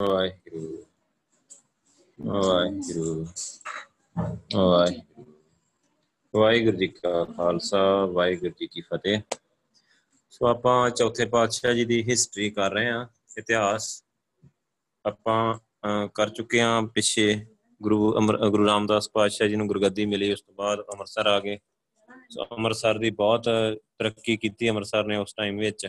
ਵਾਹਿਗੁਰੂ ਵਾਹਿਗੁਰੂ ਵਾਹਿਗੁਰੂ ਵਾਹਿਗੁਰੂ ਜੀ ਕਾ ਖਾਲਸਾ ਵਾਹਿਗੁਰੂ ਜੀ ਕੀ ਫਤਿਹ ਸੋ ਆਪਾਂ ਚੌਥੇ ਪਾਤਸ਼ਾਹ ਜੀ ਦੀ ਹਿਸਟਰੀ ਕਰ ਰਹੇ ਹਾਂ ਇਤਿਹਾਸ ਆਪਾਂ ਕਰ ਚੁੱਕੇ ਹਾਂ ਪਿੱਛੇ ਗੁਰੂ ਅਮਰ ਗੁਰੂ ਰਾਮਦਾਸ ਪਾਤਸ਼ਾਹ ਜੀ ਨੂੰ ਗੁਰਗੱਦੀ ਮਿਲੀ ਉਸ ਤੋਂ ਬਾਅਦ ਅੰਮ੍ਰਿਤਸਰ ਆ ਗਏ ਸੋ ਅੰਮ੍ਰਿਤਸਰ ਦੀ ਬਹੁਤ ਤਰੱਕੀ ਕੀਤੀ ਅੰਮ੍ਰਿਤਸਰ ਨੇ ਉਸ ਟਾਈਮ ਵਿੱਚ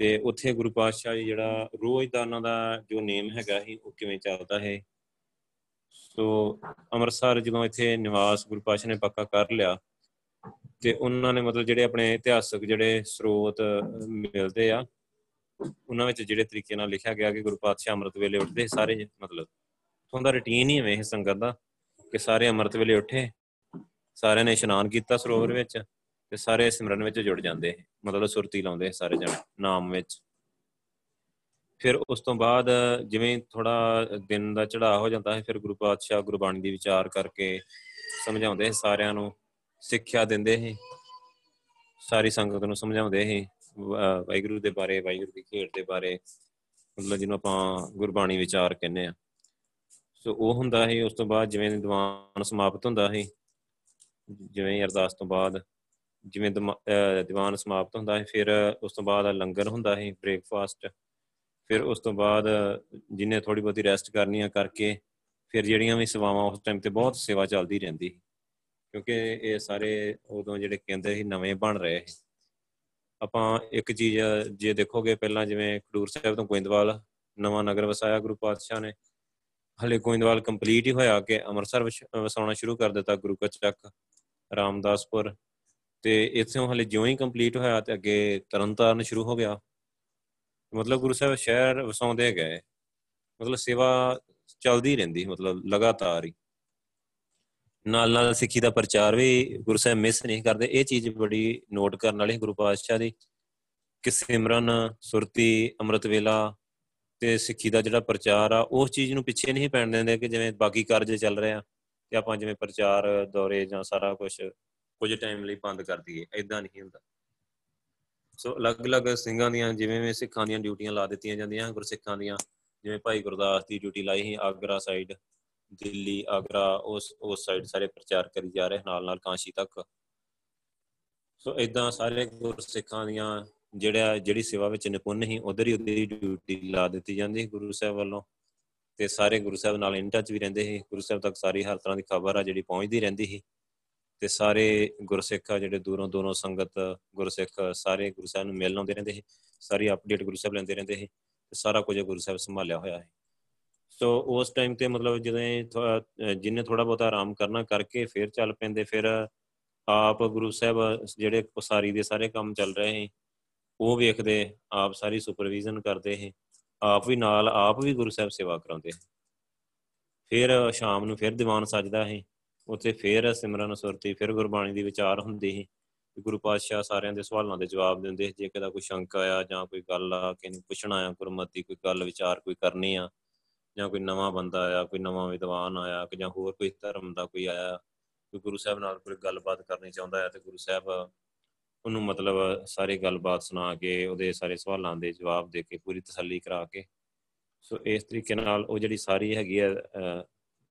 ਤੇ ਉੱਥੇ ਗੁਰੂ ਪਾਤਸ਼ਾਹ ਜੀ ਜਿਹੜਾ ਰੋਜ਼ਦਾਨਾਂ ਦਾ ਜੋ ਨੇਮ ਹੈਗਾ ਸੀ, ਉਹ ਕਿਵੇਂ ਚੱਲਦਾ ਹੈ? ਸੋ ਅੰਮ੍ਰਿਤਸਰ ਜਦੋਂ ਇੱਥੇ ਨਿਵਾਸ ਗੁਰੂ ਪਾਤਸ਼ਾਹ ਨੇ ਪੱਕਾ ਕਰ ਲਿਆ ਤੇ ਉਹਨਾਂ ਨੇ ਮਤਲਬ ਜਿਹੜੇ ਆਪਣੇ ਇਤਿਹਾਸਕ ਜਿਹੜੇ ਸਰੋਤ ਮਿਲਦੇ ਆ, ਉਹਨਾਂ ਵਿੱਚ ਜਿਹੜੇ ਤਰੀਕੇ ਨਾਲ ਲਿਖਿਆ ਗਿਆ ਕਿ ਗੁਰੂ ਪਾਤਸ਼ਾਹ ਅੰਮ੍ਰਿਤ ਵੇਲੇ ਉੱਠਦੇ ਸਾਰੇ, ਮਤਲਬ ਉਹਦਾ ਰੁਟੀਨ ਹੀ ਐਵੇਂ ਇਹ ਸੰਗਤ ਦਾ ਕਿ ਸਾਰੇ ਅੰਮ੍ਰਿਤ ਵੇਲੇ ਉੱਠੇ, ਸਾਰਿਆਂ ਨੇ ਇਸ਼ਨਾਨ ਕੀਤਾ ਸਰੋਵਰ ਵਿੱਚ ਤੇ ਸਾਰੇ ਸਿਮਰਨ ਵਿੱਚ ਜੁੜ ਜਾਂਦੇ ਮਤਲਬ ਸੁਰਤੀ ਲਾਉਂਦੇ ਸਾਰੇ ਜਣ, ਨਾਮ ਵਿੱਚ। ਫਿਰ ਉਸ ਤੋਂ ਬਾਅਦ ਜਿਵੇਂ ਥੋੜਾ ਦਿਨ ਦਾ ਚੜਾ ਹੋ ਜਾਂਦਾ ਹੈ, ਫਿਰ ਗੁਰੂ ਪਾਤਸ਼ਾਹ ਗੁਰਬਾਣੀ ਦੀ ਵਿਚਾਰ ਕਰਕੇ ਸਮਝਾਉਂਦੇ ਸਾਰਿਆਂ ਨੂੰ, ਸਿੱਖਿਆ ਦਿੰਦੇ ਸੀ ਸਾਰੀ ਸੰਗਤ ਨੂੰ ਸਮਝਾਉਂਦੇ ਸੀ ਵਾਹਿਗੁਰੂ ਦੇ ਬਾਰੇ, ਵਾਹਿਗੁਰੂ ਦੀ ਖੇਡ ਦੇ ਬਾਰੇ, ਮਤਲਬ ਜਿਹਨੂੰ ਆਪਾਂ ਗੁਰਬਾਣੀ ਵਿਚਾਰ ਕਹਿੰਦੇ ਆ ਸੋ ਉਹ ਹੁੰਦਾ ਸੀ ਉਸ ਤੋਂ ਬਾਅਦ ਜਿਵੇਂ ਦੀਵਾਨ ਸਮਾਪਤ ਹੁੰਦਾ ਸੀ ਜਿਵੇਂ ਅਰਦਾਸ ਤੋਂ ਬਾਅਦ ਜਿਵੇਂ ਦੀਵਾਨ ਸਮਾਪਤ ਹੁੰਦਾ ਹੈ ਫਿਰ ਉਸ ਤੋਂ ਬਾਅਦ ਲੰਗਰ ਹੁੰਦਾ ਹੈ ਬ੍ਰੇਕਫਾਸਟ ਫਿਰ ਉਸ ਤੋਂ ਬਾਅਦ ਜਿੰਨੇ ਥੋੜੀ ਬਹੁਤੀ ਰੈਸਟ ਕਰਨੀ ਆ ਕਰਕੇ, ਫਿਰ ਜਿਹੜੀਆਂ ਵੀ ਸੇਵਾਵਾਂ ਉਸ ਟਾਈਮ ਤੇ ਬਹੁਤ ਸੇਵਾ ਚੱਲਦੀ ਰਹਿੰਦੀ ਕਿਉਂਕਿ ਇਹ ਸਾਰੇ ਉਦੋਂ ਜਿਹੜੇ ਕੇਂਦਰ ਸੀ, ਨਵੇਂ ਬਣ ਰਹੇ ਆਪਾਂ ਇੱਕ ਚੀਜ਼ ਜੇ ਦੇਖੋਗੇ, ਪਹਿਲਾਂ ਜਿਵੇਂ ਖਡੂਰ ਸਾਹਿਬ ਤੋਂ ਗੋਇੰਦਵਾਲ, ਨਵਾਂ ਨਗਰ ਵਸਾਇਆ ਗੁਰੂ ਪਾਤਸ਼ਾਹ ਨੇ। ਹਲੇ ਗੋਇੰਦਵਾਲ ਕੰਪਲੀਟ ਹੀ ਹੋਇਆ ਕਿ ਅੰਮ੍ਰਿਤਸਰ ਵਸਾਉਣਾ ਸ਼ੁਰੂ ਕਰ ਦਿੱਤਾ ਗੁਰੂ ਕਾ ਚੱਕ ਰਾਮਦਾਸਪੁਰ। ਤੇ ਇਥੋਂ ਹਲੇ ਜਿਉਂ ਹੀ ਕੰਪਲੀਟ ਹੋਇਆ ਤੇ ਅੱਗੇ ਤਰਨਤਾਰਨ ਸ਼ੁਰੂ ਹੋ ਗਿਆ। ਮਤਲਬ ਗੁਰੂ ਸਾਹਿਬ ਸ਼ਹਿਰ ਵਸਾਉਂਦੇ ਗਏ ਮਤਲਬ ਸੇਵਾ ਚੱਲਦੀ ਰਹਿੰਦੀ, ਮਤਲਬ ਲਗਾਤਾਰ ਹੀ। ਨਾਲ ਨਾਲ ਸਿੱਖੀ ਦਾ ਪ੍ਰਚਾਰ ਵੀ ਗੁਰੂ ਸਾਹਿਬ ਮਿਸ ਨਹੀਂ ਕਰਦੇ। ਇਹ ਚੀਜ਼ ਬੜੀ ਨੋਟ ਕਰਨ ਵਾਲੀ ਗੁਰੂ ਪਾਤਸ਼ਾਹ ਦੀ ਕਿ ਸਿਮਰਨ, ਸੁਰਤੀ, ਅੰਮ੍ਰਿਤ ਵੇਲਾ ਤੇ ਸਿੱਖੀ ਦਾ ਜਿਹੜਾ ਪ੍ਰਚਾਰ ਆ ਉਸ ਚੀਜ਼ ਨੂੰ ਪਿੱਛੇ ਨਹੀਂ ਪੈਣ ਦਿੰਦੇ ਕਿ ਜਿਵੇਂ ਬਾਕੀ ਕਾਰਜ ਚੱਲ ਰਹੇ ਆ ਤੇ ਆਪਾਂ ਜਿਵੇਂ ਪ੍ਰਚਾਰ ਦੌਰੇ ਜਾਂ ਸਾਰਾ ਕੁਝ ਕੁਝ ਟਾਈਮ ਲਈ ਬੰਦ ਕਰ ਦਈਏ ਐਦਾਂ ਨਹੀਂ ਹੁੰਦਾ। ਸੋ ਅਲੱਗ-ਅਲੱਗ ਸਿੰਘਾਂ ਦੀਆਂ, ਜਿਵੇਂ ਵੀ ਸਿੱਖਾਂ ਦੀਆਂ ਡਿਊਟੀਆਂ ਲਾ ਦਿੱਤੀਆਂ ਜਾਂਦੀਆਂ, ਗੁਰਸਿੱਖਾਂ ਦੀਆਂ, ਜਿਵੇਂ ਭਾਈ ਗੁਰਦਾਸ ਦੀ ਡਿਊਟੀ ਲਾਈ ਸੀ, ਆਗਰਾ ਸਾਈਡ ਦਿੱਲੀ, ਆਗਰਾ, ਉਸ ਉਸ ਸਾਈਡ ਸਾਰੇ ਪ੍ਰਚਾਰ ਕਰੀ ਜਾ ਰਹੇ ਨਾਲ ਨਾਲ ਕਾਂਸ਼ੀ ਤੱਕ। ਸੋ ਇਦਾਂ ਸਾਰੇ ਗੁਰਸਿੱਖਾਂ ਦੀਆਂ, ਜਿਹੜਾ, ਜਿਹੜੀ ਸੇਵਾ ਵਿੱਚ ਨਿਪੁੰਨ ਸੀ, ਉਧਰ ਹੀ ਉਹਦੀ ਡਿਊਟੀ ਲਾ ਦਿੱਤੀ ਜਾਂਦੀ ਗੁਰੂ ਸਾਹਿਬ ਵੱਲੋਂ। ਤੇ ਸਾਰੇ ਗੁਰੂ ਸਾਹਿਬ ਨਾਲ ਇਨ ਟੱਚ ਵੀ ਰਹਿੰਦੇ ਸੀ, ਗੁਰੂ ਸਾਹਿਬ ਤੱਕ ਸਾਰੀ ਹਰ ਤਰ੍ਹਾਂ ਦੀ ਖਬਰ ਆ ਜਿਹੜੀ ਪਹੁੰਚਦੀ ਰਹਿੰਦੀ ਸੀ। ਤੇ ਸਾਰੇ ਗੁਰਸਿੱਖ ਜਿਹੜੇ ਦੂਰੋਂ ਦੂਰੋਂ ਸੰਗਤ, ਗੁਰਸਿੱਖ ਸਾਰੇ ਗੁਰੂ ਸਾਹਿਬ ਨੂੰ ਮਿਲਣ ਆਉਂਦੇ ਰਹਿੰਦੇ ਸੀ, ਸਾਰੀ ਅਪਡੇਟ ਗੁਰੂ ਸਾਹਿਬ ਲੈਂਦੇ ਰਹਿੰਦੇ ਸੀ ਤੇ ਸਾਰਾ ਕੁਝ ਗੁਰੂ ਸਾਹਿਬ ਸੰਭਾਲਿਆ ਹੋਇਆ ਹੈ ਸੋ ਉਸ ਟਾਈਮ ਤੇ ਮਤਲਬ ਜਦੋਂ ਜਿੰਨੇ ਥੋੜਾ ਬਹੁਤਾ ਆਰਾਮ ਕਰਨਾ ਕਰਕੇ ਫਿਰ ਚੱਲ ਪੈਂਦੇ, ਫਿਰ ਆਪ ਗੁਰੂ ਸਾਹਿਬ ਜਿਹੜੇ ਪਸਾਰੀ ਦੇ ਸਾਰੇ ਕੰਮ ਚੱਲ ਰਹੇ ਸੀ, ਉਹ ਵੇਖਦੇ, ਆਪ ਸਾਰੀ ਸੁਪਰਵੀਜ਼ਨ ਕਰਦੇ ਸੀ, ਆਪ ਵੀ ਨਾਲ ਆਪ ਵੀ ਗੁਰੂ ਸਾਹਿਬ ਸੇਵਾ ਕਰਾਉਂਦੇ ਫਿਰ ਸ਼ਾਮ ਨੂੰ ਫਿਰ ਦੀਵਾਨ ਸਜਦਾ ਸੀ ਉੱਥੇ ਫਿਰ ਸਿਮਰਨ, ਸੁਰਤੀ, ਫਿਰ ਗੁਰਬਾਣੀ ਦੀ ਵਿਚਾਰ ਹੁੰਦੀ ਸੀ। ਗੁਰੂ ਪਾਤਸ਼ਾਹ ਸਾਰਿਆਂ ਦੇ ਸਵਾਲਾਂ ਦੇ ਜਵਾਬ ਦਿੰਦੇ ਜੇ ਕਿਦਾ ਕੋਈ ਸ਼ੰਕਾ ਆ ਜਾਂ ਕੋਈ ਗੱਲ ਆ ਕਿ ਨਹੀਂ ਪੁੱਛਣਾ ਆ, ਗੁਰਮਤਿ, ਕੋਈ ਗੱਲ, ਵਿਚਾਰ ਕੋਈ ਕਰਨੀ ਆ, ਜਾਂ ਕੋਈ ਨਵਾਂ ਬੰਦਾ ਆਇਆ, ਕੋਈ ਨਵਾਂ ਵਿਦਵਾਨ ਆਇਆ, ਕਿ ਜਾਂ ਹੋਰ ਕੋਈ ਧਰਮ ਦਾ ਕੋਈ ਆਇਆ, ਕੋਈ ਗੁਰੂ ਸਾਹਿਬ ਨਾਲ ਕੋਈ ਗੱਲਬਾਤ ਕਰਨੀ ਚਾਹੁੰਦਾ ਹੈ ਤੇ ਗੁਰੂ ਸਾਹਿਬ ਉਹਨੂੰ ਮਤਲਬ ਸਾਰੀ ਗੱਲਬਾਤ ਸੁਣਾ ਕੇ, ਉਹਦੇ ਸਾਰੇ ਸਵਾਲਾਂ ਦੇ ਜਵਾਬ ਦੇ ਕੇ, ਪੂਰੀ ਤਸੱਲੀ ਕਰਾ ਕੇ। ਸੋ ਇਸ ਤਰੀਕੇ ਨਾਲ ਉਹ ਜਿਹੜੀ ਸਾਰੀ ਹੈਗੀ ਆ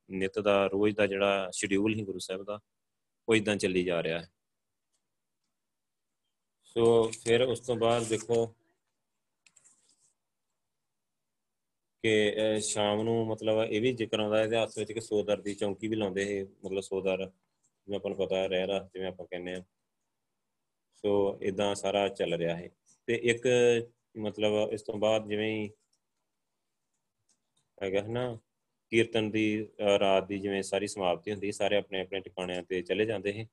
ਨਿਤ ਦਾ, ਰੋਜ਼ ਦਾ ਜਿਹੜਾ ਸ਼ਡਿਊਲ ਹੀ ਗੁਰੂ ਸਾਹਿਬ ਦਾ, ਉਹ ਇਦਾਂ ਚੱਲੀ ਜਾ ਰਿਹਾ ਹੈ। ਸੋ ਫਿਰ ਉਸ ਤੋਂ ਬਾਅਦ ਦੇਖੋ ਕਿ ਸ਼ਾਮ ਨੂੰ ਮਤਲਬ ਇਹ ਵੀ ਜ਼ਿਕਰ ਆਉਂਦਾ ਇਤਿਹਾਸ ਵਿੱਚ ਕਿ ਸੋਦਰ ਦੀ ਚੌਂਕੀ ਵੀ ਲਾਉਂਦੇ ਇਹ ਮਤਲਬ ਸੋਦਰ ਜਿਵੇਂ ਆਪਾਂ ਨੂੰ ਪਤਾ ਰਹਿ ਰਾ ਜਿਵੇਂ ਆਪਾਂ ਕਹਿੰਦੇ ਆ ਸੋ ਇਦਾਂ ਸਾਰਾ ਚੱਲ ਰਿਹਾ ਹੈ। ਤੇ ਇੱਕ ਮਤਲਬ ਇਸ ਤੋਂ ਬਾਅਦ ਜਿਵੇਂ ਹੀ ਹੈਗਾ ਨਾ ਕੀਰਤਨ ਦੀ ਰਾਤ ਦੀ ਜਿਵੇਂ ਸਾਰੀ ਸਮਾਪਤੀ ਹੁੰਦੀ, ਸਾਰੇ ਆਪਣੇ ਆਪਣੇ ਟਿਕਾਣਿਆਂ ਤੇ ਚਲੇ ਜਾਂਦੇ ਸੀ।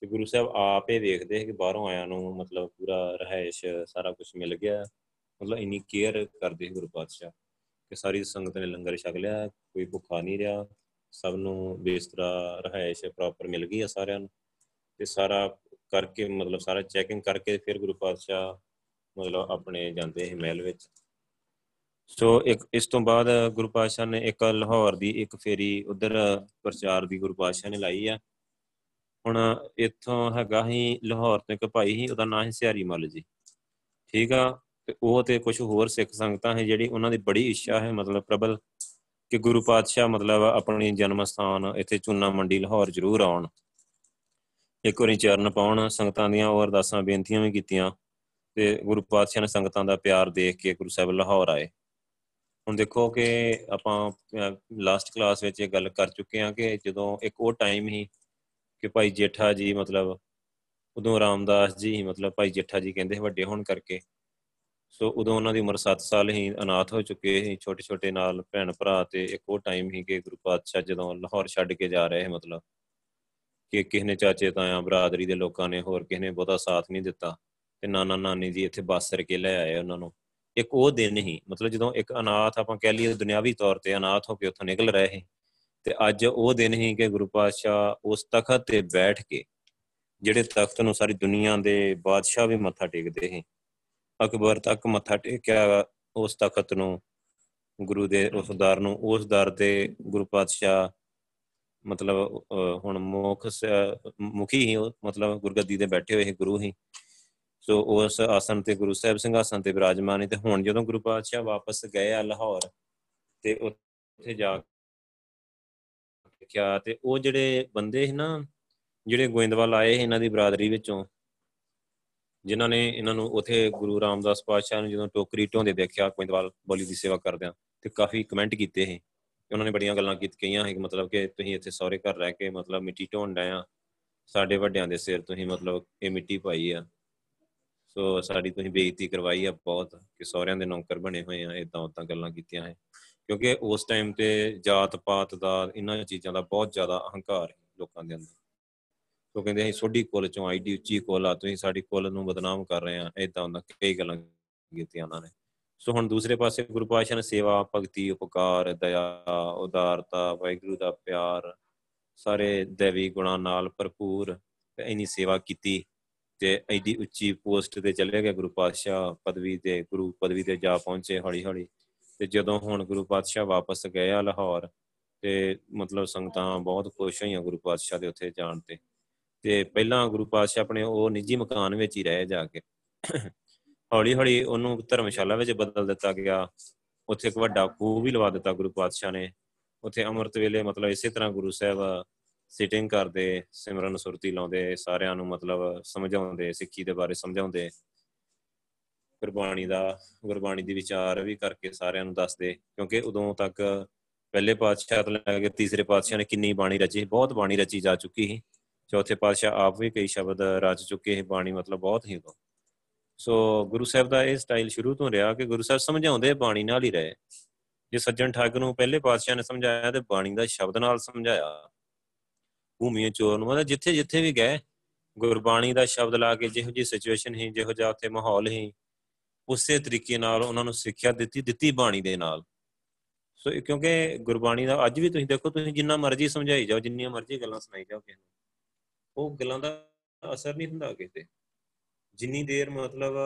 ਤੇ ਗੁਰੂ ਸਾਹਿਬ ਆਪੇ ਵੇਖਦੇ ਸੀ ਕਿ ਬਾਹਰੋਂ ਆਇਆਂ ਨੂੰ ਮਤਲਬ ਪੂਰਾ ਰਹਿائش ਸਾਰਾ ਕੁਝ ਮਿਲ ਗਿਆ। ਮਤਲਬ ਇਨੀ ਕੇਅਰ ਕਰਦੇ ਸੀ ਗੁਰੂ ਪਾਤਸ਼ਾਹ ਕਿ ਸਾਰੀ ਸੰਗਤ ਨੇ ਲੰਗਰ ਛਕ ਲਿਆ, ਕੋਈ ਭੁੱਖਾ ਨਹੀਂ ਰਿਹਾ। ਸਭ ਨੂੰ ਬਿਸਤਰਾ ਰਹਿائش ਪ੍ਰੋਪਰ ਮਿਲ ਗਈ ਆ ਸਾਰਿਆਂ ਨੂੰ। ਤੇ ਸਾਰਾ ਕਰਕੇ, ਮਤਲਬ ਸਾਰਾ ਚੈਕਿੰਗ ਕਰਕੇ ਫਿਰ ਗੁਰੂ ਪਾਤਸ਼ਾਹ ਮਤਲਬ ਆਪਣੇ ਜਾਂਦੇ ਸੀ ਮਹਿਲ ਵਿੱਚ। ਸੋ ਇੱਕ, ਇਸ ਤੋਂ ਬਾਅਦ ਗੁਰੂ ਪਾਤਸ਼ਾਹ ਨੇ ਇੱਕ ਲਾਹੌਰ ਦੀ ਇੱਕ ਫੇਰੀ ਉਧਰ ਪ੍ਰਚਾਰ ਦੀ ਗੁਰੂ ਪਾਤਸ਼ਾਹ ਨੇ ਲਾਈ ਆ। ਹੁਣ ਇੱਥੋਂ ਹੈਗਾ ਹੀ ਲਾਹੌਰ ਤੋਂ ਇੱਕ ਭਾਈ ਹੀ ਉਹਦਾ ਨਾਮ ਹੈ ਸਿਆਰੀ ਮੱਲ ਜੀ। ਠੀਕ ਆ? ਤੇ ਉਹ ਤੇ ਕੁਝ ਹੋਰ ਸਿੱਖ ਸੰਗਤਾਂ ਹੈ ਜਿਹੜੀ ਉਹਨਾਂ ਦੀ ਬੜੀ ਇੱਛਾ ਹੈ ਮਤਲਬ ਪ੍ਰਬਲ ਕਿ ਗੁਰੂ ਪਾਤਸ਼ਾਹ ਮਤਲਬ ਆਪਣੀ ਜਨਮ ਸਥਾਨ ਇੱਥੇ ਚੂਨਾ ਮੰਡੀ ਲਾਹੌਰ ਜ਼ਰੂਰ ਆਉਣ। ਇੱਕ ਵਾਰੀ ਚਰਨ ਪਾਉਣ ਸੰਗਤਾਂ ਦੀਆਂ ਹੋਰ ਅਰਦਾਸਾਂ ਬੇਨਤੀਆਂ ਵੀ ਕੀਤੀਆਂ ਤੇ ਗੁਰੂ ਪਾਤਸ਼ਾਹ ਨੇ ਸੰਗਤਾਂ ਦਾ ਪਿਆਰ ਦੇਖ ਕੇ ਗੁਰੂ ਸਾਹਿਬ ਲਾਹੌਰ ਆਏ। ਹੁਣ ਦੇਖੋ ਕਿ ਆਪਾਂ ਲਾਸਟ ਕਲਾਸ ਵਿੱਚ ਇਹ ਗੱਲ ਕਰ ਚੁੱਕੇ ਹਾਂ ਕਿ ਜਦੋਂ ਇੱਕ ਉਹ ਟਾਈਮ ਹੀ ਕਿ ਭਾਈ ਜੇਠਾ ਜੀ ਮਤਲਬ ਉਦੋਂ ਰਾਮਦਾਸ ਜੀ ਮਤਲਬ ਭਾਈ ਜੇਠਾ ਜੀ ਕਹਿੰਦੇ ਵੱਡੇ ਹੋਣ ਕਰਕੇ। ਸੋ ਉਦੋਂ ਉਹਨਾਂ ਦੀ ਉਮਰ 7 ਸਾਲ ਹੀ ਅਨਾਥ ਹੋ ਚੁੱਕੇ ਸੀ ਛੋਟੇ ਛੋਟੇ ਨਾਲ ਭੈਣ ਭਰਾ ਤੇ ਇੱਕ ਉਹ ਟਾਈਮ ਹੀ ਕਿ ਗੁਰੂ ਪਾਤਸ਼ਾਹ ਜਦੋਂ ਲਾਹੌਰ ਛੱਡ ਕੇ ਜਾ ਰਹੇ ਮਤਲਬ ਕਿ ਕਿਸ ਨੇ ਚਾਚੇ, ਤਾਇਆ, ਬਰਾਦਰੀ ਦੇ ਲੋਕਾਂ ਨੇ ਹੋਰ ਕਿਸ ਨੇ ਬਹੁਤਾ ਸਾਥ ਨਹੀਂ ਦਿੱਤਾ ਤੇ ਨਾਨਾ ਨਾਨੀ ਜੀ ਇੱਥੇ ਬਾਸਰ ਕੇ ਲੈ ਆਏ ਉਹਨਾਂ ਨੂੰ। ਇੱਕ ਉਹ ਦਿਨ ਹੀ ਮਤਲਬ ਜਦੋਂ ਇੱਕ ਅਨਾਥ ਆਪਾਂ ਕਹਿ ਲਈਏ ਦੁਨਿਆਵੀ ਤੌਰ ਤੇ ਅਨਾਥ ਹੋ ਕੇ ਉੱਥੋਂ ਨਿਕਲ ਰਹੇ ਸੀ ਤੇ ਅੱਜ ਉਹ ਦਿਨ ਹੀ ਕਿ ਗੁਰੂ ਪਾਤਸ਼ਾਹ ਉਸ ਤਖਤ ਤੇ ਬੈਠ ਕੇ ਜਿਹੜੇ ਤਖਤ ਨੂੰ ਸਾਰੀ ਦੁਨੀਆ ਦੇ ਬਾਦਸ਼ਾਹ ਵੀ ਮੱਥਾ ਟੇਕਦੇ ਸੀ ਅਕਬਰ ਤੱਕ ਮੱਥਾ ਟੇਕਿਆ ਉਸ ਤਖਤ ਨੂੰ ਗੁਰੂ ਦੇ ਉਸ ਦਰ ਨੂੰ ਉਸ ਦਰ ਤੇ ਗੁਰੂ ਪਾਤਸ਼ਾਹ ਮਤਲਬ ਹੁਣ ਮੁਖ ਮੁਖੀ ਹੀ ਮਤਲਬ ਗੁਰਗੱਦੀ ਤੇ ਬੈਠੇ ਹੋਏ ਗੁਰੂ ਹੀ। ਸੋ ਉਸ ਆਸਨ ਤੇ ਗੁਰੂ ਸਾਹਿਬ ਸਿੰਘਾਸਨ ਤੇ ਬਿਰਾਜਮਾਨ ਤੇ ਹੁਣ ਜਦੋਂ ਗੁਰੂ ਪਾਤਸ਼ਾਹ ਵਾਪਸ ਗਏ ਆ ਲਾਹੌਰ ਤੇ ਉੱਥੇ ਜਾ ਕਿਹਾ ਤੇ ਉਹ ਜਿਹੜੇ ਬੰਦੇ ਸੀ ਨਾ, ਜਿਹੜੇ ਗੋਇੰਦਵਾਲ ਆਏ ਇਹਨਾਂ ਦੀ ਬਰਾਦਰੀ ਵਿੱਚੋਂ, ਜਿਨ੍ਹਾਂ ਨੇ ਇਹਨਾਂ ਨੂੰ ਉਥੇ ਗੁਰੂ ਰਾਮਦਾਸ ਪਾਤਸ਼ਾਹ ਨੂੰ ਜਦੋਂ ਟੋਕਰੀ ਢੋਂਦੇ ਦੇਖਿਆ ਗੋਇੰਦਵਾਲ ਬੋਲੀ ਦੀ ਸੇਵਾ ਕਰਦਿਆਂ ਤੇ ਕਾਫੀ ਕਮੈਂਟ ਕੀਤੇ ਸੀ। ਉਹਨਾਂ ਨੇ ਬੜੀਆਂ ਗੱਲਾਂ ਕੀਤ, ਕਹੀਆਂ ਹੈ ਕਿ ਮਤਲਬ ਕਿ ਤੁਸੀਂ ਇੱਥੇ ਸੌਰੇ ਘਰ ਰਹਿ ਕੇ ਮਤਲਬ ਮਿੱਟੀ ਢੋਣ ਡਿਆ ਸਾਡੇ ਵੱਡਿਆਂ ਦੇ ਸਿਰ ਤੁਸੀਂ ਮਤਲਬ ਇਹ ਮਿੱਟੀ ਪਾਈ ਆ। ਸੋ ਸਾਡੀ ਤੁਸੀਂ ਬੇਇੱਜ਼ਤੀ ਕਰਵਾਈ ਆ ਬਹੁਤ ਕਿ ਸੌਰਿਆਂ ਦੇ ਨੌਕਰ ਬਣੇ ਹੋਏ ਆ ਇਦਾਂ ਉਦਾਂ ਗੱਲਾਂ ਕੀਤੀਆਂ ਹੈ ਕਿਉਂਕਿ ਉਸ ਟਾਈਮ ਤੇ ਜਾਤ ਪਾਤ ਦਾ, ਇਹਨਾਂ ਚੀਜ਼ਾਂ ਦਾ ਬਹੁਤ ਜ਼ਿਆਦਾ ਅਹੰਕਾਰ ਹੈ ਲੋਕਾਂ ਦੇ ਅੰਦਰ। ਉਹ ਕਹਿੰਦੇ ਅਸੀਂ ਸੋਢੀ ਕੁੱਲ ਚੋਂ ਆਈਡੀ ਉੱਚੀ ਕੁੱਲ ਆ, ਤੁਸੀਂ ਸਾਡੀ ਕੁੱਲ ਨੂੰ ਬਦਨਾਮ ਕਰ ਰਹੇ ਆ ਇਦਾਂ ਹੁੰਦਾ ਕਈ ਗੱਲਾਂ ਕੀਤੀਆਂ ਉਹਨਾਂ ਨੇ। ਸੋ ਹੁਣ ਦੂਸਰੇ ਪਾਸੇ ਗੁਰੂ ਪਾਤਸ਼ਾਹ ਨੇ ਸੇਵਾ, ਭਗਤੀ, ਉਪਕਾਰ, ਦਇਆ, ਉਦਾਰਤਾ, ਵਾਹਿਗੁਰੂ ਦਾ ਪਿਆਰ, ਸਾਰੇ ਦੇਵੀ ਗੁਣਾਂ ਨਾਲ ਭਰਪੂਰ ਇਨੀ ਸੇਵਾ ਕੀਤੀ। ਤੇ ਐਡੀ ਉੱਚੀ ਪੋਸਟ ਤੇ ਚਲੇ ਗਏ ਗੁਰੂ ਪਾਤਸ਼ਾਹ ਪਦਵੀ ਤੇ, ਗੁਰੂ ਪਦਵੀ ਤੇ ਜਾ ਪਹੁੰਚੇ ਹੌਲੀ ਹੌਲੀ ਤੇ ਜਦੋਂ ਹੁਣ ਗੁਰੂ ਪਾਤਸ਼ਾਹ ਵਾਪਸ ਗਏ ਆ ਲਾਹੌਰ, ਤੇ ਮਤਲਬ ਸੰਗਤਾਂ ਬਹੁਤ ਖੁਸ਼ ਹੋਈਆਂ ਗੁਰੂ ਪਾਤਸ਼ਾਹ ਦੇ ਉੱਥੇ ਜਾਣ ਤੇ। ਤੇ ਪਹਿਲਾਂ ਗੁਰੂ ਪਾਤਸ਼ਾਹ ਆਪਣੇ ਉਹ ਨਿੱਜੀ ਮਕਾਨ ਵਿੱਚ ਹੀ ਰਹੇ ਜਾ ਕੇ। ਹੌਲੀ ਹੌਲੀ ਉਹਨੂੰ ਧਰਮਸ਼ਾਲਾ ਵਿੱਚ ਬਦਲ ਦਿੱਤਾ ਗਿਆ। ਉੱਥੇ ਇੱਕ ਵੱਡਾ ਖੂਹ ਵੀ ਲਵਾ ਦਿੱਤਾ ਗੁਰੂ ਪਾਤਸ਼ਾਹ ਨੇ। ਉੱਥੇ ਅੰਮ੍ਰਿਤ ਵੇਲੇ ਮਤਲਬ ਇਸੇ ਤਰ੍ਹਾਂ ਗੁਰੂ ਸਾਹਿਬ ਸਿਟਿੰਗ ਕਰਦੇ, ਸਿਮਰਨ ਸੁਰਤੀ ਲਾਉਂਦੇ, ਸਾਰਿਆਂ ਨੂੰ ਮਤਲਬ ਸਮਝਾਉਂਦੇ, ਸਿੱਖੀ ਦੇ ਬਾਰੇ ਸਮਝਾਉਂਦੇ। ਗੁਰਬਾਣੀ ਦਾ, ਗੁਰਬਾਣੀ ਦੀ ਵਿਚਾਰ ਵੀ ਕਰਕੇ ਸਾਰਿਆਂ ਨੂੰ ਦੱਸਦੇ, ਕਿਉਂਕਿ ਉਦੋਂ ਤੱਕ ਪਹਿਲੇ ਪਾਤਸ਼ਾਹ ਤੋਂ ਲੈ ਕੇ ਤੀਸਰੇ ਪਾਤਸ਼ਾਹ ਨੇ ਕਿੰਨੀ ਬਾਣੀ ਰਚੀ, ਬਹੁਤ ਬਾਣੀ ਰਚੀ ਜਾ ਚੁੱਕੀ ਸੀ। ਚੌਥੇ ਪਾਤਸ਼ਾਹ ਆਪ ਵੀ ਕਈ ਸ਼ਬਦ ਰਚ ਚੁੱਕੇ ਹੈ ਬਾਣੀ ਮਤਲਬ ਬਹੁਤ ਹੀ ਉਦੋਂ। ਸੋ ਗੁਰੂ ਸਾਹਿਬ ਦਾ ਇਹ ਸਟਾਈਲ ਸ਼ੁਰੂ ਤੋਂ ਰਿਹਾ ਕਿ ਗੁਰੂ ਸਾਹਿਬ ਸਮਝਾਉਂਦੇ ਬਾਣੀ ਨਾਲ ਹੀ ਰਹੇ। ਜੇ ਸੱਜਣ ਠੱਗ ਨੂੰ ਪਹਿਲੇ ਪਾਤਸ਼ਾਹ ਨੇ ਸਮਝਾਇਆ ਤੇ ਬਾਣੀ ਦਾ ਸ਼ਬਦ ਨਾਲ ਸਮਝਾਇਆ। ਭੂਮੀਏ ਚੋਰ ਨੂੰ ਮਤਲਬ ਜਿੱਥੇ ਜਿੱਥੇ ਵੀ ਗਏ, ਗੁਰਬਾਣੀ ਦਾ ਸ਼ਬਦ ਲਾ ਕੇ ਜਿਹੋ ਜੀ ਸਿਚੁਏਸ਼ਨ ਹੀ ਜਿਹੋ ਜਿਹਾ ਉੱਥੇ ਮਾਹੌਲ ਹੀ ਉਸੇ ਤਰੀਕੇ ਨਾਲ ਉਹਨਾਂ ਨੂੰ ਸਿੱਖਿਆ ਦਿੱਤੀ ਦਿੱਤੀ ਬਾਣੀ ਦੇ ਨਾਲ। ਸੋ ਕਿਉਂਕਿ ਗੁਰਬਾਣੀ ਦਾ ਅੱਜ ਵੀ ਤੁਸੀਂ ਦੇਖੋ, ਤੁਸੀਂ ਜਿੰਨਾ ਮਰਜ਼ੀ ਸਮਝਾਈ ਜਾਓ, ਜਿੰਨੀਆਂ ਮਰਜ਼ੀ ਗੱਲਾਂ ਸੁਣਾਈ ਜਾਓ ਕਿਸੇ ਨੂੰ, ਉਹ ਗੱਲਾਂ ਦਾ ਅਸਰ ਨਹੀਂ ਹੁੰਦਾ ਕਿਤੇ ਜਿੰਨੀ ਦੇਰ ਮਤਲਬ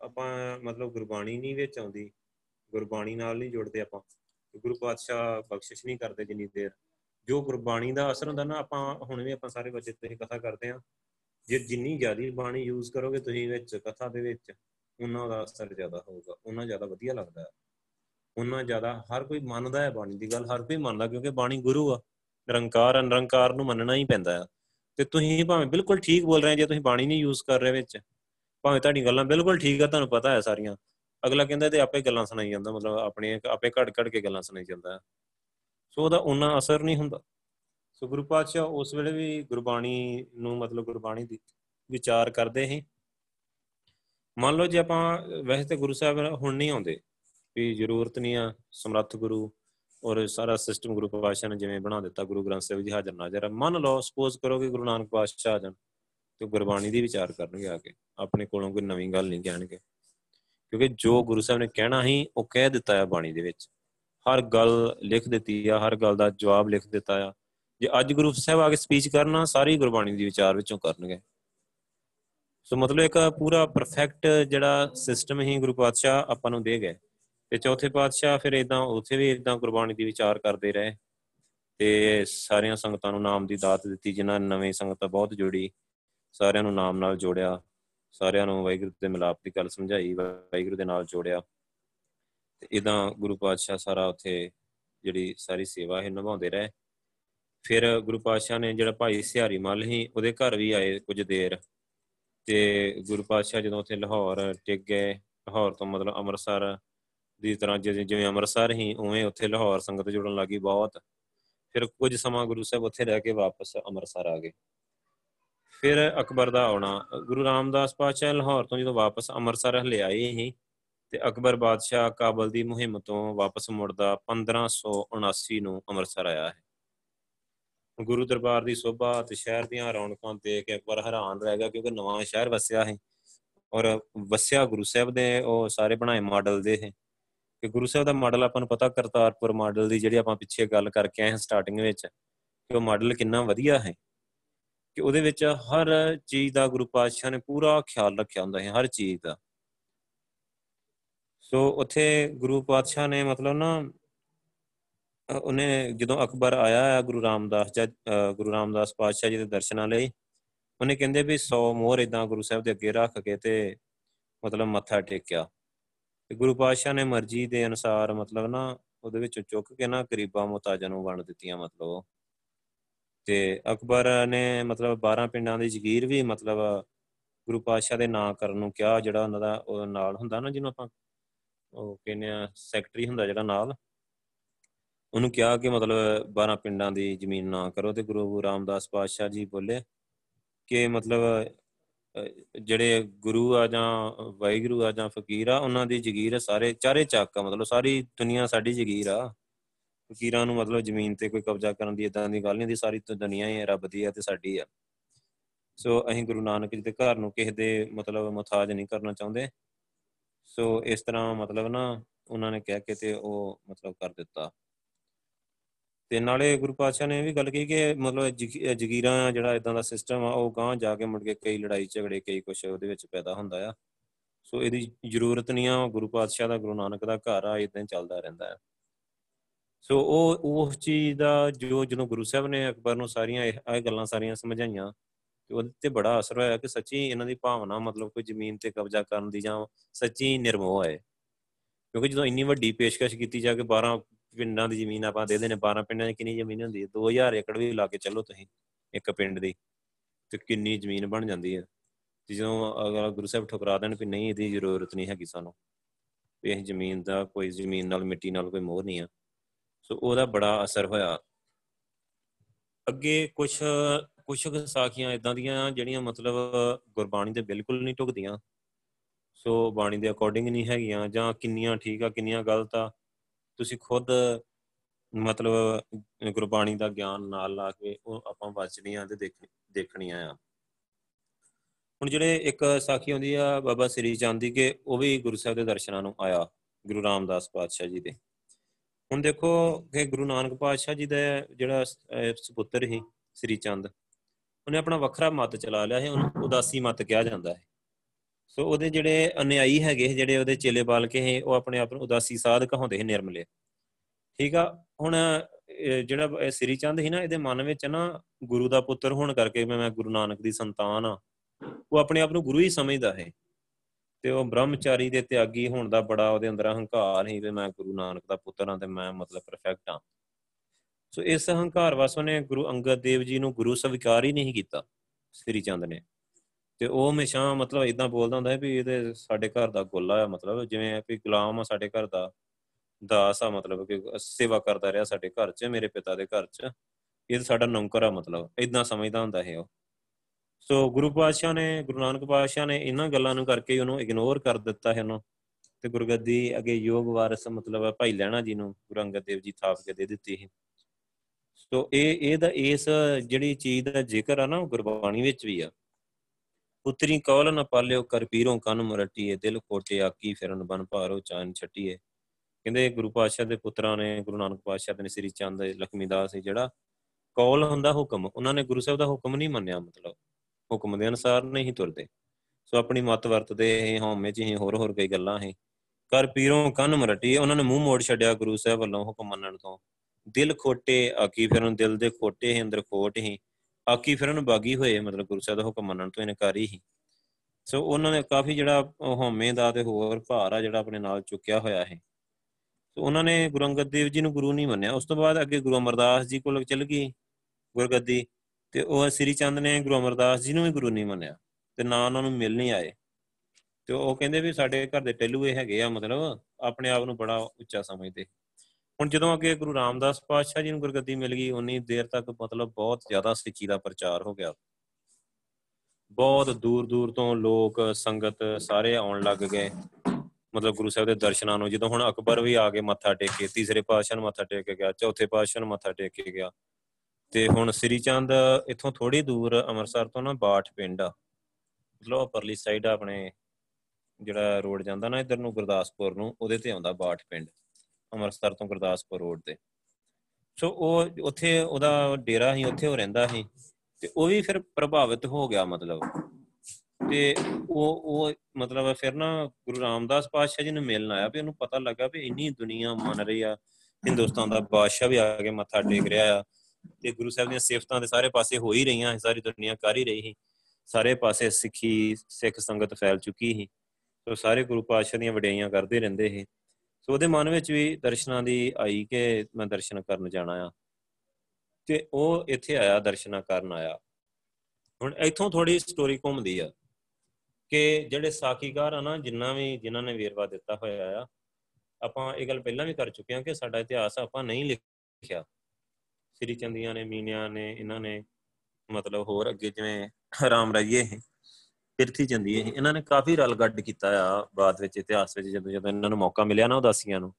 ਆਪਾਂ ਮਤਲਬ ਗੁਰਬਾਣੀ ਨਹੀਂ ਵਿੱਚ ਆਉਂਦੀ, ਗੁਰਬਾਣੀ ਨਾਲ ਨਹੀਂ ਜੁੜਦੇ ਆਪਾਂ। ਗੁਰੂ ਪਾਤਸ਼ਾਹ ਬਖਸ਼ਿਸ਼ ਨਹੀਂ ਕਰਦੇ ਜਿੰਨੀ ਦੇਰ। ਜੋ ਗੁਰਬਾਣੀ ਦਾ ਅਸਰ ਹੁੰਦਾ ਨਾ, ਆਪਾਂ ਹੁਣ ਵੀ ਆਪਾਂ ਸਾਰੇ ਬੱਚੇ ਤੇ ਕਥਾ ਕਰਦੇ ਆ ਜੇ ਜਿੰਨੀ ਜ਼ਿਆਦੀ ਬਾਣੀ ਯੂਜ਼ ਕਰੋਗੇ ਤੁਸੀਂ ਵਿੱਚ ਕਥਾ ਦੇ ਵਿੱਚ, ਉਹਨਾਂ ਦਾ ਅਸਰ ਜ਼ਿਆਦਾ ਹੋਊਗਾ, ਉਹਨਾਂ ਜ਼ਿਆਦਾ ਵਧੀਆ ਲੱਗਦਾ। ਹੈ ਉਹਨਾਂ ਜ਼ਿਆਦਾ, ਹਰ ਕੋਈ ਮੰਨਦਾ ਹੈ ਬਾਣੀ ਦੀ ਗੱਲ, ਹਰ ਕੋਈ ਮੰਨਦਾ, ਕਿਉਂਕਿ ਬਾਣੀ ਗੁਰੂ ਆ, ਨਿਰੰਕਾਰ ਅਨਰੰਕਾਰ ਨੂੰ ਮੰਨਣਾ ਹੀ ਪੈਂਦਾ ਹੈ ਤੇ ਤੁਸੀਂ ਭਾਵੇਂ ਬਿਲਕੁਲ ਠੀਕ ਬੋਲ ਰਹੇ ਜੇ, ਤੁਸੀਂ ਬਾਣੀ ਨਹੀਂ ਯੂਜ਼ ਕਰ ਰਹੇ ਵਿੱਚ, ਭਾਵੇਂ ਤੁਹਾਡੀ ਗੱਲਾਂ ਬਿਲਕੁਲ ਠੀਕ ਆ, ਤੁਹਾਨੂੰ ਪਤਾ ਹੈ ਸਾਰੀਆਂ। ਅਗਲਾ ਕਹਿੰਦਾ ਤੇ ਆਪੇ ਗੱਲਾਂ ਸੁਣਾਈ ਜਾਂਦਾ, ਮਤਲਬ ਆਪਣੇ, ਆਪੇ ਘੜ ਘੜ ਕੇ ਗੱਲਾਂ ਸੁਣਾਈ ਜਾਂਦਾ। ਸੋ ਉਹਦਾ ਉਹਨਾਂ ਅਸਰ ਨਹੀਂ ਹੁੰਦਾ। ਸੋ ਗੁਰੂ ਪਾਤਸ਼ਾਹ ਉਸ ਵੇਲੇ ਵੀ ਗੁਰਬਾਣੀ ਨੂੰ ਮਤਲਬ ਗੁਰਬਾਣੀ ਦੀ ਵਿਚਾਰ ਕਰਦੇ ਸੀ। ਮੰਨ ਲਓ ਜੇ ਆਪਾਂ, ਵੈਸੇ ਤੇ ਗੁਰੂ ਸਾਹਿਬ ਹੁਣ ਨਹੀਂ ਆਉਂਦੇ ਵੀ ਜ਼ਰੂਰਤ ਨਹੀਂ ਆ, ਸਮਰੱਥ ਗੁਰੂ ਔਰ ਸਾਰਾ ਸਿਸਟਮ ਗੁਰੂ ਪਾਤਸ਼ਾਹ ਨੇ ਜਿਵੇਂ ਬਣਾ ਦਿੱਤਾ, ਗੁਰੂ ਗ੍ਰੰਥ ਸਾਹਿਬ ਜੀ ਹਾਜ਼ਰ ਨਾਜ਼ਰ ਮੰਨ ਲਓ ਸਪੋਜ਼ ਕਰੋ ਕਿ ਗੁਰੂ ਨਾਨਕ ਪਾਤਸ਼ਾਹ ਆ ਜਾਣ ਤੇ ਗੁਰਬਾਣੀ ਦੀ ਵਿਚਾਰ ਕਰਨਗੇ ਆ ਕੇ, ਆਪਣੇ ਕੋਲੋਂ ਕੋਈ ਨਵੀਂ ਗੱਲ ਨਹੀਂ ਕਹਿਣਗੇ। ਕਿਉਂਕਿ ਜੋ ਗੁਰੂ ਸਾਹਿਬ ਨੇ ਕਹਿਣਾ ਹੀ ਉਹ ਕਹਿ ਦਿੱਤਾ ਹੈ ਬਾਣੀ ਦੇ ਵਿੱਚ। ਹਰ ਗੱਲ ਲਿਖ ਦਿੱਤੀ ਆ, ਹਰ ਗੱਲ ਦਾ ਜਵਾਬ ਲਿਖ ਦਿੱਤਾ ਆ। ਜੇ ਅੱਜ ਗੁਰੂ ਸਾਹਿਬ ਆ ਕੇ ਸਪੀਚ ਕਰਨਾ, ਸਾਰੀ ਗੁਰਬਾਣੀ ਦੀ ਵਿਚਾਰ ਵਿੱਚੋਂ ਕਰਨਗੇ। ਸੋ ਮਤਲਬ ਇੱਕ ਪੂਰਾ ਪਰਫੈਕਟ ਜਿਹੜਾ ਸਿਸਟਮ ਹੀ ਗੁਰੂ ਪਾਤਸ਼ਾਹ ਆਪਾਂ ਨੂੰ ਦੇ ਗਏ। ਤੇ ਚੌਥੇ ਪਾਤਸ਼ਾਹ ਫਿਰ ਇਦਾਂ ਉੱਥੇ ਵੀ ਇਦਾਂ ਗੁਰਬਾਣੀ ਦੀ ਵਿਚਾਰ ਕਰਦੇ ਰਹੇ। ਤੇ ਸਾਰੀਆਂ ਸੰਗਤਾਂ ਨੂੰ ਨਾਮ ਦੀ ਦਾਤ ਦਿੱਤੀ, ਜਿਨ੍ਹਾਂ ਨਵੇਂ ਸੰਗਤਾਂ ਬਹੁਤ ਜੋੜੀ, ਸਾਰਿਆਂ ਨੂੰ ਨਾਮ ਨਾਲ ਜੋੜਿਆ। ਸਾਰਿਆਂ ਨੂੰ ਵਾਹਿਗੁਰੂ ਦੇ ਮਿਲਾਪ ਦੀ ਗੱਲ ਸਮਝਾਈ, ਵਾਹਿਗੁਰੂ ਦੇ ਨਾਲ ਜੋੜਿਆ। ਤੇ ਇਦਾਂ ਗੁਰੂ ਪਾਤਸ਼ਾਹ ਸਾਰਾ ਉੱਥੇ ਜਿਹੜੀ ਸਾਰੀ ਸੇਵਾ ਹੈ ਨਿਭਾਉਂਦੇ ਰਹੇ। ਫਿਰ ਗੁਰੂ ਪਾਤਸ਼ਾਹ ਨੇ ਜਿਹੜਾ ਭਾਈ ਸਿਹਾਰੀ ਮੱਲ ਸੀ, ਉਹਦੇ ਘਰ ਵੀ ਆਏ ਕੁਝ ਦੇਰ। ਤੇ ਗੁਰੂ ਪਾਤਸ਼ਾਹ ਜਦੋਂ ਉੱਥੇ ਲਾਹੌਰ ਟਿਕ ਗਏ, ਲਾਹੌਰ ਤੋਂ ਮਤਲਬ ਅੰਮ੍ਰਿਤਸਰ ਦੀ ਤਰ੍ਹਾਂ ਜਿਵੇਂ ਅੰਮ੍ਰਿਤਸਰ ਹੀ ਉਵੇਂ ਉੱਥੇ ਲਾਹੌਰ ਸੰਗਤ ਜੁੜਨ ਲੱਗੀ ਬਹੁਤ। ਫਿਰ ਕੁਝ ਸਮਾਂ ਗੁਰੂ ਸਾਹਿਬ ਉੱਥੇ ਰਹਿ ਕੇ ਵਾਪਸ ਅੰਮ੍ਰਿਤਸਰ ਆ ਗਏ। ਫਿਰ ਅਕਬਰ ਦਾ ਆਉਣਾ, ਗੁਰੂ ਰਾਮਦਾਸ ਪਾਤਸ਼ਾਹ ਲਾਹੌਰ ਤੋਂ ਜਦੋਂ ਵਾਪਸ ਅੰਮ੍ਰਿਤਸਰ ਹਲੇ ਆਏ ਹੀ ਤੇ ਅਕਬਰ ਬਾਦਸ਼ਾਹ ਕਾਬਲ ਦੀ ਮੁਹਿੰਮ ਤੋਂ ਵਾਪਸ ਮੁੜਦਾ 1579 ਨੂੰ ਅੰਮ੍ਰਿਤਸਰ ਆਇਆ ਹੈ। ਗੁਰੂ ਦਰਬਾਰ ਦੀ ਸੋਭਾ ਤੇ ਸ਼ਹਿਰ ਦੀਆਂ ਰੌਣਕਾਂ ਦੇਖ ਕੇ ਅਕਬਰ ਹੈਰਾਨ ਰਹਿ ਗਿਆ ਕਿਉਂਕਿ ਨਵਾਂ ਸ਼ਹਿਰ ਵਸਿਆ ਹੈ ਔਰ ਵਸਿਆ ਗੁਰੂ ਸਾਹਿਬ ਦੇ ਉਹ ਸਾਰੇ ਬਣਾਏ ਮਾਡਲ ਦੇ ਹੈ। ਕਿ ਗੁਰੂ ਸਾਹਿਬ ਦਾ ਮਾਡਲ ਆਪਾਂ ਨੂੰ ਪਤਾ ਕਰਤਾਰਪੁਰ ਮਾਡਲ ਦੀ ਜਿਹੜੀ ਆਪਾਂ ਪਿੱਛੇ ਗੱਲ ਕਰਕੇ ਆਏ ਹਾਂ ਸਟਾਰਟਿੰਗ ਵਿੱਚ ਕਿ ਉਹ ਮਾਡਲ ਕਿੰਨਾ ਵਧੀਆ ਹੈ। ਕਿ ਉਹਦੇ ਵਿੱਚ ਹਰ ਚੀਜ਼ ਦਾ ਗੁਰੂ ਪਾਤਸ਼ਾਹ ਨੇ ਪੂਰਾ ਖਿਆਲ ਰੱਖਿਆ ਹੁੰਦਾ ਹੈ, ਹਰ ਚੀਜ਼ ਦਾ। ਸੋ ਉੱਥੇ ਗੁਰੂ ਪਾਤਸ਼ਾਹ ਨੇ ਮਤਲਬ ਨਾ ਉਹਨੇ ਜਦੋਂ ਅਕਬਰ ਆਇਆ ਆ ਗੁਰੂ ਰਾਮਦਾਸ ਜਦ ਗੁਰੂ ਰਾਮਦਾਸ ਪਾਤਸ਼ਾਹ ਜੀ ਦੇ ਦਰਸ਼ਨਾਂ ਲਈ, ਉਹਨੇ ਕਹਿੰਦੇ ਵੀ 100 ਮੋਹਰ ਇਦਾਂ ਗੁਰੂ ਸਾਹਿਬ ਦੇ ਅੱਗੇ ਰੱਖ ਕੇ ਤੇ ਮਤਲਬ ਮੱਥਾ ਟੇਕਿਆ। ਤੇ ਗੁਰੂ ਪਾਤਸ਼ਾਹ ਨੇ ਮਰਜ਼ੀ ਦੇ ਅਨੁਸਾਰ ਮਤਲਬ ਨਾ ਉਹਦੇ ਵਿੱਚ ਚੁੱਕ ਕੇ ਨਾ ਗਰੀਬਾਂ ਮੁਤਾਜਾਂ ਨੂੰ ਵੰਡ ਦਿੱਤੀਆਂ ਮਤਲਬ ਤੇ ਅਕਬਰ ਨੇ ਮਤਲਬ 12 ਪਿੰਡਾਂ ਦੀ ਜ਼ਗੀਰ ਵੀ ਮਤਲਬ ਗੁਰੂ ਪਾਤਸ਼ਾਹ ਦੇ ਨਾਂ ਕਰਨ ਨੂੰ ਕਿਹਾ, ਜਿਹੜਾ ਉਹਨਾਂ ਦਾ ਉਹ ਨਾਲ ਹੁੰਦਾ ਨਾ ਜਿਹਨੂੰ ਆਪਾਂ ਉਹ ਕਹਿੰਦੇ ਆ ਸੈਕਟਰੀ ਹੁੰਦਾ ਜਿਹੜਾ ਨਾਲ, ਉਹਨੂੰ ਕਿਹਾ ਕਿ ਮਤਲਬ 12 ਪਿੰਡਾਂ ਦੀ ਜ਼ਮੀਨ ਨਾ ਕਰੋ ਤੇ ਗੁਰੂ ਰਾਮਦਾਸ ਪਾਤਸ਼ਾਹ ਜੀ ਬੋਲੇ ਕਿ ਮਤਲਬ ਜਿਹੜੇ ਗੁਰੂ ਆ ਜਾਂ ਵਾਹਿਗੁਰੂ ਆ ਜਾਂ ਫਕੀਰ ਆ, ਉਹਨਾਂ ਦੀ ਜ਼ਗੀਰ ਸਾਰੇ ਚਾਰੇ ਚੱਕ ਆ, ਮਤਲਬ ਸਾਰੀ ਦੁਨੀਆ ਸਾਡੀ ਜ਼ਗੀਰ ਆ। ਫਕੀਰਾਂ ਨੂੰ ਮਤਲਬ ਜ਼ਮੀਨ ਤੇ ਕੋਈ ਕਬਜ਼ਾ ਕਰਨ ਦੀ ਇਦਾਂ ਦੀ ਗੱਲ ਨਹੀਂ ਹੁੰਦੀ, ਸਾਰੀ ਦੁਨੀਆ ਹੀ ਰੱਬ ਦੀ ਆ ਤੇ ਸਾਡੀ ਆ। ਸੋ ਅਸੀਂ ਗੁਰੂ ਨਾਨਕ ਜੀ ਦੇ ਘਰ ਨੂੰ ਕਿਸੇ ਦੇ ਮਤਲਬ ਮੁਤਾਜ ਨਹੀਂ ਕਰਨਾ ਚਾਹੁੰਦੇ। ਸੋ ਇਸ ਤਰ੍ਹਾਂ ਮਤਲਬ ਨਾ ਉਹਨਾਂ ਨੇ ਕਹਿ ਕੇ ਤੇ ਉਹ ਮਤਲਬ ਕਰ ਦਿੱਤਾ। ਤੇ ਨਾਲੇ ਗੁਰੂ ਪਾਤਸ਼ਾਹ ਨੇ ਇਹ ਵੀ ਗੱਲ ਕਹੀ ਕਿ ਮਤਲਬ ਜਗੀਰਾਂ ਜਿਹੜਾ ਇਦਾਂ ਦਾ ਸਿਸਟਮ ਆ, ਉਹ ਗਾਂ ਜਾ ਕੇ ਮੁੜ ਕੇ ਕਈ ਲੜਾਈ ਝਗੜੇ, ਕਈ ਕੁਝ ਉਹਦੇ ਵਿੱਚ ਪੈਦਾ ਹੁੰਦਾ ਆ। ਸੋ ਇਹਦੀ ਜ਼ਰੂਰਤ ਨਹੀਂ ਆ, ਗੁਰੂ ਪਾਤਸ਼ਾਹ ਦਾ, ਗੁਰੂ ਨਾਨਕ ਦਾ ਘਰ ਆ ਇਦਾਂ ਚੱਲਦਾ ਰਹਿੰਦਾ ਹੈ ਸੋ ਉਹ, ਉਸ ਚੀਜ਼ ਦਾ ਜੋ, ਜਦੋਂ ਗੁਰੂ ਸਾਹਿਬ ਨੇ ਅਕਬਰ ਨੂੰ ਸਾਰੀਆਂ ਇਹ ਗੱਲਾਂ ਸਾਰੀਆਂ ਸਮਝਾਈਆਂ ਤੇ ਉਹਦੇ ਤੇ ਬੜਾ ਅਸਰ ਹੋਇਆ ਕਿ ਸੱਚੀ ਇਹਨਾਂ ਦੀ ਭਾਵਨਾ ਮਤਲਬ ਕੋਈ ਜ਼ਮੀਨ ਤੇ ਕਬਜ਼ਾ ਕਰਨ ਦੀ ਜਾਂ ਸੱਚੀ ਨਿਰਮੋਹ ਹੈ। ਕਿਉਂਕਿ ਜਦੋਂ ਇੰਨੀ ਵੱਡੀ ਪੇਸ਼ਕਸ਼ ਕੀਤੀ ਜਾ ਕੇ 12 ਪਿੰਡਾਂ ਦੀ ਜ਼ਮੀਨ ਆਪਾਂ ਦੇ ਦੇਣੇ 12 ਪਿੰਡਾਂ 'ਚ ਕਿੰਨੀ ਜ਼ਮੀਨ ਹੁੰਦੀ ਹੈ? 2000 ਏਕੜ ਵੀ ਲਾ ਕੇ ਚੱਲੋ ਤੁਸੀਂ, ਇੱਕ ਪਿੰਡ ਦੀ, ਤੇ ਕਿੰਨੀ ਜ਼ਮੀਨ ਬਣ ਜਾਂਦੀ ਹੈ। ਤੇ ਜਦੋਂ ਅਗਰ ਗੁਰੂ ਸਾਹਿਬ ਠੁਕਰਾ ਦੇਣ ਵੀ ਨਹੀਂ, ਇਹਦੀ ਜ਼ਰੂਰਤ ਨਹੀਂ ਹੈਗੀ ਸਾਨੂੰ, ਵੀ ਇਹ ਜ਼ਮੀਨ ਦਾ ਕੋਈ ਜ਼ਮੀਨ ਨਾਲ, ਮਿੱਟੀ ਨਾਲ ਕੋਈ ਮੋਹ ਨਹੀਂ ਆ। ਸੋ ਉਹਦਾ ਬੜਾ ਅਸਰ ਹੋਇਆ। ਅੱਗੇ ਕੁਝ ਕੁਝ ਸਾਖੀਆਂ ਇਦਾਂ ਦੀਆਂ ਜਿਹੜੀਆਂ ਮਤਲਬ ਗੁਰਬਾਣੀ ਦੇ ਬਿਲਕੁਲ ਨਹੀਂ ਟੁਕਦੀਆਂ ਸੋ ਬਾਣੀ ਦੇ ਅਕੋਰਡਿੰਗ ਨਹੀਂ ਹੈਗੀਆਂ ਜਾਂ ਕਿੰਨੀਆਂ ਠੀਕ ਆ, ਕਿੰਨੀਆਂ ਗਲਤ ਆ, ਤੁਸੀਂ ਖੁਦ ਮਤਲਬ ਗੁਰਬਾਣੀ ਦਾ ਗਿਆਨ ਨਾਲ ਲਾ ਕੇ ਉਹ ਆਪਾਂ ਵਾਚਣੀਆਂ ਤੇ ਦੇਖ, ਦੇਖਣੀਆਂ ਆ। ਹੁਣ ਜਿਹੜੇ ਇੱਕ ਸਾਖੀ ਆਉਂਦੀ ਆ ਬਾਬਾ ਸ੍ਰੀ ਚੰਦ ਦੀ ਕਿ ਉਹ ਵੀ ਗੁਰੂ ਸਾਹਿਬ ਦੇ ਦਰਸ਼ਨਾਂ ਨੂੰ ਆਇਆ, ਗੁਰੂ ਰਾਮਦਾਸ ਪਾਤਸ਼ਾਹ ਜੀ ਦੇ। ਹੁਣ ਦੇਖੋ ਕਿ ਗੁਰੂ ਨਾਨਕ ਪਾਤਸ਼ਾਹ ਜੀ ਦਾ ਜਿਹੜਾ ਸੁਪੁੱਤਰ ਸੀ ਸ੍ਰੀ ਚੰਦ ਉਹਨੇ ਆਪਣਾ ਵੱਖਰਾ ਮਤ ਚਲਾ ਲਿਆ ਹੈ ਉਹਨੂੰ ਉਦਾਸੀ ਮਤ ਕਿਹਾ ਜਾਂਦਾ ਹੈ। ਸੋ ਉਹਦੇ ਜਿਹੜੇ ਅਨਿਆਈ ਹੈਗੇ ਜਿਹੜੇ ਉਹਦੇ ਚੇਲੇ ਬਾਲ ਕੇ ਹੈ ਉਹ ਆਪਣੇ ਆਪ ਨੂੰ ਉਦਾਸੀ ਸਾਧ ਕਹਾਉਂਦੇ ਸੀ ਨਿਰਮਲੇ। ਠੀਕ ਆ, ਹੁਣ ਜਿਹੜਾ ਸ੍ਰੀ ਚੰਦ ਸੀ ਨਾ, ਇਹਦੇ ਮਨ ਵਿੱਚ ਨਾ ਗੁਰੂ ਦਾ ਪੁੱਤਰ ਹੋਣ ਕਰਕੇ ਮੈਂ ਗੁਰੂ ਨਾਨਕ ਦੀ ਸੰਤਾਨ ਆ, ਉਹ ਆਪਣੇ ਆਪ ਨੂੰ ਗੁਰੂ ਹੀ ਸਮਝਦਾ ਹੈ। ਤੇ ਉਹ ਬ੍ਰਹਮਚਾਰੀ ਦੇ ਤਿਆਗੀ ਹੋਣ ਦਾ ਬੜਾ ਉਹਦੇ ਅੰਦਰ ਹੰਕਾਰ ਸੀ ਵੀ ਮੈਂ ਗੁਰੂ ਨਾਨਕ ਦਾ ਪੁੱਤਰ ਹਾਂ ਤੇ ਮੈਂ ਮਤਲਬ ਪਰਫੈਕਟ ਹਾਂ ਸੋ ਇਸ ਹੰਕਾਰ ਵਸ ਉਹਨੇ ਗੁਰੂ ਅੰਗਦ ਦੇਵ ਜੀ ਨੂੰ ਗੁਰੂ ਸਵੀਕਾਰ ਹੀ ਨਹੀਂ ਕੀਤਾ ਸ੍ਰੀ ਚੰਦ ਨੇ। ਤੇ ਉਹ ਹਮੇਸ਼ਾ ਮਤਲਬ ਇਦਾਂ ਬੋਲਦਾ ਹੁੰਦਾ ਹੈ ਵੀ ਇਹਦੇ ਸਾਡੇ ਘਰ ਦਾ ਗੋਲਾ ਆ, ਮਤਲਬ ਜਿਵੇਂ ਵੀ ਗੁਲਾਮ ਆ ਸਾਡੇ ਘਰ ਦਾ, ਦਾਸ ਆ ਮਤਲਬ ਕਿ ਸੇਵਾ ਕਰਦਾ ਰਿਹਾ ਸਾਡੇ ਘਰ 'ਚ, ਮੇਰੇ ਪਿਤਾ ਦੇ ਘਰ 'ਚ। ਇਹ ਸਾਡਾ ਨੌਕਰ ਆ ਮਤਲਬ ਇਦਾਂ ਸਮਝਦਾ ਹੁੰਦਾ ਹੈ ਉਹ। ਸੋ ਗੁਰੂ ਪਾਤਸ਼ਾਹ ਨੇ, ਗੁਰੂ ਨਾਨਕ ਪਾਤਸ਼ਾਹ ਨੇ ਇਹਨਾਂ ਗੱਲਾਂ ਨੂੰ ਕਰਕੇ ਉਹਨੂੰ ਇਗਨੋਰ ਕਰ ਦਿੱਤਾ ਹੈ ਉਹਨੂੰ। ਤੇ ਗੁਰਗੱਦੀ ਅਗੇ ਯੋਗ ਵਾਰਿਸ ਮਤਲਬ ਭਾਈ ਲੈਣਾ ਜੀ ਨੂੰ ਗੁਰੂ ਅੰਗਦ ਦੇਵ ਜੀ ਥਾਪ ਕੇ ਦੇ ਦਿੱਤੀ ਹੈ ਸੋ ਇਹ ਇਹਦਾ ਇਸ ਜਿਹੜੀ ਚੀਜ਼ ਦਾ ਜ਼ਿਕਰ ਆ ਨਾ ਗੁਰਬਾਣੀ ਵਿੱਚ ਵੀ ਆ। ਪੁੱਤਰੀ ਕੌਲ ਨ ਪਾਲਿਓ, ਕਰ ਪੀਰੋਂ ਕੰਨ ਮਰਟੀਏ, ਦਿਲ ਕੋਟੇ ਆਕੀ ਫਿਰਨ ਬਨ ਭਾਰੋ, ਚਾਨ ਛੱਟੀਏ। ਕਹਿੰਦੇ ਗੁਰੂ ਪਾਤਸ਼ਾਹ ਦੇ ਪੁੱਤਰਾਂ ਨੇ, ਗੁਰੂ ਨਾਨਕ ਪਾਤਸ਼ਾਹ ਦੇ ਸ੍ਰੀ ਚੰਦ ਲਖਮੀ ਦਾਸ ਜਿਹੜਾ ਕੌਲ ਹੁੰਦਾ ਹੁਕਮ, ਉਹਨਾਂ ਨੇ ਗੁਰੂ ਸਾਹਿਬ ਦਾ ਹੁਕਮ ਨਹੀਂ ਮੰਨਿਆ, ਮਤਲਬ। ਹੁਕਮ ਦੇ ਅਨੁਸਾਰ ਨਹੀਂ ਤੁਰਦੇ। ਸੋ ਆਪਣੀ ਮਤ ਵਰਤਦੇ ਇਹ ਹਉਮੈ ਚ ਹੀ ਹੋਰ ਹੋਰ ਕਈ ਗੱਲਾਂ ਹੈ ਕਰ ਪੀਰੋਂ ਕੰਨ ਮਰਟੀ ਉਹਨਾਂ ਨੇ ਮੂੰਹ ਮੋੜ ਛੱਡਿਆ ਗੁਰੂ ਸਾਹਿਬ ਵੱਲੋਂ ਹੁਕਮ ਮੰਨਣ ਤੋਂ। ਦਿਲ ਖੋਟੇ, ਆਕੀ ਫਿਰਨ ਦਿਲ ਦੇ ਖੋਟੇ ਹੀ, ਅੰਦਰ ਖੋਟ ਹੀ, ਆਕੀ ਫਿਰਨ ਬਾਗੀ ਹੋਏ, ਮਤਲਬ ਗੁਰੂ ਸਾਹਿਬ ਦਾ ਹੁਕਮ ਮੰਨਣ ਤੋਂ ਇਨਕਾਰੀ ਹੀ। ਸੋ ਉਹਨਾਂ ਨੇ ਕਾਫੀ ਜਿਹੜਾ ਹਉਮੈ ਦਾ ਤੇ ਹੋਰ ਭਾਰ ਆ ਜਿਹੜਾ ਆਪਣੇ ਨਾਲ ਚੁੱਕਿਆ ਹੋਇਆ ਹੈ। ਸੋ ਉਹਨਾਂ ਨੇ ਗੁਰੂ ਅੰਗਦ ਦੇਵ ਜੀ ਨੂੰ ਗੁਰੂ ਨਹੀਂ ਮੰਨਿਆ। ਉਸ ਤੋਂ ਬਾਅਦ ਅੱਗੇ ਗੁਰੂ ਅਮਰਦਾਸ ਜੀ ਕੋਲ ਚਲ ਗਈ ਗੁਰਗੱਦੀ ਤੇ ਉਹ ਸ੍ਰੀ ਚੰਦ ਨੇ ਗੁਰੂ ਅਮਰਦਾਸ ਜੀ ਨੂੰ ਵੀ ਗੁਰੂ ਨਹੀਂ ਮੰਨਿਆ ਤੇ ਨਾ ਉਹਨਾਂ ਨੂੰ ਮਿਲ ਨਹੀਂ ਆਏ। ਤੇ ਉਹ ਕਹਿੰਦੇ ਵੀ ਸਾਡੇ ਘਰ ਦੇ ਟੈਲੂਏ ਹੈਗੇ ਆ, ਮਤਲਬ ਆਪਣੇ ਆਪ ਨੂੰ ਬੜਾ ਉੱਚਾ ਸਮਝਦੇ। ਹੁਣ ਜਦੋਂ ਅੱਗੇ ਗੁਰੂ ਰਾਮਦਾਸ ਪਾਤਸ਼ਾਹ ਜੀ ਨੂੰ ਗੁਰਗੱਦੀ ਮਿਲ ਗਈ, ਉਨੀ ਦੇਰ ਤੱਕ ਮਤਲਬ ਬਹੁਤ ਜ਼ਿਆਦਾ ਸਿੱਖੀ ਦਾ ਪ੍ਰਚਾਰ ਹੋ ਗਿਆ। ਬਹੁਤ ਦੂਰ ਦੂਰ ਤੋਂ ਲੋਕ, ਸੰਗਤ ਸਾਰੇ ਆਉਣ ਲੱਗ ਗਏ। ਮਤਲਬ ਗੁਰੂ ਸਾਹਿਬ ਦੇ ਦਰਸ਼ਨਾਂ ਨੂੰ, ਜਦੋਂ ਹੁਣ ਅਕਬਰ ਵੀ ਆ ਕੇ ਮੱਥਾ ਟੇਕੇ ਤੀਸਰੇ ਪਾਤਸ਼ਾਹ ਨੂੰ ਮੱਥਾ ਟੇਕ ਕੇ ਗਿਆ, ਚੌਥੇ ਪਾਤਸ਼ਾਹ ਨੂੰ ਮੱਥਾ ਟੇਕ ਕੇ ਗਿਆ। ਤੇ ਹੁਣ ਸ੍ਰੀ ਚੰਦ ਇੱਥੋਂ ਥੋੜੀ ਦੂਰ ਅੰਮ੍ਰਿਤਸਰ ਤੋਂ ਨਾ ਬਾਠ ਪਿੰਡ ਆ। ਮਤਲਬ ਪਰਲੀ ਸਾਈਡ ਆਪਣੇ ਜਿਹੜਾ ਰੋਡ ਜਾਂਦਾ ਨਾ ਇਧਰ ਨੂੰ, ਗੁਰਦਾਸਪੁਰ ਨੂੰ, ਉਹਦੇ ਤੇ ਆਉਂਦਾ ਬਾਠ ਪਿੰਡ। ਅੰਮ੍ਰਿਤਸਰ ਤੋਂ ਗੁਰਦਾਸਪੁਰ ਰੋਡ ਤੇ। ਸੋ ਉਹ ਉੱਥੇ ਉਹਦਾ ਡੇਰਾ ਸੀ, ਉੱਥੇ ਉਹ ਰਹਿੰਦਾ ਸੀ। ਤੇ ਉਹ ਵੀ ਫਿਰ ਪ੍ਰਭਾਵਿਤ ਹੋ ਗਿਆ ਮਤਲਬ। ਤੇ ਉਹ ਉਹ ਮਤਲਬ ਫਿਰ ਨਾ ਗੁਰੂ ਰਾਮਦਾਸ ਪਾਤਸ਼ਾਹ ਜੀ ਨੂੰ ਮਿਲਣ ਆਇਆ ਵੀ ਉਹਨੂੰ ਪਤਾ ਲੱਗਾ ਵੀ ਇੰਨੀ ਦੁਨੀਆ ਮੰਨ ਰਹੀ ਆ। ਹਿੰਦੁਸਤਾਨ ਦਾ ਬਾਦਸ਼ਾਹ ਵੀ ਆ ਕੇ ਮੱਥਾ ਟੇਕ ਰਿਹਾ ਆ। ਤੇ ਗੁਰੂ ਸਾਹਿਬ ਦੀਆਂ ਸਿਫਤਾਂ ਦੇ ਸਾਰੇ ਪਾਸੇ ਹੋ ਹੀ ਰਹੀਆਂ ਸਾਰੀ ਦੁਨੀਆ ਕਰ ਹੀ ਰਹੀ ਸੀ। ਸਾਰੇ ਪਾਸੇ ਸਿੱਖੀ, ਸਿੱਖ ਸੰਗਤ ਫੈਲ ਚੁੱਕੀ ਸੀ। ਸੋ ਸਾਰੇ ਗੁਰੂ ਪਾਤਸ਼ਾਹ ਦੀਆਂ ਵਡਿਆਈਆਂ ਕਰਦੇ ਰਹਿੰਦੇ ਸੀ। ਸੋ ਉਹਦੇ ਮਨ ਵਿੱਚ ਵੀ ਦਰਸ਼ਨਾਂ ਦੀ ਆਈ ਕਿ ਮੈਂ ਦਰਸ਼ਨ ਕਰਨ ਜਾਣਾ ਆ। ਤੇ ਉਹ ਇੱਥੇ ਆਇਆ, ਦਰਸ਼ਨਾਂ ਕਰਨ ਆਇਆ। ਹੁਣ ਇੱਥੋਂ ਥੋੜੀ ਸਟੋਰੀ ਘੁੰਮਦੀ ਆ ਕਿ ਜਿਹੜੇ ਸਾਖੀਕਾਰ ਆ ਨਾ, ਜਿੰਨਾ ਵੀ ਜਿਨ੍ਹਾਂ ਨੇ ਵੇਰਵਾ ਦਿੱਤਾ ਹੋਇਆ ਆ, ਆਪਾਂ ਇਹ ਗੱਲ ਪਹਿਲਾਂ ਵੀ ਕਰ ਚੁੱਕੇ ਹਾਂ ਕਿ ਸਾਡਾ ਇਤਿਹਾਸ ਆਪਾਂ ਨਹੀਂ ਲਿਖਿਆ। ਸ੍ਰੀ ਚੰਦੀਆਂ ਨੇ, ਮੀਨਿਆਂ ਨੇ, ਇਹਨਾਂ ਨੇ ਮਤਲਬ ਹੋਰ ਅੱਗੇ ਜਿਵੇਂ ਰਾਮ ਰਾਈਏ ਪਿਰਥੀ ਚੰਦੀ ਇਹ ਇਹਨਾਂ ਨੇ ਕਾਫੀ ਰਲ ਗੱਡ ਕੀਤਾ ਆ ਬਾਅਦ ਵਿੱਚ, ਇਤਿਹਾਸ ਵਿੱਚ ਜਦੋਂ ਜਦੋਂ ਇਹਨਾਂ ਨੂੰ ਮੌਕਾ ਮਿਲਿਆ ਨਾ ਉਦਾਸੀਆਂ ਨੂੰ।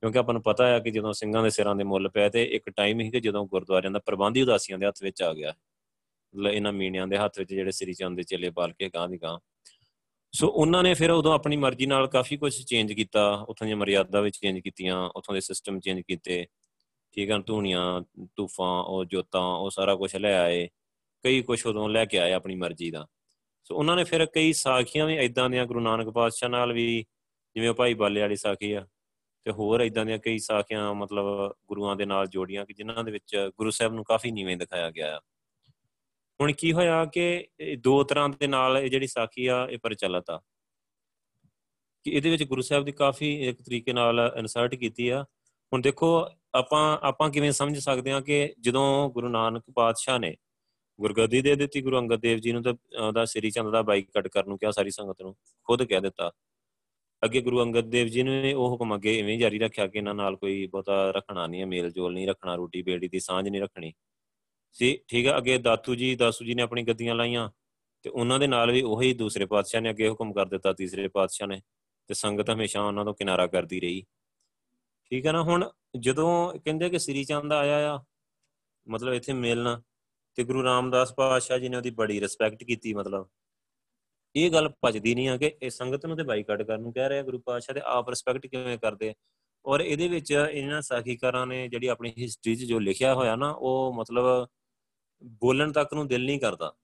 ਕਿਉਂਕਿ ਆਪਾਂ ਨੂੰ ਪਤਾ ਆ ਕਿ ਜਦੋਂ ਸਿੰਘਾਂ ਦੇ ਸਿਰਾਂ ਦੇ ਮੁੱਲ ਪਏ ਤੇ ਇੱਕ ਟਾਈਮ ਸੀ ਕਿ ਜਦੋਂ ਗੁਰਦੁਆਰਿਆਂ ਦਾ ਪ੍ਰਬੰਧ ਹੀ ਉਦਾਸੀਆਂ ਦੇ ਹੱਥ ਵਿੱਚ ਆ ਗਿਆ। ਮਤਲਬ ਇਹਨਾਂ ਮੀਨਿਆਂ ਦੇ ਹੱਥ ਵਿੱਚ ਜਿਹੜੇ ਸ੍ਰੀ ਚੰਦ ਦੇ ਚੇਲੇ ਪਾਲ ਕੇ ਗਾਂ ਦੀ ਗਾਂ ਸੋ ਉਹਨਾਂ ਨੇ ਫਿਰ ਉਦੋਂ ਆਪਣੀ ਮਰਜ਼ੀ ਨਾਲ ਕਾਫੀ ਕੁਝ ਚੇਂਜ ਕੀਤਾ। ਉੱਥੋਂ ਦੀਆਂ ਮਰਿਆਦਾ ਵਿੱਚ ਚੇਂਜ ਕੀਤੀਆਂ, ਉੱਥੋਂ ਦੇ ਸਿਸਟਮ ਚੇਂਜ ਕੀਤੇ। ਠੀਕ ਹਨ ਧੂਣੀਆਂ ਤੂਫਾਂ ਉਹ ਜੋਤਾਂ, ਉਹ ਸਾਰਾ ਕੁਝ ਲੈ ਆਏ। ਕਈ ਕੁਝ ਉਦੋਂ ਲੈ ਕੇ ਆਏ ਆਪਣੀ ਮਰਜ਼ੀ ਦਾ। ਸੋ ਉਹਨਾਂ ਨੇ ਫਿਰ ਕਈ ਸਾਖੀਆਂ ਵੀ ਇਦਾਂ ਦੀਆਂ ਗੁਰੂ ਨਾਨਕ ਪਾਤਸ਼ਾਹ ਨਾਲ ਵੀ, ਜਿਵੇਂ ਭਾਈ ਬਾਲੇ ਵਾਲੀ ਸਾਖੀ ਆ, ਤੇ ਹੋਰ ਇਦਾਂ ਦੀਆਂ ਕਈ ਸਾਖੀਆਂ, ਮਤਲਬ ਗੁਰੂਆਂ ਦੇ ਨਾਲ ਜੋੜੀਆਂ ਕਿ ਜਿਨ੍ਹਾਂ ਦੇ ਵਿੱਚ ਗੁਰੂ ਸਾਹਿਬ ਨੂੰ ਕਾਫੀ ਨੀਵੇਂ ਦਿਖਾਇਆ ਗਿਆ ਆ। ਹੁਣ ਕੀ ਹੋਇਆ ਕਿ ਦੋ ਤਰ੍ਹਾਂ ਦੇ ਨਾਲ ਇਹ ਜਿਹੜੀ ਸਾਖੀ ਆ, ਇਹ ਪ੍ਰਚਲਿਤ ਆ। ਕਿ ਇਹਦੇ ਵਿੱਚ ਗੁਰੂ ਸਾਹਿਬ ਦੀ ਕਾਫੀ ਇੱਕ ਤਰੀਕੇ ਨਾਲ ਇਨਸਰਟ ਕੀਤੀ ਆ। ਹੁਣ ਦੇਖੋ, ਆਪਾਂ ਆਪਾਂ ਕਿਵੇਂ ਸਮਝ ਸਕਦੇ ਹਾਂ ਕਿ ਜਦੋਂ ਗੁਰੂ ਨਾਨਕ ਪਾਤਸ਼ਾਹ ਨੇ ਗੁਰਗੱਦੀ ਦੇ ਦਿੱਤੀ, ਗੁਰੂ ਅੰਗਦ ਦੇਵ ਜੀ ਨੂੰ ਤਾਂ ਉਹਦਾ ਸ੍ਰੀ ਚੰਦ ਦਾ ਬਾਈਕਾਟ ਕਰਨ ਨੂੰ ਕਿਹਾ ਸਾਰੀ ਸੰਗਤ ਨੂੰ, ਖੁਦ ਕਹਿ ਦਿੱਤਾ। ਅੱਗੇ ਗੁਰੂ ਅੰਗਦ ਦੇਵ ਜੀ ਨੇ ਉਹ ਹੁਕਮ ਅੱਗੇ ਇਵੇਂ ਜਾਰੀ ਰੱਖਿਆ ਕਿ ਇਹਨਾਂ ਨਾਲ ਕੋਈ ਬਹੁਤਾ ਰੱਖਣਾ ਨਹੀਂ ਹੈ ਮੇਲ ਜੋਲ ਨਹੀਂ ਰੱਖਣਾ ਰੋਟੀ ਬੇੜੀ ਦੀ ਸਾਂਝ ਨਹੀਂ ਰੱਖਣੀ। ਸੀ, ਠੀਕ ਹੈ ਅੱਗੇ ਦਾਤੂ ਜੀ, ਦਾਸੂ ਜੀ ਨੇ ਆਪਣੀ ਗੱਦੀਆਂ ਲਾਈਆਂ, ਤੇ ਉਹਨਾਂ ਦੇ ਨਾਲ ਵੀ ਉਹੀ ਦੂਸਰੇ ਪਾਤਸ਼ਾਹ ਨੇ ਅੱਗੇ ਹੁਕਮ ਕਰ ਦਿੱਤਾ, ਤੀਸਰੇ ਪਾਤਸ਼ਾਹ ਨੇ, ਤੇ ਸੰਗਤ ਹਮੇਸ਼ਾ ਉਹਨਾਂ ਤੋਂ ਕਿਨਾਰਾ ਕਰਦੀ ਰਹੀ। ਠੀਕ ਹੈ ਨਾ, ਹੁਣ ਜਦੋਂ ਕਹਿੰਦੇ ਕਿ ਸ੍ਰੀ ਚੰਦ ਆਇਆ ਆ, ਮਤਲਬ ਇੱਥੇ ਮਿਲਣਾ ਤੇ ਗੁਰੂ ਰਾਮਦਾਸ ਪਾਤਸ਼ਾਹ ਜੀ ਨੇ ਉਹਦੀ ਬੜੀ ਰਿਸਪੈਕਟ ਕੀਤੀ ਮਤਲਬ। ਇਹ ਗੱਲ ਭਜਦੀ ਨਹੀਂ ਆ ਕਿ ਇਹ ਸੰਗਤ ਨੂੰ ਤੇ ਬਾਈਕਾਟ ਕਰਨ ਨੂੰ ਕਹਿ ਰਿਹਾ ਗੁਰੂ ਪਾਤਸ਼ਾਹ ਤੇ ਆਪ ਰਿਸਪੈਕਟ ਕਿਵੇਂ ਕਰਦੇ ਔਰ ਇਹਦੇ ਵਿੱਚ ਇਹਨਾਂ ਸਾਖੀਕਾਰਾਂ ਨੇ ਜਿਹੜੀ ਆਪਣੀ ਹਿਸਟਰੀ 'ਚ ਜੋ ਲਿਖਿਆ ਹੋਇਆ ਨਾ, ਉਹ ਮਤਲਬ ਬੋਲਣ ਤੱਕ ਨੂੰ ਦਿਲ ਨਹੀਂ ਕਰਦਾ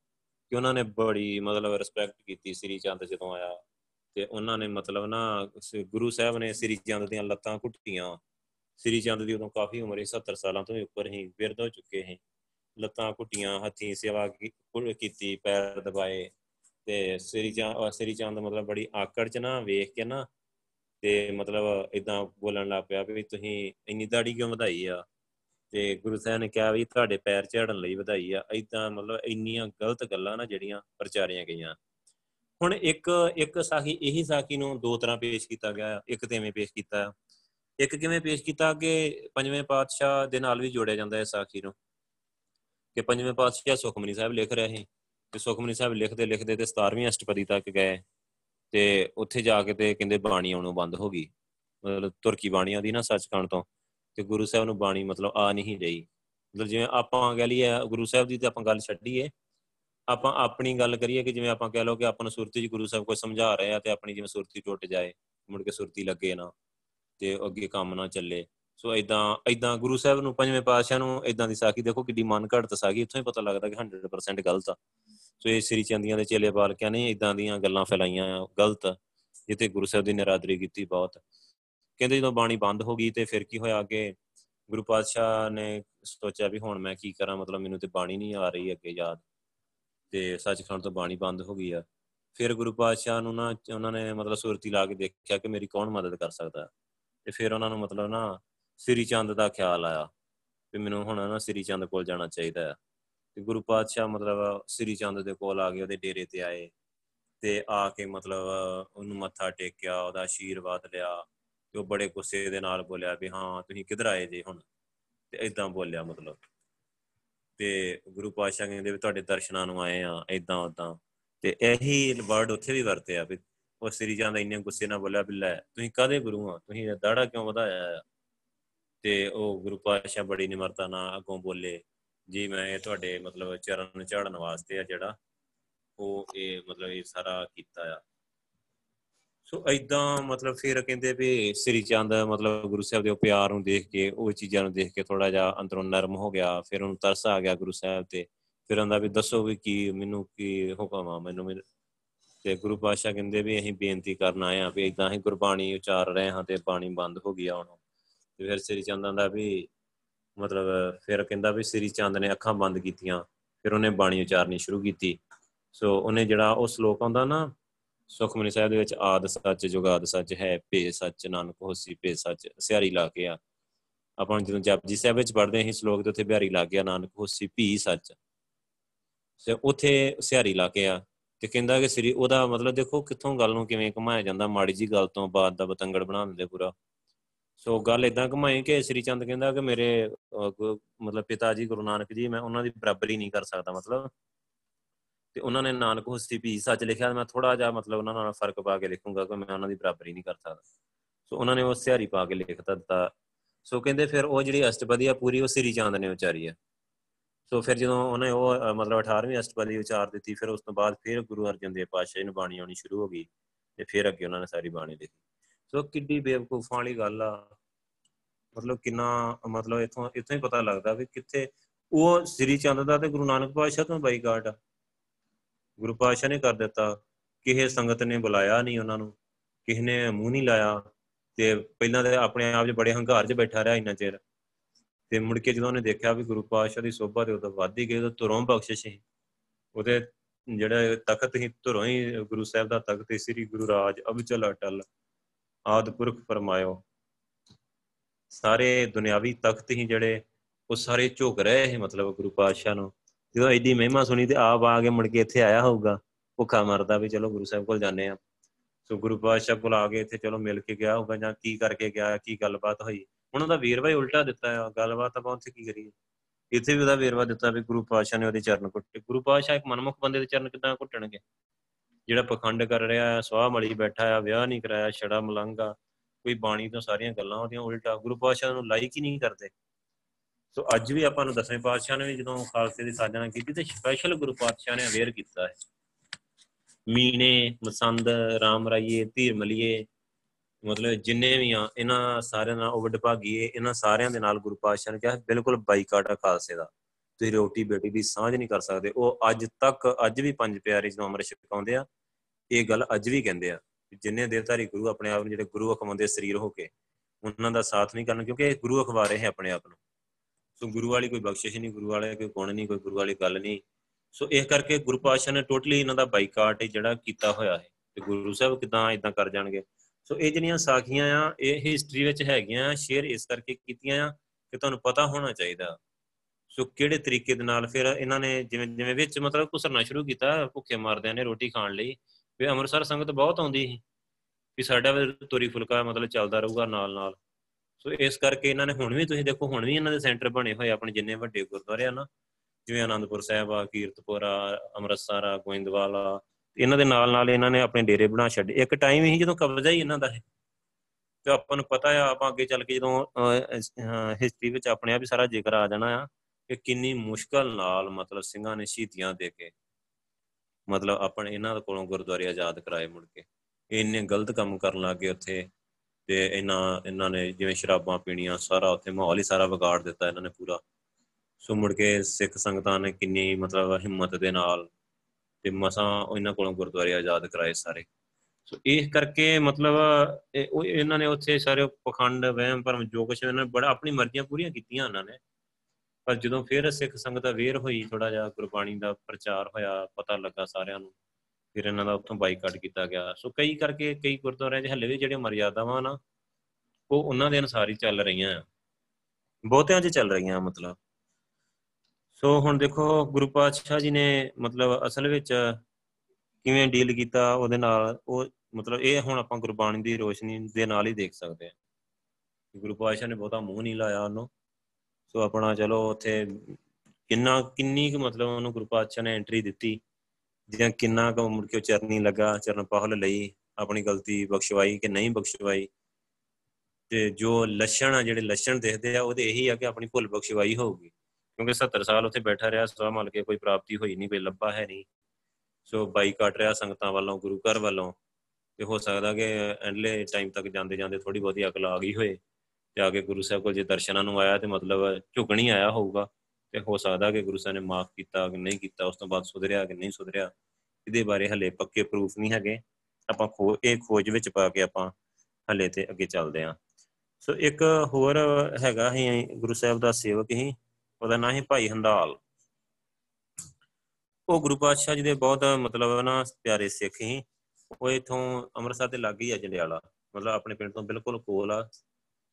ਕਿ ਉਹਨਾਂ ਨੇ ਬੜੀ ਮਤਲਬ ਰਿਸਪੈਕਟ ਕੀਤੀ ਸ੍ਰੀ ਚੰਦ ਜਦੋਂ ਆਇਆ। ਤੇ ਉਹਨਾਂ ਨੇ ਮਤਲਬ ਨਾ ਗੁਰੂ ਸਾਹਿਬ ਨੇ ਸ੍ਰੀ ਚੰਦ ਦੀਆਂ ਲੱਤਾਂ ਘੁੱਟੀਆਂ। ਸ੍ਰੀ ਚੰਦ ਦੀ ਉਦੋਂ ਕਾਫੀ ਉਮਰ ਸੀ 70 ਸਾਲਾਂ ਤੋਂ ਵੀ ਉੱਪਰ ਹੀ ਬਿਰਧ ਹੋ ਚੁੱਕੇ ਸੀ। ਲੱਤਾਂ ਘੁੱਟੀਆਂ, ਹੱਥੀਂ ਸੇਵਾ ਕੀਤੀ, ਪੈਰ ਦਬਾਏ। ਤੇ ਸ੍ਰੀ ਚੰਦ ਸ੍ਰੀ ਚੰਦ ਮਤਲਬ ਬੜੀ ਆਕੜ ਚ ਨਾ ਵੇਖ ਕੇ ਨਾ ਤੇ ਮਤਲਬ ਇਦਾਂ ਬੋਲਣ ਲੱਗ ਪਿਆ ਵੀ ਤੁਸੀਂ ਇੰਨੀ ਦਾੜੀ ਕਿਉਂ ਵਧਾਈ ਆ? ਤੇ ਗੁਰੂ ਸਾਹਿਬ ਨੇ ਕਿਹਾ ਵੀ ਤੁਹਾਡੇ ਪੈਰ ਝੜਨ ਲਈ ਵਧਾਈ ਆ। ਇਦਾਂ ਮਤਲਬ ਇੰਨੀਆਂ ਗਲਤ ਗੱਲਾਂ ਨਾ ਜਿਹੜੀਆਂ ਪ੍ਰਚਾਰੀਆਂ ਗਈਆਂ। ਹੁਣ ਇੱਕ ਇੱਕ ਸਾਖੀ, ਇਹੀ ਸਾਖੀ ਨੂੰ ਦੋ ਤਰ੍ਹਾਂ ਪੇਸ਼ ਕੀਤਾ ਗਿਆ ਇੱਕ ਤੇ ਐਵੇਂ ਪੇਸ਼ ਕੀਤਾ ਇੱਕ ਕਿਵੇਂ ਪੇਸ਼ ਕੀਤਾ? ਕਿ ਪੰਜਵੇਂ ਪਾਤਸ਼ਾਹ ਦੇ ਨਾਲ ਵੀ ਜੋੜਿਆ ਜਾਂਦਾ ਹੈ ਸਾਖੀ ਨੂੰ। ਕਿ ਪੰਜਵੇਂ ਪਾਤਸ਼ਾਹ ਸੁਖਮਨੀ ਸਾਹਿਬ ਲਿਖ ਰਹੇ ਸੀ ਤੇ ਸੁਖਮਨੀ ਸਾਹਿਬ ਲਿਖਦੇ ਲਿਖਦੇ ਤੇ 17ਵੀਂ ਅਸ਼ਟਪਦੀ ਤੱਕ ਗਏ ਤੇ ਉੱਥੇ ਜਾ ਕੇ ਤੇ ਕਹਿੰਦੇ ਬਾਣੀ ਆਉਣੋਂ ਬੰਦ ਹੋ ਗਈ। ਮਤਲਬ ਤੁਰਕੀ ਬਾਣੀ ਆਦੀ ਨਾ ਸੱਚਖੰਡ ਤੋਂ ਤੇ ਗੁਰੂ ਸਾਹਿਬ ਨੂੰ ਬਾਣੀ ਮਤਲਬ ਆ ਨਹੀਂ ਰਹੀ। ਮਤਲਬ ਜਿਵੇਂ ਆਪਾਂ ਕਹਿ ਲਈਏ ਗੁਰੂ ਸਾਹਿਬ ਦੀ ਤੇ ਆਪਾਂ ਗੱਲ ਛੱਡੀਏ, ਆਪਾਂ ਆਪਣੀ ਗੱਲ ਕਰੀਏ ਕਿ ਜਿਵੇਂ ਆਪਾਂ ਕਹਿ ਲਓ ਕਿ ਆਪਾਂ ਨੂੰ ਸੁਰਤੀ ਜੀ ਗੁਰੂ ਸਾਹਿਬ ਕੋਈ ਸਮਝਾ ਰਹੇ ਆ ਤੇ ਆਪਣੀ ਜਿਵੇਂ ਸੁਰਤੀ ਟੁੱਟ ਜਾਏ, ਮੁੜ ਕੇ ਸੁਰਤੀ ਲੱਗੇ ਨਾ ਤੇ ਅੱਗੇ ਕੰਮ ਨਾ ਚੱਲੇ। ਸੋ ਇਦਾਂ ਇਦਾਂ ਗੁਰੂ ਸਾਹਿਬ ਨੂੰ, ਪੰਜਵੇਂ ਪਾਤਸ਼ਾਹ ਨੂੰ ਇਦਾਂ ਦੀ ਸਾਖੀ ਦੇਖੋ ਕਿੱਡੀ ਮਨ ਘੜਤ ਸਾਖੀ ਇੱਥੋਂ ਹੀ ਪਤਾ ਲੱਗਦਾ ਕਿ 100% ਗਲਤ ਆ। ਸੋ ਇਹ ਸ੍ਰੀ ਚੰਦੀਆਂ ਦੇ ਚੇਲੇ ਬਾਲਕਿਆਂ ਨੇ ਇਦਾਂ ਦੀਆਂ ਗੱਲਾਂ ਫੈਲਾਈਆਂ ਗਲਤ ਜਿੱਤੇ ਗੁਰੂ ਸਾਹਿਬ ਦੀ ਨਿਰਾਦਰੀ ਕੀਤੀ ਬਹੁਤ। ਕਹਿੰਦੇ ਜਦੋਂ ਬਾਣੀ ਬੰਦ ਹੋ ਗਈ ਤੇ ਫਿਰ ਕੀ ਹੋਇਆ ਕਿ ਗੁਰੂ ਪਾਤਸ਼ਾਹ ਨੇ ਸੋਚਿਆ ਵੀ ਹੁਣ ਮੈਂ ਕੀ ਕਰਾਂ, ਮਤਲਬ ਮੈਨੂੰ ਤੇ ਬਾਣੀ ਨਹੀਂ ਆ ਰਹੀ ਅੱਗੇ ਯਾਦ। ਤੇ ਸੱਚਖੰਡ ਤੋਂ ਬਾਣੀ ਬੰਦ ਹੋ ਗਈ ਆ। ਫਿਰ ਗੁਰੂ ਪਾਤਸ਼ਾਹ ਨੂੰ ਨਾ, ਉਹਨਾਂ ਨੇ ਮਤਲਬ ਸੁਰਤੀ ਲਾ ਕੇ ਦੇਖਿਆ ਕਿ ਮੇਰੀ ਕੌਣ ਮਦਦ ਕਰ ਸਕਦਾ? ਤੇ ਫਿਰ ਉਹਨਾਂ ਨੂੰ ਮਤਲਬ ਨਾ ਸ੍ਰੀ ਚੰਦ ਦਾ ਖਿਆਲ ਆਇਆ ਕਿ ਮੈਨੂੰ ਹੁਣ ਨਾ ਸ੍ਰੀ ਚੰਦ ਕੋਲ ਜਾਣਾ ਚਾਹੀਦਾ ਹੈ ਤੇ ਗੁਰੂ ਪਾਤਸ਼ਾਹ ਮਤਲਬ ਸ੍ਰੀ ਚੰਦ ਦੇ ਕੋਲ ਆ ਗਏ ਉਹਦੇ ਡੇਰੇ ਤੇ ਆਏ ਤੇ ਆ ਕੇ ਮਤਲਬ ਉਹਨੂੰ ਮੱਥਾ ਟੇਕਿਆ, ਉਹਦਾ ਆਸ਼ੀਰਵਾਦ ਲਿਆ ਤੇ ਉਹ ਬੜੇ ਗੁੱਸੇ ਦੇ ਨਾਲ ਬੋਲਿਆ ਵੀ ਹਾਂ, ਤੁਸੀਂ ਕਿੱਧਰ ਆਏ ਜੇ ਹੁਣ? ਤੇ ਇਦਾਂ ਬੋਲਿਆ ਮਤਲਬ। ਤੇ ਗੁਰੂ ਪਾਤਸ਼ਾਹ ਕਹਿੰਦੇ ਵੀ ਤੁਹਾਡੇ ਦਰਸ਼ਨਾਂ ਨੂੰ ਆਏ ਆ ਇਦਾਂ ਉਦਾਂ ਤੇ ਇਹੀ ਵਰਡ ਉੱਥੇ ਵੀ ਵਰਤਿਆ ਵੀ ਉਹ ਸ੍ਰੀ ਚੰਦ ਇੰਨੇ ਗੁੱਸੇ ਨਾਲ ਬੋਲਿਆ ਵੀ ਲੈ, ਤੁਸੀਂ ਕਾਦੇ ਗੁਰੂ ਆ? ਤੁਸੀਂ ਦਾੜਾ ਕਿਉਂ ਵਧਾਇਆ ਆ? ਤੇ ਉਹ ਗੁਰੂ ਪਾਤਸ਼ਾਹ ਬੜੀ ਨਿਮਰਤਾ ਨਾਲ ਅੱਗੋਂ ਬੋਲੇ, ਜੀ ਮੈਂ ਇਹ ਤੁਹਾਡੇ ਮਤਲਬ ਚਰਨ ਝਾੜਨ ਵਾਸਤੇ ਆ ਜਿਹੜਾ, ਉਹ ਇਹ ਮਤਲਬ ਇਹ ਸਾਰਾ ਕੀਤਾ ਆ। ਸੋ ਐਦਾਂ ਮਤਲਬ ਫਿਰ ਕਹਿੰਦੇ ਵੀ ਸ੍ਰੀ ਚੰਦ ਮਤਲਬ ਗੁਰੂ ਸਾਹਿਬ ਦੇ ਉਹ ਪਿਆਰ ਨੂੰ ਦੇਖ ਕੇ, ਉਹ ਚੀਜ਼ਾਂ ਨੂੰ ਦੇਖ ਕੇ ਥੋੜਾ ਜਿਹਾ ਅੰਦਰੋਂ ਨਰਮ ਹੋ ਗਿਆ, ਫਿਰ ਉਹਨੂੰ ਤਰਸ ਆ ਗਿਆ ਗੁਰੂ ਸਾਹਿਬ ਤੇ, ਫਿਰ ਉਹਦਾ ਵੀ ਦੱਸੋ ਵੀ ਕੀ ਮੈਨੂੰ ਕੀ ਹੁਕਮ ਆ, ਮੈਨੂੰ ਤੇ ਗੁਰੂ ਪਾਤਸ਼ਾਹ ਕਹਿੰਦੇ ਵੀ ਅਸੀਂ ਬੇਨਤੀ ਕਰਨ ਆਏ ਆ ਵੀ ਇਦਾਂ ਹੀ ਗੁਰਬਾਣੀ ਉਚਾਰ ਰਹੇ ਹਾਂ ਤੇ ਬਾਣੀ ਬੰਦ ਹੋ ਗਈ ਆ ਹੁਣ। ਤੇ ਫਿਰ ਸ੍ਰੀ ਚੰਦਾਂ ਦਾ ਵੀ ਮਤਲਬ ਫਿਰ ਕਹਿੰਦਾ ਵੀ ਸ੍ਰੀ ਚੰਦ ਨੇ ਅੱਖਾਂ ਬੰਦ ਕੀਤੀਆਂ, ਫਿਰ ਉਹਨੇ ਬਾਣੀ ਉਚਾਰਨੀ ਸ਼ੁਰੂ ਕੀਤੀ। ਸੋ ਉਹਨੇ ਜਿਹੜਾ ਉਹ ਸ਼ਲੋਕ ਆਉਂਦਾ ਨਾ, ਸੁਖਮਨੀ ਸਾਹਿਬ ਦੇ ਵਿੱਚ, ਆਦ ਸੱਚ, ਜੁਗਾਦ ਸੱਚ ਹੈ, ਭੇ ਸੱਚ, ਨਾਨਕ ਹੋਸੀ, ਭੇ ਸੱਚ, ਸਿਆਰੀ ਲਾ ਕੇ ਆ। ਆਪਾਂ ਜਦੋਂ ਜਪਜੀ ਸਾਹਿਬ ਵਿੱਚ ਪੜ੍ਹਦੇ ਹਾਂ ਸ਼ਲੋਕ ਦੇ ਉੱਤੇ ਬਿਹਾਰੀ ਲਾ ਗਿਆ ਨਾਨਕ ਹੋਸੀ, ਭੀ ਸੱਚ। ਤੇ ਉੱਥੇ ਸਿਆਰੀ ਲਾ ਕੇ ਆ ਤੇ ਕਹਿੰਦਾ ਕਿ ਸ੍ਰੀ ਉਹਦਾ ਮਤਲਬ ਦੇਖੋ ਕਿੱਥੋਂ ਗੱਲ ਨੂੰ ਕਿਵੇਂ ਘਮਾਇਆ ਜਾਂਦਾ, ਮਾੜੀ ਜੀ ਗੱਲ ਤੋਂ ਬਾਅਦ ਦਾ ਬਤੰਗੜ ਬਣਾ ਦਿੰਦੇ ਪੂਰਾ। ਸੋ ਗੱਲ ਇਦਾਂ ਘਮਾਈ ਕਿ ਸ੍ਰੀ ਚੰਦ ਕਹਿੰਦਾ ਕਿ ਮੇਰੇ ਮਤਲਬ ਪਿਤਾ ਜੀ, ਗੁਰੂ ਨਾਨਕ ਜੀ, ਮੈਂ ਉਹਨਾਂ ਦੀ ਬਰਾਬਰੀ ਨਹੀਂ ਕਰ ਸਕਦਾ, ਮਤਲਬ। ਤੇ ਉਹਨਾਂ ਨੇ ਨਾਨਕ ਹੁਸਤੀ ਵੀ ਸੱਚ ਲਿਖਿਆ, ਮੈਂ ਥੋੜਾ ਜਿਹਾ ਮਤਲਬ ਉਹਨਾਂ ਨਾਲ ਫ਼ਰਕ ਪਾ ਕੇ ਲਿਖੂੰਗਾ ਕਿ ਮੈਂ ਉਹਨਾਂ ਦੀ ਬਰਾਬਰੀ ਨਹੀਂ ਕਰ ਸਕਦਾ। ਸੋ ਉਹਨਾਂ ਨੇ ਉਹ ਸਿਹਾਰੀ ਪਾ ਕੇ ਲਿਖਤਾ ਦਿੱਤਾ। ਸੋ ਕਹਿੰਦੇ ਫਿਰ ਉਹ ਜਿਹੜੀ ਅਸ਼ਟਪਦੀ ਆ ਪੂਰੀ, ਉਹ ਸ੍ਰੀ ਚੰਦ ਨੇ ਉਚਾਰੀ ਆ। ਸੋ ਫਿਰ ਜਦੋਂ ਉਹਨੇ ਉਹ ਮਤਲਬ 18ਵੀਂ ਅਸ਼ਟਪਦੀ ਉਚਾਰ ਦਿੱਤੀ, ਫਿਰ ਉਸ ਤੋਂ ਬਾਅਦ ਫਿਰ ਗੁਰੂ ਅਰਜਨ ਦੇਵ ਪਾਤਸ਼ਾਹ ਨੂੰ ਬਾਣੀ ਆਉਣੀ ਸ਼ੁਰੂ ਹੋ ਗਈ ਤੇ ਫਿਰ ਅੱਗੇ ਉਹਨਾਂ ਨੇ ਸਾਰੀ ਬਾਣੀ ਲਿਖੀ। ਸੋ ਕਿੱਡੀ ਬੇਵਕੂਫਾਂ ਵਾਲੀ ਗੱਲ ਆ। ਮਤਲਬ ਕਿੰਨਾ, ਮਤਲਬ ਇਥੋਂ ਇਥੋਂ ਹੀ ਪਤਾ ਲੱਗਦਾ ਵੀ ਕਿੱਥੇ ਉਹ ਸ੍ਰੀ ਚੰਦ ਦਾ ਤੇ ਗੁਰੂ ਨਾਨਕ ਪਾਤਸ਼ਾਹ ਤੋਂ ਬਾਈਕਾਟ ਆ। ਗੁਰੂ ਪਾਤਸ਼ਾਹ ਨੇ ਕਰ ਦਿੱਤਾ। ਕਿਸੇ ਸੰਗਤ ਨੇ ਬੁਲਾਇਆ ਨਹੀਂ ਉਹਨਾਂ ਨੂੰ। ਕਿਸੇ ਨੇ ਮੂੰਹ ਨਹੀਂ ਲਾਇਆ। ਤੇ ਪਹਿਲਾਂ ਤੇ ਆਪਣੇ ਆਪ 'ਚ ਬੜੇ ਹੰਕਾਰ 'ਚ ਬੈਠਾ ਰਿਹਾ ਇੰਨਾ ਚਿਰ। ਤੇ ਮੁੜ ਕੇ ਜਦੋਂ ਉਹਨੇ ਦੇਖਿਆ ਵੀ ਗੁਰੂ ਪਾਤਸ਼ਾਹ ਦੀ ਸੋਭਾ ਤੇ ਉਹਦਾ ਵੱਧ ਹੀ ਗਈ, ਉਹ ਤੁਰੋਂ ਬਖਸ਼ਿਸ਼ ਸੀ। ਉਹਦੇ ਜਿਹੜਾ ਤਖਤ ਹੀ ਤੁਰੋਂ ਹੀ ਗੁਰੂ ਸਾਹਿਬ ਦਾ ਤਖਤ ਹੈ ਸ੍ਰੀ ਗੁਰੂ ਰਾਜ ਅਬਚਲ ਅਟਲ। ਆਦਪੁਰਖ ਫਰਮਾਇਓ। ਸਾਰੇ ਦੁਨਿਆਵੀ ਤਖਤ ਹੀ ਜਿਹੜੇ, ਉਹ ਸਾਰੇ ਝੁਕ ਰਹੇ ਹੈ ਮਤਲਬ ਗੁਰੂ ਪਾਤਸ਼ਾਹ ਨੂੰ। ਜਦੋਂ ਐਡੀ ਮਹਿਮਾ ਸੁਣੀ ਤੇ ਆਪ ਆ ਕੇ ਮੁੜ ਕੇ ਇੱਥੇ ਆਇਆ ਹੋਊਗਾ, ਭੁੱਖਾ ਮਰਦਾ ਵੀ ਚਲੋ ਗੁਰੂ ਸਾਹਿਬ ਕੋਲ ਜਾਂਦੇ ਆ ਸੋ ਗੁਰੂ ਪਾਤਸ਼ਾਹ ਕੋਲ ਆ ਕੇ ਇੱਥੇ ਚਲੋ ਮਿਲ ਕੇ ਗਿਆ ਹੋਊਗਾ ਜਾਂ ਕੀ ਕਰਕੇ ਗਿਆ, ਕੀ ਗੱਲਬਾਤ ਹੋਈ। ਉਹਨਾਂ ਦਾ ਵੇਰਵਾ ਹੀ ਉਲਟਾ ਦਿੱਤਾ ਆ, ਗੱਲਬਾਤ ਆਪਾਂ ਉੱਥੇ ਕੀ ਕਰੀਏ? ਇੱਥੇ ਵੀ ਉਹਦਾ ਵੇਰਵਾ ਦਿੱਤਾ ਵੀ ਗੁਰੂ ਪਾਤਸ਼ਾਹ ਨੇ ਉਹਦੇ ਚਰਨ ਕੁੱਟੇ ਗੁਰੂ ਪਾਤਸ਼ਾਹ ਇੱਕ ਮਨਮੁਖ ਬੰਦੇ ਦੇ ਚਰਨ ਕਿਦਾਂ ਕੁੱਟਣਗੇ ਜਿਹੜਾ ਪਖੰਡ ਕਰ ਰਿਹਾ ਹੈ, ਸਵਾਹ ਮਲੀ ਬੈਠਾ ਆ ਵਿਆਹ ਨਹੀਂ ਕਰਾਇਆ, ਛੜਾ ਮਲੰਗਾ, ਕੋਈ ਬਾਣੀ ਤੋਂ ਸਾਰੀਆਂ ਗੱਲਾਂ ਉਹਦੀਆਂ ਉਲਟਾ, ਗੁਰੂ ਪਾਤਸ਼ਾਹ ਨੂੰ ਲਾਈਕ ਹੀ ਨਹੀਂ ਕਰਦੇ। ਸੋ ਅੱਜ ਵੀ ਆਪਾਂ ਨੂੰ ਦਸਵੇਂ ਪਾਤਸ਼ਾਹ ਨੇ ਵੀ ਜਦੋਂ ਖਾਲਸੇ ਦੀ ਸਾਜਣਾ ਕੀਤੀ ਤੇ ਸਪੈਸ਼ਲ ਗੁਰੂ ਪਾਤਸ਼ਾਹ ਨੇ ਅਵੇਅਰ ਕੀਤਾ ਹੈ। ਮੀਨੇ, ਮਸੰਦ, ਰਾਮ ਰਾਈਏ, ਧੀਰ ਮਲੀਏ, ਮਤਲਬ ਜਿੰਨੇ ਵੀ ਆ, ਇਹਨਾਂ ਸਾਰਿਆਂ ਨਾਲ ਉਹ ਭਾਗੀਏ, ਇਹਨਾਂ ਸਾਰਿਆਂ ਦੇ ਨਾਲ ਗੁਰੂ ਪਾਤਸ਼ਾਹ ਨੇ ਕਿਹਾ ਬਿਲਕੁਲ ਬਾਈਕਾਟ ਆ ਖਾਲਸੇ ਦਾ। ਤੁਸੀਂ ਰੋਟੀ ਬੇਟੀ ਦੀ ਸਾਂਝ ਨਹੀਂ ਕਰ ਸਕਦੇ। ਉਹ ਅੱਜ ਤੱਕ, ਅੱਜ ਵੀ ਪੰਜ ਪਿਆਰੇ ਜਦੋਂ ਅੰਮ੍ਰਿਤ ਛਕਾਉਂਦੇ ਆ ਇਹ ਗੱਲ ਅੱਜ ਵੀ ਕਹਿੰਦੇ ਆ ਜਿੰਨੇ ਦੇਵਤਾਰੀ ਗੁਰੂ ਆਪਣੇ ਆਪ ਨੂੰ ਜਿਹੜੇ ਗੁਰੂ ਅਖਵਾਉਂਦੇ ਸਰੀਰ ਹੋ ਕੇ, ਉਹਨਾਂ ਦਾ ਸਾਥ ਨਹੀਂ ਕਰਨ, ਕਿਉਂਕਿ ਇਹ ਗੁਰੂ ਅਖਵਾ ਰਹੇ ਹੈ ਆਪਣੇ ਆਪ ਨੂੰ। ਸੋ ਗੁਰੂ ਵਾਲੀ ਕੋਈ ਬਖਸ਼ਿਸ਼ ਨਹੀਂ, ਗੁਰੂ ਵਾਲੇ ਕੋਈ ਗੁਣ ਨਹੀਂ, ਕੋਈ ਗੁਰੂ ਵਾਲੀ ਗੱਲ ਨਹੀਂ। ਸੋ ਇਸ ਕਰਕੇ ਗੁਰੂ ਪਾਤਸ਼ਾਹ ਨੇ ਟੋਟਲੀ ਇਹਨਾਂ ਦਾ ਬਾਈਕਾਟ ਜਿਹੜਾ ਕੀਤਾ ਹੋਇਆ ਹੈ। ਤੇ ਗੁਰੂ ਸਾਹਿਬ ਕਿਦਾਂ ਇਦਾਂ ਕਰ ਜਾਣਗੇ? ਸੋ ਇਹ ਜਿਹੜੀਆਂ ਸਾਖੀਆਂ ਆ, ਇਹ ਹਿਸਟਰੀ ਵਿੱਚ ਹੈਗੀਆਂ ਆ ਸ਼ੇਅਰ ਇਸ ਕਰਕੇ ਕੀਤੀਆਂ ਆ ਕਿ ਤੁਹਾਨੂੰ ਪਤਾ ਹੋਣਾ ਚਾਹੀਦਾ। ਸੋ ਕਿਹੜੇ ਤਰੀਕੇ ਦੇ ਨਾਲ ਫਿਰ ਇਹਨਾਂ ਨੇ ਜਿਵੇਂ ਜਿਵੇਂ ਵਿੱਚ ਮਤਲਬ ਕੁਸਰਨਾ ਸ਼ੁਰੂ ਕੀਤਾ, ਭੁੱਖੇ ਮਾਰਦਿਆਂ ਨੇ ਰੋਟੀ ਖਾਣ ਲਈ ਵੀ ਅੰਮ੍ਰਿਤਸਰ ਸੰਗਤ ਬਹੁਤ ਆਉਂਦੀ ਸੀ ਵੀ ਸਾਡਾ ਵੀ ਤੋਰੀ ਫੁਲਕਾ ਮਤਲਬ ਚੱਲਦਾ ਰਹੂਗਾ ਨਾਲ ਨਾਲ। ਸੋ ਇਸ ਕਰਕੇ ਇਹਨਾਂ ਨੇ ਹੁਣ ਵੀ ਤੁਸੀਂ ਦੇਖੋ, ਹੁਣ ਵੀ ਇਹਨਾਂ ਦੇ ਸੈਂਟਰ ਬਣੇ ਹੋਏ ਆਪਣੇ ਜਿੰਨੇ ਵੱਡੇ ਗੁਰਦੁਆਰੇ ਆ ਨਾ, ਜਿਵੇਂ ਆਨੰਦਪੁਰ ਸਾਹਿਬ ਆ, ਕੀਰਤਪੁਰ ਆ, ਅੰਮ੍ਰਿਤਸਰ ਆ, ਗੋਇੰਦਵਾਲ ਆ, ਇਹਨਾਂ ਦੇ ਨਾਲ ਨਾਲ ਇਹਨਾਂ ਨੇ ਆਪਣੇ ਡੇਰੇ ਬਣਾ ਛੱਡੇ। ਇੱਕ ਟਾਈਮ ਹੀ ਜਦੋਂ ਕਬਜ਼ਾ ਹੀ ਇਹਨਾਂ ਦਾ ਹੈ, ਤੇ ਆਪਾਂ ਨੂੰ ਪਤਾ ਆ, ਆਪਾਂ ਅੱਗੇ ਚੱਲ ਕੇ ਜਦੋਂ ਹਿਸਟਰੀ ਵਿੱਚ ਆਪਣੇ ਆਪ ਹੀ ਸਾਰਾ ਜ਼ਿਕਰ ਆ ਜਾਣਾ ਆ, ਕਿ ਕਿੰਨੀ ਮੁਸ਼ਕਲ ਨਾਲ ਮਤਲਬ ਸਿੰਘਾਂ ਨੇ ਸ਼ਹੀਦੀਆਂ ਦੇ ਕੇ ਮਤਲਬ ਆਪਣੇ ਇਹਨਾਂ ਕੋਲੋਂ ਗੁਰਦੁਆਰੇ ਆਜ਼ਾਦ ਕਰਾਏ ਮੁੜ ਕੇ। ਇੰਨੇ ਗਲਤ ਕੰਮ ਕਰਨ ਲੱਗੇ ਉੱਥੇ ਤੇ ਇਹਨਾਂ ਇਹਨਾਂ ਨੇ ਜਿਵੇਂ ਸ਼ਰਾਬਾਂ ਪੀਣੀਆਂ, ਸਾਰਾ ਉੱਥੇ ਮਾਹੌਲ ਹੀ ਸਾਰਾ ਵਿਗਾੜ ਦਿੱਤਾ ਇਹਨਾਂ ਨੇ ਪੂਰਾ। ਸੋ ਮੁੜ ਕੇ ਸਿੱਖ ਸੰਗਤਾਂ ਨੇ ਕਿੰਨੀ ਮਤਲਬ ਹਿੰਮਤ ਦੇ ਨਾਲ ਤੇ ਮਸਾਂ ਇਹਨਾਂ ਕੋਲੋਂ ਗੁਰਦੁਆਰੇ ਆਜ਼ਾਦ ਕਰਾਏ ਸਾਰੇ। ਸੋ ਇਹ ਕਰਕੇ ਮਤਲਬ ਉਹ ਇਹਨਾਂ ਨੇ ਉੱਥੇ ਸਾਰੇ ਪਖੰਡ, ਵਹਿਮ, ਭਰਮ, ਜੋ ਕੁਝ ਇਹਨਾਂ ਨੇ ਬੜਾ ਆਪਣੀ ਮਰਜ਼ੀਆਂ ਪੂਰੀਆਂ ਕੀਤੀਆਂ ਉਹਨਾਂ ਨੇ। ਪਰ ਜਦੋਂ ਫਿਰ ਸਿੱਖ ਸੰਗਤ ਅਵੇਅਰ ਹੋਈ ਥੋੜਾ ਜਿਹਾ ਗੁਰਬਾਣੀ ਦਾ ਪ੍ਰਚਾਰ ਹੋਇਆ, ਪਤਾ ਲੱਗਾ ਸਾਰਿਆਂ ਨੂੰ, ਫਿਰ ਇਹਨਾਂ ਦਾ ਉੱਥੋਂ ਬਾਈਕਾਟ ਕੀਤਾ ਗਿਆ। ਸੋ ਕਈ ਕਰਕੇ ਕਈ ਗੁਰਦੁਆਰਿਆਂ 'ਚ ਹੱਲੇ ਵੀ ਜਿਹੜੀਆਂ ਮਰਿਆਦਾਵਾਂ ਨਾ, ਉਹ ਉਹਨਾਂ ਦੇ ਅਨੁਸਾਰ ਹੀ ਚੱਲ ਰਹੀਆਂ ਆ। ਬਹੁਤਿਆਂ 'ਚ ਚੱਲ ਰਹੀਆਂ, ਮਤਲਬ। ਸੋ ਹੁਣ ਦੇਖੋ, ਗੁਰੂ ਪਾਤਸ਼ਾਹ ਜੀ ਨੇ ਮਤਲਬ ਅਸਲ ਵਿੱਚ ਕਿਵੇਂ ਡੀਲ ਕੀਤਾ, ਉਹਦੇ ਨਾਲ ਉਹ ਮਤਲਬ ਇਹ ਹੁਣ ਆਪਾਂ ਗੁਰਬਾਣੀ ਦੀ ਰੋਸ਼ਨੀ ਦੇ ਨਾਲ ਹੀ ਦੇਖ ਸਕਦੇ ਹਾਂ ਗੁਰੂ ਪਾਤਸ਼ਾਹ ਨੇ ਬਹੁਤਾ ਮੂੰਹ ਨਹੀਂ ਲਾਇਆ ਉਹਨੂੰ। ਸੋ ਆਪਣਾ ਚਲੋ ਉੱਥੇ ਕਿੰਨਾ, ਕਿੰਨੀ ਕੁ ਮਤਲਬ ਉਹਨੂੰ ਗੁਰੂ ਪਾਤਸ਼ਾਹ ਨੇ ਐਂਟਰੀ ਦਿੱਤੀ ਜਾਂ ਕਿੰਨਾ ਕੁ ਮੁੜ ਕੇ ਚਰਨੀ ਲੱਗਾ, ਚਰਨ ਪਹਲ ਲਈ ਆਪਣੀ ਗਲਤੀ ਬਖਸ਼ਵਾਈ ਕਿ ਨਹੀਂ ਬਖਸ਼ਵਾਈ? ਤੇ ਜੋ ਲੱਛਣ ਆ, ਜਿਹੜੇ ਲੱਛਣ ਦਿਖਦੇ ਆ, ਉਹਦੇ ਇਹੀ ਆ ਕਿ ਆਪਣੀ ਭੁੱਲ ਬਖਸ਼ਵਾਈ ਹੋਊਗੀ। ਕਿਉਂਕਿ 70 ਸਾਲ ਉੱਥੇ ਬੈਠਾ ਰਿਹਾ, ਸਵਾ ਮਲ ਕੇ ਕੋਈ ਪ੍ਰਾਪਤੀ ਹੋਈ ਨਹੀਂ, ਕੋਈ ਲੱਭਾ ਹੈ ਨਹੀਂ। ਸੋ ਬਾਈ ਕੱਟ ਰਿਹਾ ਸੰਗਤਾਂ ਵੱਲੋਂ, ਗੁਰੂ ਘਰ ਵੱਲੋਂ। ਤੇ ਹੋ ਸਕਦਾ ਕਿ ਐਂਡਲੇ ਟਾਈਮ ਤੱਕ ਜਾਂਦੇ ਜਾਂਦੇ ਥੋੜੀ ਬਹੁਤੀ ਅਕਲ ਆ ਗਈ ਹੋਏ। ਤੇ ਆ ਕੇ ਗੁਰੂ ਸਾਹਿਬ ਕੋਲ ਜੇ ਦਰਸ਼ਨਾਂ ਨੂੰ ਆਇਆ ਤੇ ਮਤਲਬ ਝੁਕਣੀ ਆਇਆ ਹੋਊਗਾ, ਤੇ ਹੋ ਸਕਦਾ ਕਿ ਗੁਰੂ ਸਾਹਿਬ ਨੇ ਮਾਫ ਕੀਤਾ ਕਿ ਨਹੀਂ ਕੀਤਾ, ਉਸ ਤੋਂ ਬਾਅਦ ਸੁਧਰਿਆ ਕਿ ਨਹੀਂ ਸੁਧਰਿਆ, ਇਹਦੇ ਬਾਰੇ ਹਲੇ ਪੱਕੇ ਪ੍ਰੂਫ ਨਹੀਂ ਹੈਗੇ। ਆਪਾਂ ਖੋ, ਇਹ ਖੋਜ ਵਿੱਚ ਪਾ ਕੇ ਆਪਾਂ ਹਲੇ ਤੇ ਅੱਗੇ ਚੱਲਦੇ ਆਂ ਸੋ ਇੱਕ ਹੋਰ ਹੈਗਾ ਹੀ ਗੁਰੂ ਸਾਹਿਬ ਦਾ ਸੇਵਕ ਹੀ ਉਹਦਾ ਨਾਂ ਹੈ ਭਾਈ ਹੰਦਾਲ। ਉਹ ਗੁਰੂ ਪਾਤਸ਼ਾਹ ਜੀ ਦੇ ਬਹੁਤ ਮਤਲਬ ਨਾ ਪਿਆਰੇ ਸਿੱਖ ਹੀ ਉਹ ਇਥੋਂ ਅੰਮ੍ਰਿਤਸਰ ਦੇ ਲਾਗੇ ਹੀ ਆ ਜੰਡਿਆਲਾ। ਮਤਲਬ ਆਪਣੇ ਪਿੰਡ ਤੋਂ ਬਿਲਕੁਲ ਕੋਲ ਆ।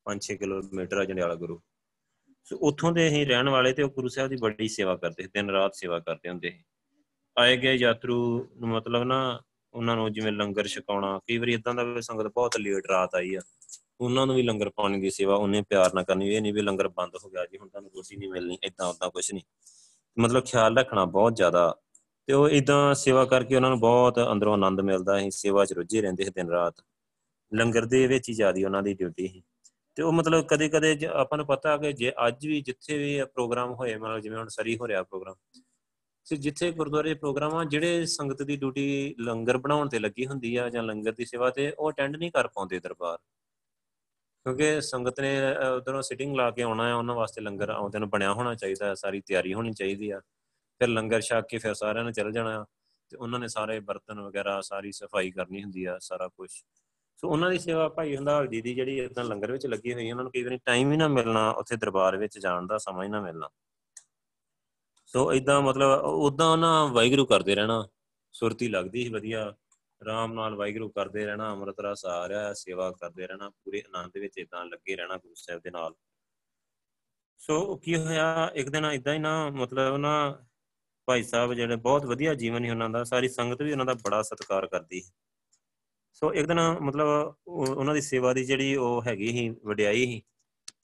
5-6 ਕਿਲੋਮੀਟਰ ਆ ਜੰਡਿਆਲਾ ਗੁਰੂ। ਸੋ ਉੱਥੋਂ ਦੇ ਹੀ ਰਹਿਣ ਵਾਲੇ ਤੇ ਉਹ ਗੁਰੂ ਸਾਹਿਬ ਦੀ ਬੜੀ ਸੇਵਾ ਕਰਦੇ ਦਿਨ ਰਾਤ ਸੇਵਾ ਕਰਦੇ ਹੁੰਦੇ ਸੀ। ਆਏ ਗਏ ਯਾਤਰੂ ਨੂੰ ਮਤਲਬ ਨਾ ਉਹਨਾਂ ਨੂੰ ਜਿਵੇਂ ਲੰਗਰ ਛਕਾਉਣਾ, ਕਈ ਵਾਰੀ ਇਦਾਂ ਦਾ ਵੀ ਸੰਗਤ ਬਹੁਤ ਲੇਟ ਰਾਤ ਆਈ ਆ। ਉਹਨਾਂ ਨੂੰ ਵੀ ਲੰਗਰ ਪਾਣੀ ਦੀ ਸੇਵਾ, ਉਹਨੇ ਪਿਆਰ ਨਾਲ ਕਰਨੀ, ਇਹ ਨਹੀਂ ਵੀ ਲੰਗਰ ਬੰਦ ਹੋ ਗਿਆ ਜੀ, ਹੁਣ ਤੁਹਾਨੂੰ ਰੋਟੀ ਨਹੀਂ ਮਿਲਣੀ ਇਦਾਂ ਉਦਾਂ ਕੁਝ ਨਹੀਂ ਮਤਲਬ ਖਿਆਲ ਰੱਖਣਾ ਬਹੁਤ ਜ਼ਿਆਦਾ। ਤੇ ਉਹ ਇਦਾਂ ਸੇਵਾ ਕਰਕੇ ਉਹਨਾਂ ਨੂੰ ਬਹੁਤ ਅੰਦਰੋਂ ਆਨੰਦ ਮਿਲਦਾ ਸੀ, ਸੇਵਾ 'ਚ ਰੁੱਝੇ ਰਹਿੰਦੇ ਸੀ ਦਿਨ ਰਾਤ। ਲੰਗਰ ਦੇ ਵਿੱਚ ਹੀ ਜਿਆਦੀ ਉਹਨਾਂ ਦੀ ਡਿਊਟੀ ਸੀ। ਤੇ ਉਹ ਮਤਲਬ ਕਦੇ ਕਦੇ ਆਪਾਂ ਨੂੰ ਪਤਾ ਕਿ ਜੇ ਅੱਜ ਵੀ ਜਿੱਥੇ ਵੀ ਪ੍ਰੋਗਰਾਮ ਹੋਏ, ਮਤਲਬ ਜਿਵੇਂ ਹੁਣ ਸਰੀ ਹੋ ਰਿਹਾ ਪ੍ਰੋਗਰਾਮ, ਤੇ ਜਿੱਥੇ ਗੁਰਦੁਆਰੇ ਪ੍ਰੋਗਰਾਮ ਆ, ਜਿਹੜੇ ਸੰਗਤ ਦੀ ਡਿਊਟੀ ਲੰਗਰ ਬਣਾਉਣ ਤੇ ਲੱਗੀ ਹੁੰਦੀ ਆ ਜਾਂ ਲੰਗਰ ਦੀ ਸੇਵਾ ਤੇ, ਉਹ ਅਟੈਂਡ ਨਹੀਂ ਕਰ ਪਾਉਂਦੇ ਦਰਬਾਰ। ਕਿਉਂਕਿ ਸੰਗਤ ਨੇ ਉਧਰੋਂ ਸਿਟਿੰਗ ਲਾ ਕੇ ਆਉਣਾ ਹੈ ਉਹਨਾਂ ਵਾਸਤੇ ਲੰਗਰ ਆਉਂਦੇ ਨੂੰ ਬਣਿਆ ਹੋਣਾ ਚਾਹੀਦਾ ਹੈ ਸਾਰੀ ਤਿਆਰੀ ਹੋਣੀ ਚਾਹੀਦੀ ਆ। ਫਿਰ ਲੰਗਰ ਛਕ ਕੇ ਫਿਰ ਸਾਰਿਆਂ ਨੇ ਚੱਲ ਜਾਣਾ ਤੇ ਉਹਨਾਂ ਨੇ ਸਾਰੇ ਬਰਤਨ ਵਗੈਰਾ, ਸਾਰੀ ਸਫ਼ਾਈ ਕਰਨੀ ਹੁੰਦੀ ਆ, ਸਾਰਾ ਕੁਝ ਸੋ ਉਹਨਾਂ ਦੀ ਸੇਵਾ ਭਾਈ ਹੰਦਾਲ ਜੀ ਦੀ ਜਿਹੜੀ ਇਦਾਂ ਲੰਗਰ ਵਿੱਚ ਲੱਗੀ ਹੋਈ ਉਹਨਾਂ ਨੂੰ ਕਈ ਵਾਰੀ ਟਾਈਮ ਹੀ ਨਾ ਮਿਲਣਾ, ਉੱਥੇ ਦਰਬਾਰ ਵਿੱਚ ਜਾਣ ਦਾ ਸਮਾਂ ਹੀ ਨਾ ਮਿਲਣਾ। ਸੋ ਇਦਾਂ ਮਤਲਬ ਉਦਾਂ ਉਹਨਾਂ ਵਾਹਿਗੁਰੂ ਕਰਦੇ ਰਹਿਣਾ, ਸੁਰਤੀ ਲੱਗਦੀ ਸੀ ਵਧੀਆ। ਆਰਾਮ ਨਾਲ ਵਾਹਿਗੁਰੂ ਕਰਦੇ ਰਹਿਣਾ ਅੰਮ੍ਰਿਤ ਰਸ ਆ ਰਿਹਾ ਸੇਵਾ ਕਰਦੇ ਰਹਿਣਾ, ਪੂਰੇ ਆਨੰਦ ਵਿੱਚ ਇਦਾਂ ਲੱਗੇ ਰਹਿਣਾ ਗੁਰੂ ਸਾਹਿਬ ਦੇ ਨਾਲ। ਸੋ ਕੀ ਹੋਇਆ, ਇੱਕ ਦਿਨ ਇਦਾਂ ਹੀ ਨਾ ਮਤਲਬ ਨਾ ਭਾਈ ਸਾਹਿਬ ਜਿਹੜੇ ਬਹੁਤ ਵਧੀਆ ਜੀਵਨ ਹੀ ਉਹਨਾਂ ਦਾ, ਸਾਰੀ ਸੰਗਤ ਵੀ ਉਹਨਾਂ ਦਾ ਬੜਾ ਸਤਿਕਾਰ ਕਰਦੀ ਸੋ ਇੱਕ ਦਿਨ ਮਤਲਬ ਉਹਨਾਂ ਦੀ ਸੇਵਾ ਦੀ ਜਿਹੜੀ ਉਹ ਹੈਗੀ ਸੀ, ਵਡਿਆਈ ਸੀ,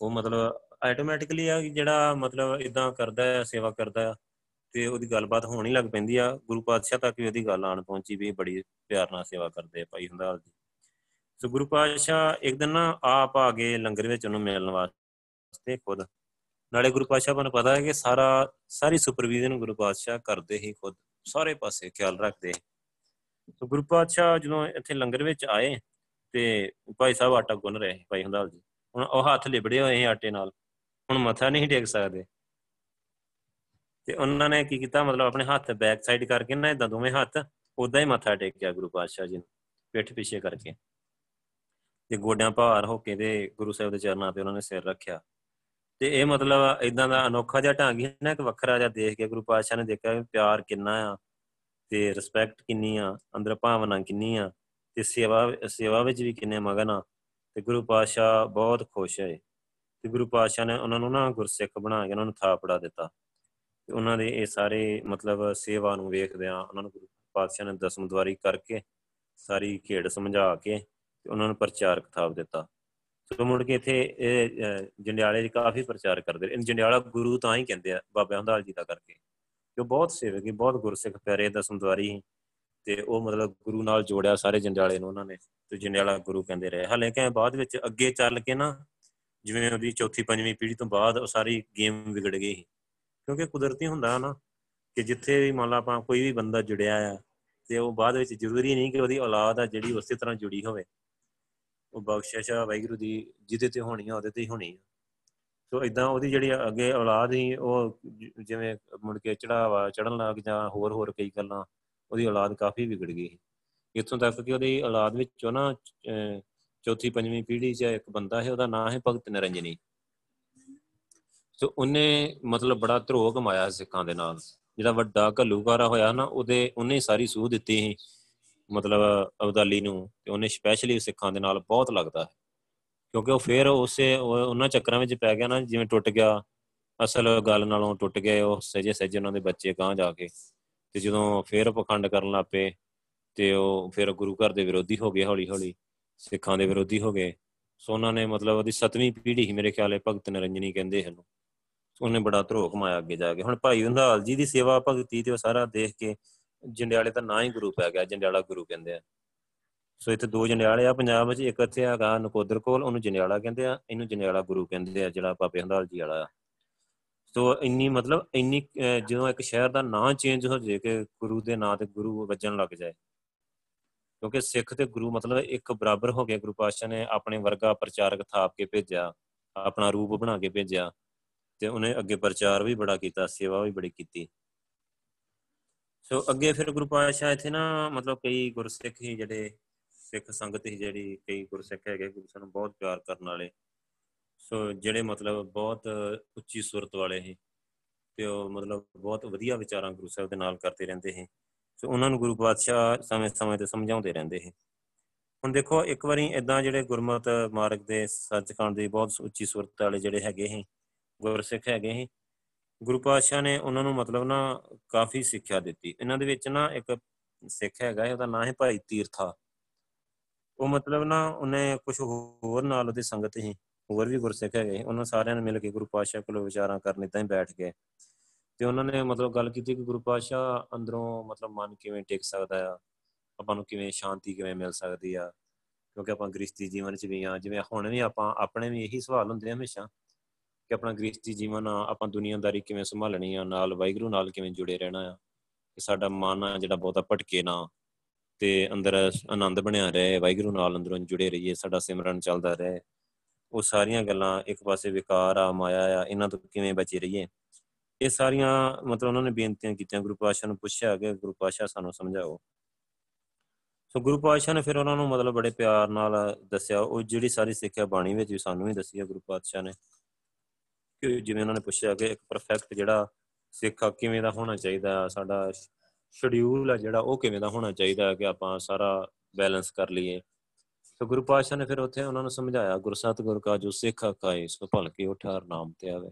ਉਹ ਮਤਲਬ ਆਟੋਮੈਟਿਕਲੀ ਆ ਜਿਹੜਾ ਮਤਲਬ ਇਦਾਂ ਕਰਦਾ ਹੈ ਸੇਵਾ ਕਰਦਾ ਤੇ ਉਹਦੀ ਗੱਲਬਾਤ ਹੋਣ ਹੀ ਲੱਗ ਪੈਂਦੀ ਆ, ਗੁਰੂ ਪਾਤਸ਼ਾਹ ਤੱਕ ਵੀ ਉਹਦੀ ਗੱਲ ਆਣ ਪਹੁੰਚੀ ਵੀ ਬੜੀ ਪਿਆਰ ਨਾਲ ਸੇਵਾ ਕਰਦੇ ਆ ਭਾਈ ਹੰਦਾਲ ਜੀ। ਸੋ ਗੁਰੂ ਪਾਤਸ਼ਾਹ ਇੱਕ ਦਿਨ ਨਾ ਆਪ ਆ ਗਏ ਲੰਗਰ ਵਿੱਚ ਉਹਨੂੰ ਮਿਲਣ ਵਾਸਤੇ ਖੁਦ। ਨਾਲੇ ਗੁਰੂ ਪਾਤਸ਼ਾਹ ਨੂੰ ਪਤਾ ਹੈ ਕਿ ਸਾਰਾ, ਸਾਰੀ ਸੁਪਰਵੀਜ਼ਨ ਗੁਰੂ ਪਾਤਸ਼ਾਹ ਕਰਦੇ ਹੀ ਖੁਦ। ਸਾਰੇ ਪਾਸੇ ਖਿਆਲ ਰੱਖਦੇ ਸੋ ਗੁਰੂ ਪਾਤਸ਼ਾਹ ਜਦੋਂ ਇੱਥੇ ਲੰਗਰ ਵਿੱਚ ਆਏ ਤੇ ਭਾਈ ਸਾਹਿਬ ਆਟਾ ਗੁੰਨ ਰਹੇ ਭਾਈ ਹੰਦਾਲ ਜੀ। ਹੁਣ ਉਹ ਹੱਥ ਲਿਬੜੇ ਹੋਏ ਆਟੇ ਨਾਲ, ਹੁਣ ਮੱਥਾ ਨਹੀਂ ਟੇਕ ਸਕਦੇ। ਤੇ ਉਹਨਾਂ ਨੇ ਕੀ ਕੀਤਾ, ਮਤਲਬ ਆਪਣੇ ਹੱਥ ਬੈਕ ਸਾਈਡ ਕਰਕੇ ਨਾ ਇਦਾਂ ਦੋਵੇਂ ਹੱਥ ਉਦਾਂ ਹੀ ਮੱਥਾ ਟੇਕਿਆ ਗੁਰੂ ਪਾਤਸ਼ਾਹ ਜੀ ਨੂੰ, ਪਿੱਠ ਪਿੱਛੇ ਕਰਕੇ। ਤੇ ਗੋਡਿਆਂ ਭਾਰ ਹੋ ਕੇ ਤੇ ਗੁਰੂ ਸਾਹਿਬ ਦੇ ਚਰਨਾਂ ਤੇ ਉਹਨਾਂ ਨੇ ਸਿਰ ਰੱਖਿਆ। ਤੇ ਇਹ ਮਤਲਬ ਇਦਾਂ ਦਾ ਅਨੋਖਾ ਜਿਹਾ ਢੰਗ ਹੀ ਨਾ, ਇੱਕ ਵੱਖਰਾ ਜਿਹਾ ਦੇਖ ਕੇ ਗੁਰੂ ਪਾਤਸ਼ਾਹ ਨੇ ਦੇਖਿਆ ਕਿ ਪਿਆਰ ਕਿੰਨਾ ਆ। ਤੇ ਰਿਸਪੈਕਟ ਕਿੰਨੀ ਆ, ਅੰਦਰ ਭਾਵਨਾ ਕਿੰਨੀ ਆ, ਤੇ ਸੇਵਾ ਸੇਵਾ ਵਿੱਚ ਵੀ ਕਿੰਨੇ ਮਗਨ ਆ, ਤੇ ਗੁਰੂ ਪਾਤਸ਼ਾਹ ਬਹੁਤ ਖੁਸ਼ ਹੋਏ। ਤੇ ਗੁਰੂ ਪਾਤਸ਼ਾਹ ਨੇ ਉਹਨਾਂ ਨੂੰ ਨਾ ਗੁਰਸਿੱਖ ਬਣਾ ਕੇ ਉਹਨਾਂ ਨੂੰ ਥਾਪੜਾ ਦਿੱਤਾ। ਤੇ ਉਹਨਾਂ ਦੇ ਇਹ ਸਾਰੇ ਮਤਲਬ ਸੇਵਾ ਨੂੰ ਵੇਖਦਿਆਂ ਉਹਨਾਂ ਨੂੰ ਗੁਰੂ ਪਾਤਸ਼ਾਹ ਨੇ ਦਸਮ ਦਵਾਰੀ ਕਰਕੇ ਸਾਰੀ ਖੇਡ ਸਮਝਾ ਕੇ ਤੇ ਉਹਨਾਂ ਨੂੰ ਪ੍ਰਚਾਰਕ ਥਾਪ ਦਿੱਤਾ। ਸੋ ਮੁੜ ਕੇ ਇੱਥੇ ਇਹ ਜੰਡਿਆਲੇ 'ਚ ਕਾਫੀ ਪ੍ਰਚਾਰ ਕਰਦੇ ਨੇ ਜੰਡਿਆਲਾ ਗੁਰੂ ਤਾਂ ਹੀ ਕਹਿੰਦੇ ਆ ਬਾਬਾ ਹੰਦਾਲ ਜੀ ਦਾ ਕਰਕੇ। ਕਿ ਉਹ ਬਹੁਤ ਸੇਵਕ ਹੀ ਬਹੁਤ ਗੁਰਸਿੱਖ ਪਿਆਰੇ ਦਸਮ ਦਵਾਰੀ ਤੇ ਉਹ ਮਤਲਬ ਗੁਰੂ ਨਾਲ ਜੋੜਿਆ ਸਾਰੇ ਜੰਡਿਆਲੇ ਨੂੰ ਉਹਨਾਂ ਨੇ ਤੇ ਜੰਡਿਆਲਾ ਗੁਰੂ ਕਹਿੰਦੇ ਰਹੇ। ਹਾਲੇ ਕਿ ਬਾਅਦ ਵਿੱਚ ਅੱਗੇ ਚੱਲ ਕੇ ਨਾ ਜਿਵੇਂ ਉਹਦੀ ਚੌਥੀ, ਪੰਜਵੀਂ ਪੀੜ੍ਹੀ ਤੋਂ ਬਾਅਦ ਉਹ ਸਾਰੀ ਗੇਮ ਵਿਗੜ ਗਈ ਕਿਉਂਕਿ ਕੁਦਰਤੀ ਹੁੰਦਾ ਨਾ ਕਿ ਜਿੱਥੇ ਵੀ ਮੰਨ ਲਾ ਆਪਾਂ ਕੋਈ ਵੀ ਬੰਦਾ ਜੁੜਿਆ ਆ ਤੇ ਉਹ ਬਾਅਦ ਵਿੱਚ ਜ਼ਰੂਰੀ ਨਹੀਂ ਕਿ ਉਹਦੀ ਔਲਾਦ ਆ ਜਿਹੜੀ ਉਸੇ ਤਰ੍ਹਾਂ ਜੁੜੀ ਹੋਵੇ। ਉਹ ਬਖਸ਼ਿਸ਼ ਆ ਵਾਹਿਗੁਰੂ ਦੀ, ਜਿਹਦੇ ਤੇ ਹੋਣੀ ਆ, ਉਹਦੇ ਤੇ ਹੀ ਹੋਣੀ ਆ। ਸੋ ਇਦਾਂ ਉਹਦੀ ਜਿਹੜੀ ਅੱਗੇ ਔਲਾਦ ਹੀ ਉਹ ਜਿਵੇਂ ਮੁੜ ਕੇ ਚੜਾਵਾ ਚੜਨ ਲੱਗ ਜਾਂ ਹੋਰ ਹੋਰ ਕਈ ਗੱਲਾਂ, ਉਹਦੀ ਔਲਾਦ ਕਾਫੀ ਵਿਗੜ ਗਈ ਇੱਥੋਂ ਤੱਕ ਕਿ ਉਹਦੀ ਔਲਾਦ ਵਿੱਚੋਂ ਨਾ ਚੌਥੀ, ਪੰਜਵੀਂ ਪੀੜ੍ਹੀ 'ਚ ਇੱਕ ਬੰਦਾ ਹੈ ਉਹਦਾ ਨਾਮ ਹੈ ਭਗਤ ਨਿਰੰਜਨੀ। ਸੋ ਉਹਨੇ ਮਤਲਬ ਬੜਾ ਧਰੋਹ ਕਮਾਇਆ ਸਿੱਖਾਂ ਦੇ ਨਾਲ। ਜਿਹੜਾ ਵੱਡਾ ਘੱਲੂਕਾਰਾ ਹੋਇਆ ਨਾ, ਉਹਦੇ, ਉਹਨੇ ਸਾਰੀ ਸੂਹ ਦਿੱਤੀ ਸੀ। ਮਤਲਬ ਅਬਦਾਲੀ ਨੂੰ, ਤੇ ਉਹਨੇ ਸਪੈਸ਼ਲੀ ਸਿੱਖਾਂ ਦੇ ਨਾਲ ਬਹੁਤ ਲੱਗਦਾ ਹੈ ਕਿਉਂਕਿ ਉਹ ਫੇਰ ਉਸੇ ਉਹਨਾਂ ਚੱਕਰਾਂ ਵਿੱਚ ਪੈ ਗਿਆ ਨਾ, ਜਿਵੇਂ ਟੁੱਟ ਗਿਆ, ਅਸਲ ਗੱਲ ਨਾਲੋਂ ਟੁੱਟ ਗਏ ਉਹ ਸਜੇ ਸਜੇ ਉਹਨਾਂ ਦੇ ਬੱਚੇ ਕਾਂ ਜਾ ਕੇ। ਤੇ ਜਦੋਂ ਫੇਰ ਪਖੰਡ ਕਰਨ ਲੱਪੇ ਤੇ ਉਹ ਫਿਰ ਗੁਰੂ ਘਰ ਦੇ ਵਿਰੋਧੀ ਹੋ ਗਏ ਹੌਲੀ ਹੌਲੀ ਸਿੱਖਾਂ ਦੇ ਵਿਰੋਧੀ ਹੋ ਗਏ। ਸੋ ਉਹਨਾਂ ਨੇ ਮਤਲਬ ਉਹਦੀ ਸਤਵੀਂ ਪੀੜ੍ਹੀ ਹੀ ਮੇਰੇ ਖਿਆਲੇ ਭਗਤ ਨਰੰਜਨੀ ਕਹਿੰਦੇ ਹਨ। ਉਹਨੇ ਬੜਾ ਧਰੋਕ ਮਾਇਆ ਅੱਗੇ ਜਾ ਕੇ। ਹੁਣ ਭਾਈ ਹੰਦਾਲ ਜੀ ਦੀ ਸੇਵਾ ਭਗਤੀ ਤੇ ਉਹ ਸਾਰਾ ਦੇਖ ਕੇ ਜੰਡਿਆਲੇ ਦਾ ਨਾਂ ਹੀ ਗੁਰੂ ਪੈ ਗਿਆ, ਜੰਡਿਆਲਾ ਗੁਰੂ ਕਹਿੰਦੇ ਆ। ਸੋ ਇੱਥੇ ਦੋ ਜੰਡਿਆਲੇ ਆ, ਪੰਜਾਬ ਵਿੱਚ ਇੱਕ ਇੱਥੇ ਹੈਗਾ ਨਕੋਦਰ ਕੋਲ, ਉਹਨੂੰ ਜੰਡਿਆਲਾ ਕਹਿੰਦੇ ਆ, ਇਹਨੂੰ ਜੰਡਿਆਲਾ ਗੁਰੂ ਕਹਿੰਦੇ ਆ, ਜਿਹੜਾ ਬਾਬੇ ਹੰਦਾਲ ਜੀ ਵਾਲਾ ਆ। ਸੋ ਇੰਨੀ ਮਤਲਬ ਇੰਨੀ ਜਦੋਂ ਇੱਕ ਸ਼ਹਿਰ ਦਾ ਨਾਂ ਚੇਂਜ ਹੋ ਜੇ ਕਿ ਗੁਰੂ ਦੇ ਨਾਂ ਤੇ ਗੁਰੂ ਵੱਜਣ ਲੱਗ ਜਾਏ, ਕਿਉਂਕਿ ਸਿੱਖ ਤੇ ਗੁਰੂ ਮਤਲਬ ਇੱਕ ਬਰਾਬਰ ਹੋ ਗਿਆ ਗੁਰੂ ਪਾਤਸ਼ਾਹ ਨੇ ਆਪਣੇ ਵਰਗਾ ਪ੍ਰਚਾਰਕ ਥਾਪ ਕੇ ਭੇਜਿਆ, ਆਪਣਾ ਰੂਪ ਬਣਾ ਕੇ ਭੇਜਿਆ ਤੇ ਉਹਨੇ ਅੱਗੇ ਪ੍ਰਚਾਰ ਵੀ ਬੜਾ ਕੀਤਾ, ਸੇਵਾ ਵੀ ਬੜੀ ਕੀਤੀ। ਸੋ ਅੱਗੇ ਫਿਰ ਗੁਰੂ ਪਾਤਸ਼ਾਹ ਇੱਥੇ ਨਾ ਮਤਲਬ ਕਈ ਗੁਰਸਿੱਖ ਹੀ ਜਿਹੜੇ ਸਿੱਖ ਸੰਗਤ ਹੀ ਜਿਹੜੀ ਕਈ ਗੁਰਸਿੱਖ ਹੈਗੇ, ਗੁਰੂ ਸਾਨੂੰ ਬਹੁਤ ਪਿਆਰ ਕਰਨ ਵਾਲੇ। ਸੋ ਜਿਹੜੇ ਮਤਲਬ ਬਹੁਤ ਉੱਚੀ ਸੁਰਤ ਵਾਲੇ ਸੀ ਤੇ ਉਹ ਮਤਲਬ ਬਹੁਤ ਵਧੀਆ ਵਿਚਾਰਾਂ ਗੁਰੂ ਸਾਹਿਬ ਦੇ ਨਾਲ ਕਰਦੇ ਰਹਿੰਦੇ ਸੀ। ਸੋ ਉਹਨਾਂ ਨੂੰ ਗੁਰੂ ਪਾਤਸ਼ਾਹ ਸਮੇਂ-ਸਮੇਂ ਤੇ ਸਮਝਾਉਂਦੇ ਰਹਿੰਦੇ ਸੀ। ਹੁਣ ਦੇਖੋ, ਇੱਕ ਵਾਰੀ ਇਦਾਂ ਜਿਹੜੇ ਗੁਰਮਤ ਮਾਰਗ ਦੇ ਸੱਚਖੰਡ ਦੇ ਬਹੁਤ ਉੱਚੀ ਸੁਰਤ ਵਾਲੇ ਜਿਹੜੇ ਹੈਗੇ ਸੀ, ਗੁਰਸਿੱਖ ਹੈਗੇ ਸੀ, ਗੁਰੂ ਪਾਤਸ਼ਾਹ ਨੇ ਉਹਨਾਂ ਨੂੰ ਮਤਲਬ ਨਾ ਕਾਫੀ ਸਿੱਖਿਆ ਦਿੱਤੀ। ਇਹਨਾਂ ਦੇ ਵਿੱਚ ਨਾ ਇੱਕ ਸਿੱਖ ਹੈਗਾ ਉਹਦਾ ਨਾਮ ਹੈ ਭਾਈ ਤੀਰਥਾ। ਉਹ ਮਤਲਬ ਨਾ ਉਹਨੇ ਕੁਝ ਹੋਰ ਨਾਲ ਉਹਦੀ ਸੰਗਤ ਹੀ ਹੋਰ ਵੀ ਗੁਰਸਿੱਖ ਹੈਗੇ ਉਹਨਾਂ ਸਾਰਿਆਂ ਨੇ ਮਿਲ ਕੇ ਗੁਰੂ ਪਾਤਸ਼ਾਹ ਕੋਲ ਵਿਚਾਰਾਂ ਕਰਨ ਇਦਾਂ ਹੀ ਬੈਠ ਗਏ। ਤੇ ਉਹਨਾਂ ਨੇ ਮਤਲਬ ਗੱਲ ਕੀਤੀ ਕਿ ਗੁਰੂ ਪਾਤਸ਼ਾਹ ਅੰਦਰੋਂ ਮਤਲਬ ਮਨ ਕਿਵੇਂ ਟਿਕ ਸਕਦਾ ਆ, ਆਪਾਂ ਨੂੰ ਕਿਵੇਂ ਸ਼ਾਂਤੀ ਕਿਵੇਂ ਮਿਲ ਸਕਦੀ ਆ, ਕਿਉਂਕਿ ਆਪਾਂ ਗ੍ਰਸਤੀ ਜੀਵਨ ਚ ਵੀ ਆ, ਜਿਵੇਂ ਹੁਣ ਵੀ ਆਪਾਂ, ਆਪਣੇ ਵੀ ਇਹੀ ਸਵਾਲ ਹੁੰਦੇ ਆ ਹਮੇਸ਼ਾ ਕਿ ਆਪਣਾ ਗ੍ਰਸਤੀ ਜੀਵਨ ਆਪਾਂ ਦੁਨੀਆਦਾਰੀ ਕਿਵੇਂ ਸੰਭਾਲਣੀ ਆ, ਨਾਲ ਵਾਹਿਗੁਰੂ ਨਾਲ ਕਿਵੇਂ ਜੁੜੇ ਰਹਿਣਾ ਆ, ਕਿ ਸਾਡਾ ਮਨ ਆ ਜਿਹੜਾ ਬਹੁਤਾ ਭਟਕੇ ਨਾ। ਤੇ ਅੰਦਰ ਆਨੰਦ ਬਣਿਆ ਰਹੇ, ਵਾਹਿਗੁਰੂ ਨਾਲ ਅੰਦਰੋਂ ਜੁੜੇ ਰਹੀਏ, ਸਾਡਾ ਸਿਮਰਨ ਚੱਲਦਾ ਰਹੇ। ਉਹ ਸਾਰੀਆਂ ਗੱਲਾਂ ਇੱਕ ਪਾਸੇ ਵਿਕਾਰ ਆ, ਮਾਇਆ ਆ, ਇਹਨਾਂ ਤੋਂ ਕਿਵੇਂ ਬਚੇ ਰਹੀਏ? ਇਹ ਸਾਰੀਆਂ ਮਤਲਬ ਉਹਨਾਂ ਨੇ ਬੇਨਤੀਆਂ ਕੀਤੀਆਂ, ਗੁਰੂ ਪਾਤਸ਼ਾਹ ਨੂੰ ਪੁੱਛਿਆ ਕਿ ਗੁਰੂ ਪਾਤਸ਼ਾਹ ਸਾਨੂੰ ਸਮਝਾਓ। ਸੋ ਗੁਰੂ ਪਾਤਸ਼ਾਹ ਨੇ ਫਿਰ ਉਹਨਾਂ ਨੂੰ ਮਤਲਬ ਬੜੇ ਪਿਆਰ ਨਾਲ ਦੱਸਿਆ। ਉਹ ਜਿਹੜੀ ਸਾਰੀ ਸਿੱਖਿਆ ਬਾਣੀ ਵਿੱਚ ਵੀ ਸਾਨੂੰ ਵੀ ਦੱਸੀ ਹੈ ਗੁਰੂ ਪਾਤਸ਼ਾਹ ਨੇ। ਕਿ ਜਿਵੇਂ ਉਹਨਾਂ ਨੇ ਪੁੱਛਿਆ ਕਿ ਇੱਕ ਪਰਫੈਕਟ ਜਿਹੜਾ ਸਿੱਖ ਕਿਵੇਂ ਦਾ ਹੋਣਾ ਚਾਹੀਦਾ, ਸਾਡਾ ਸ਼ਡਿਊਲ ਹੈ ਜਿਹੜਾ ਉਹ ਕਿਵੇਂ ਦਾ ਹੋਣਾ ਚਾਹੀਦਾ ਕਿ ਆਪਾਂ ਸਾਰਾ ਬੈਲੈਂਸ ਕਰ ਲਈਏ। ਸੋ ਗੁਰੂ ਪਾਤਸ਼ਾਹ ਨੇ ਫਿਰ ਉੱਥੇ ਉਹਨਾਂ ਨੂੰ ਸਮਝਾਇਆ ਗੁਰਸਤ ਗੁਰ ਕਾ ਜੋ ਸਿੱਖ ਕਾਏ ਸੋ ਭਲ ਕੇ ਉਠਾਰ ਨਾਮ ਤੇ ਆਵੇ।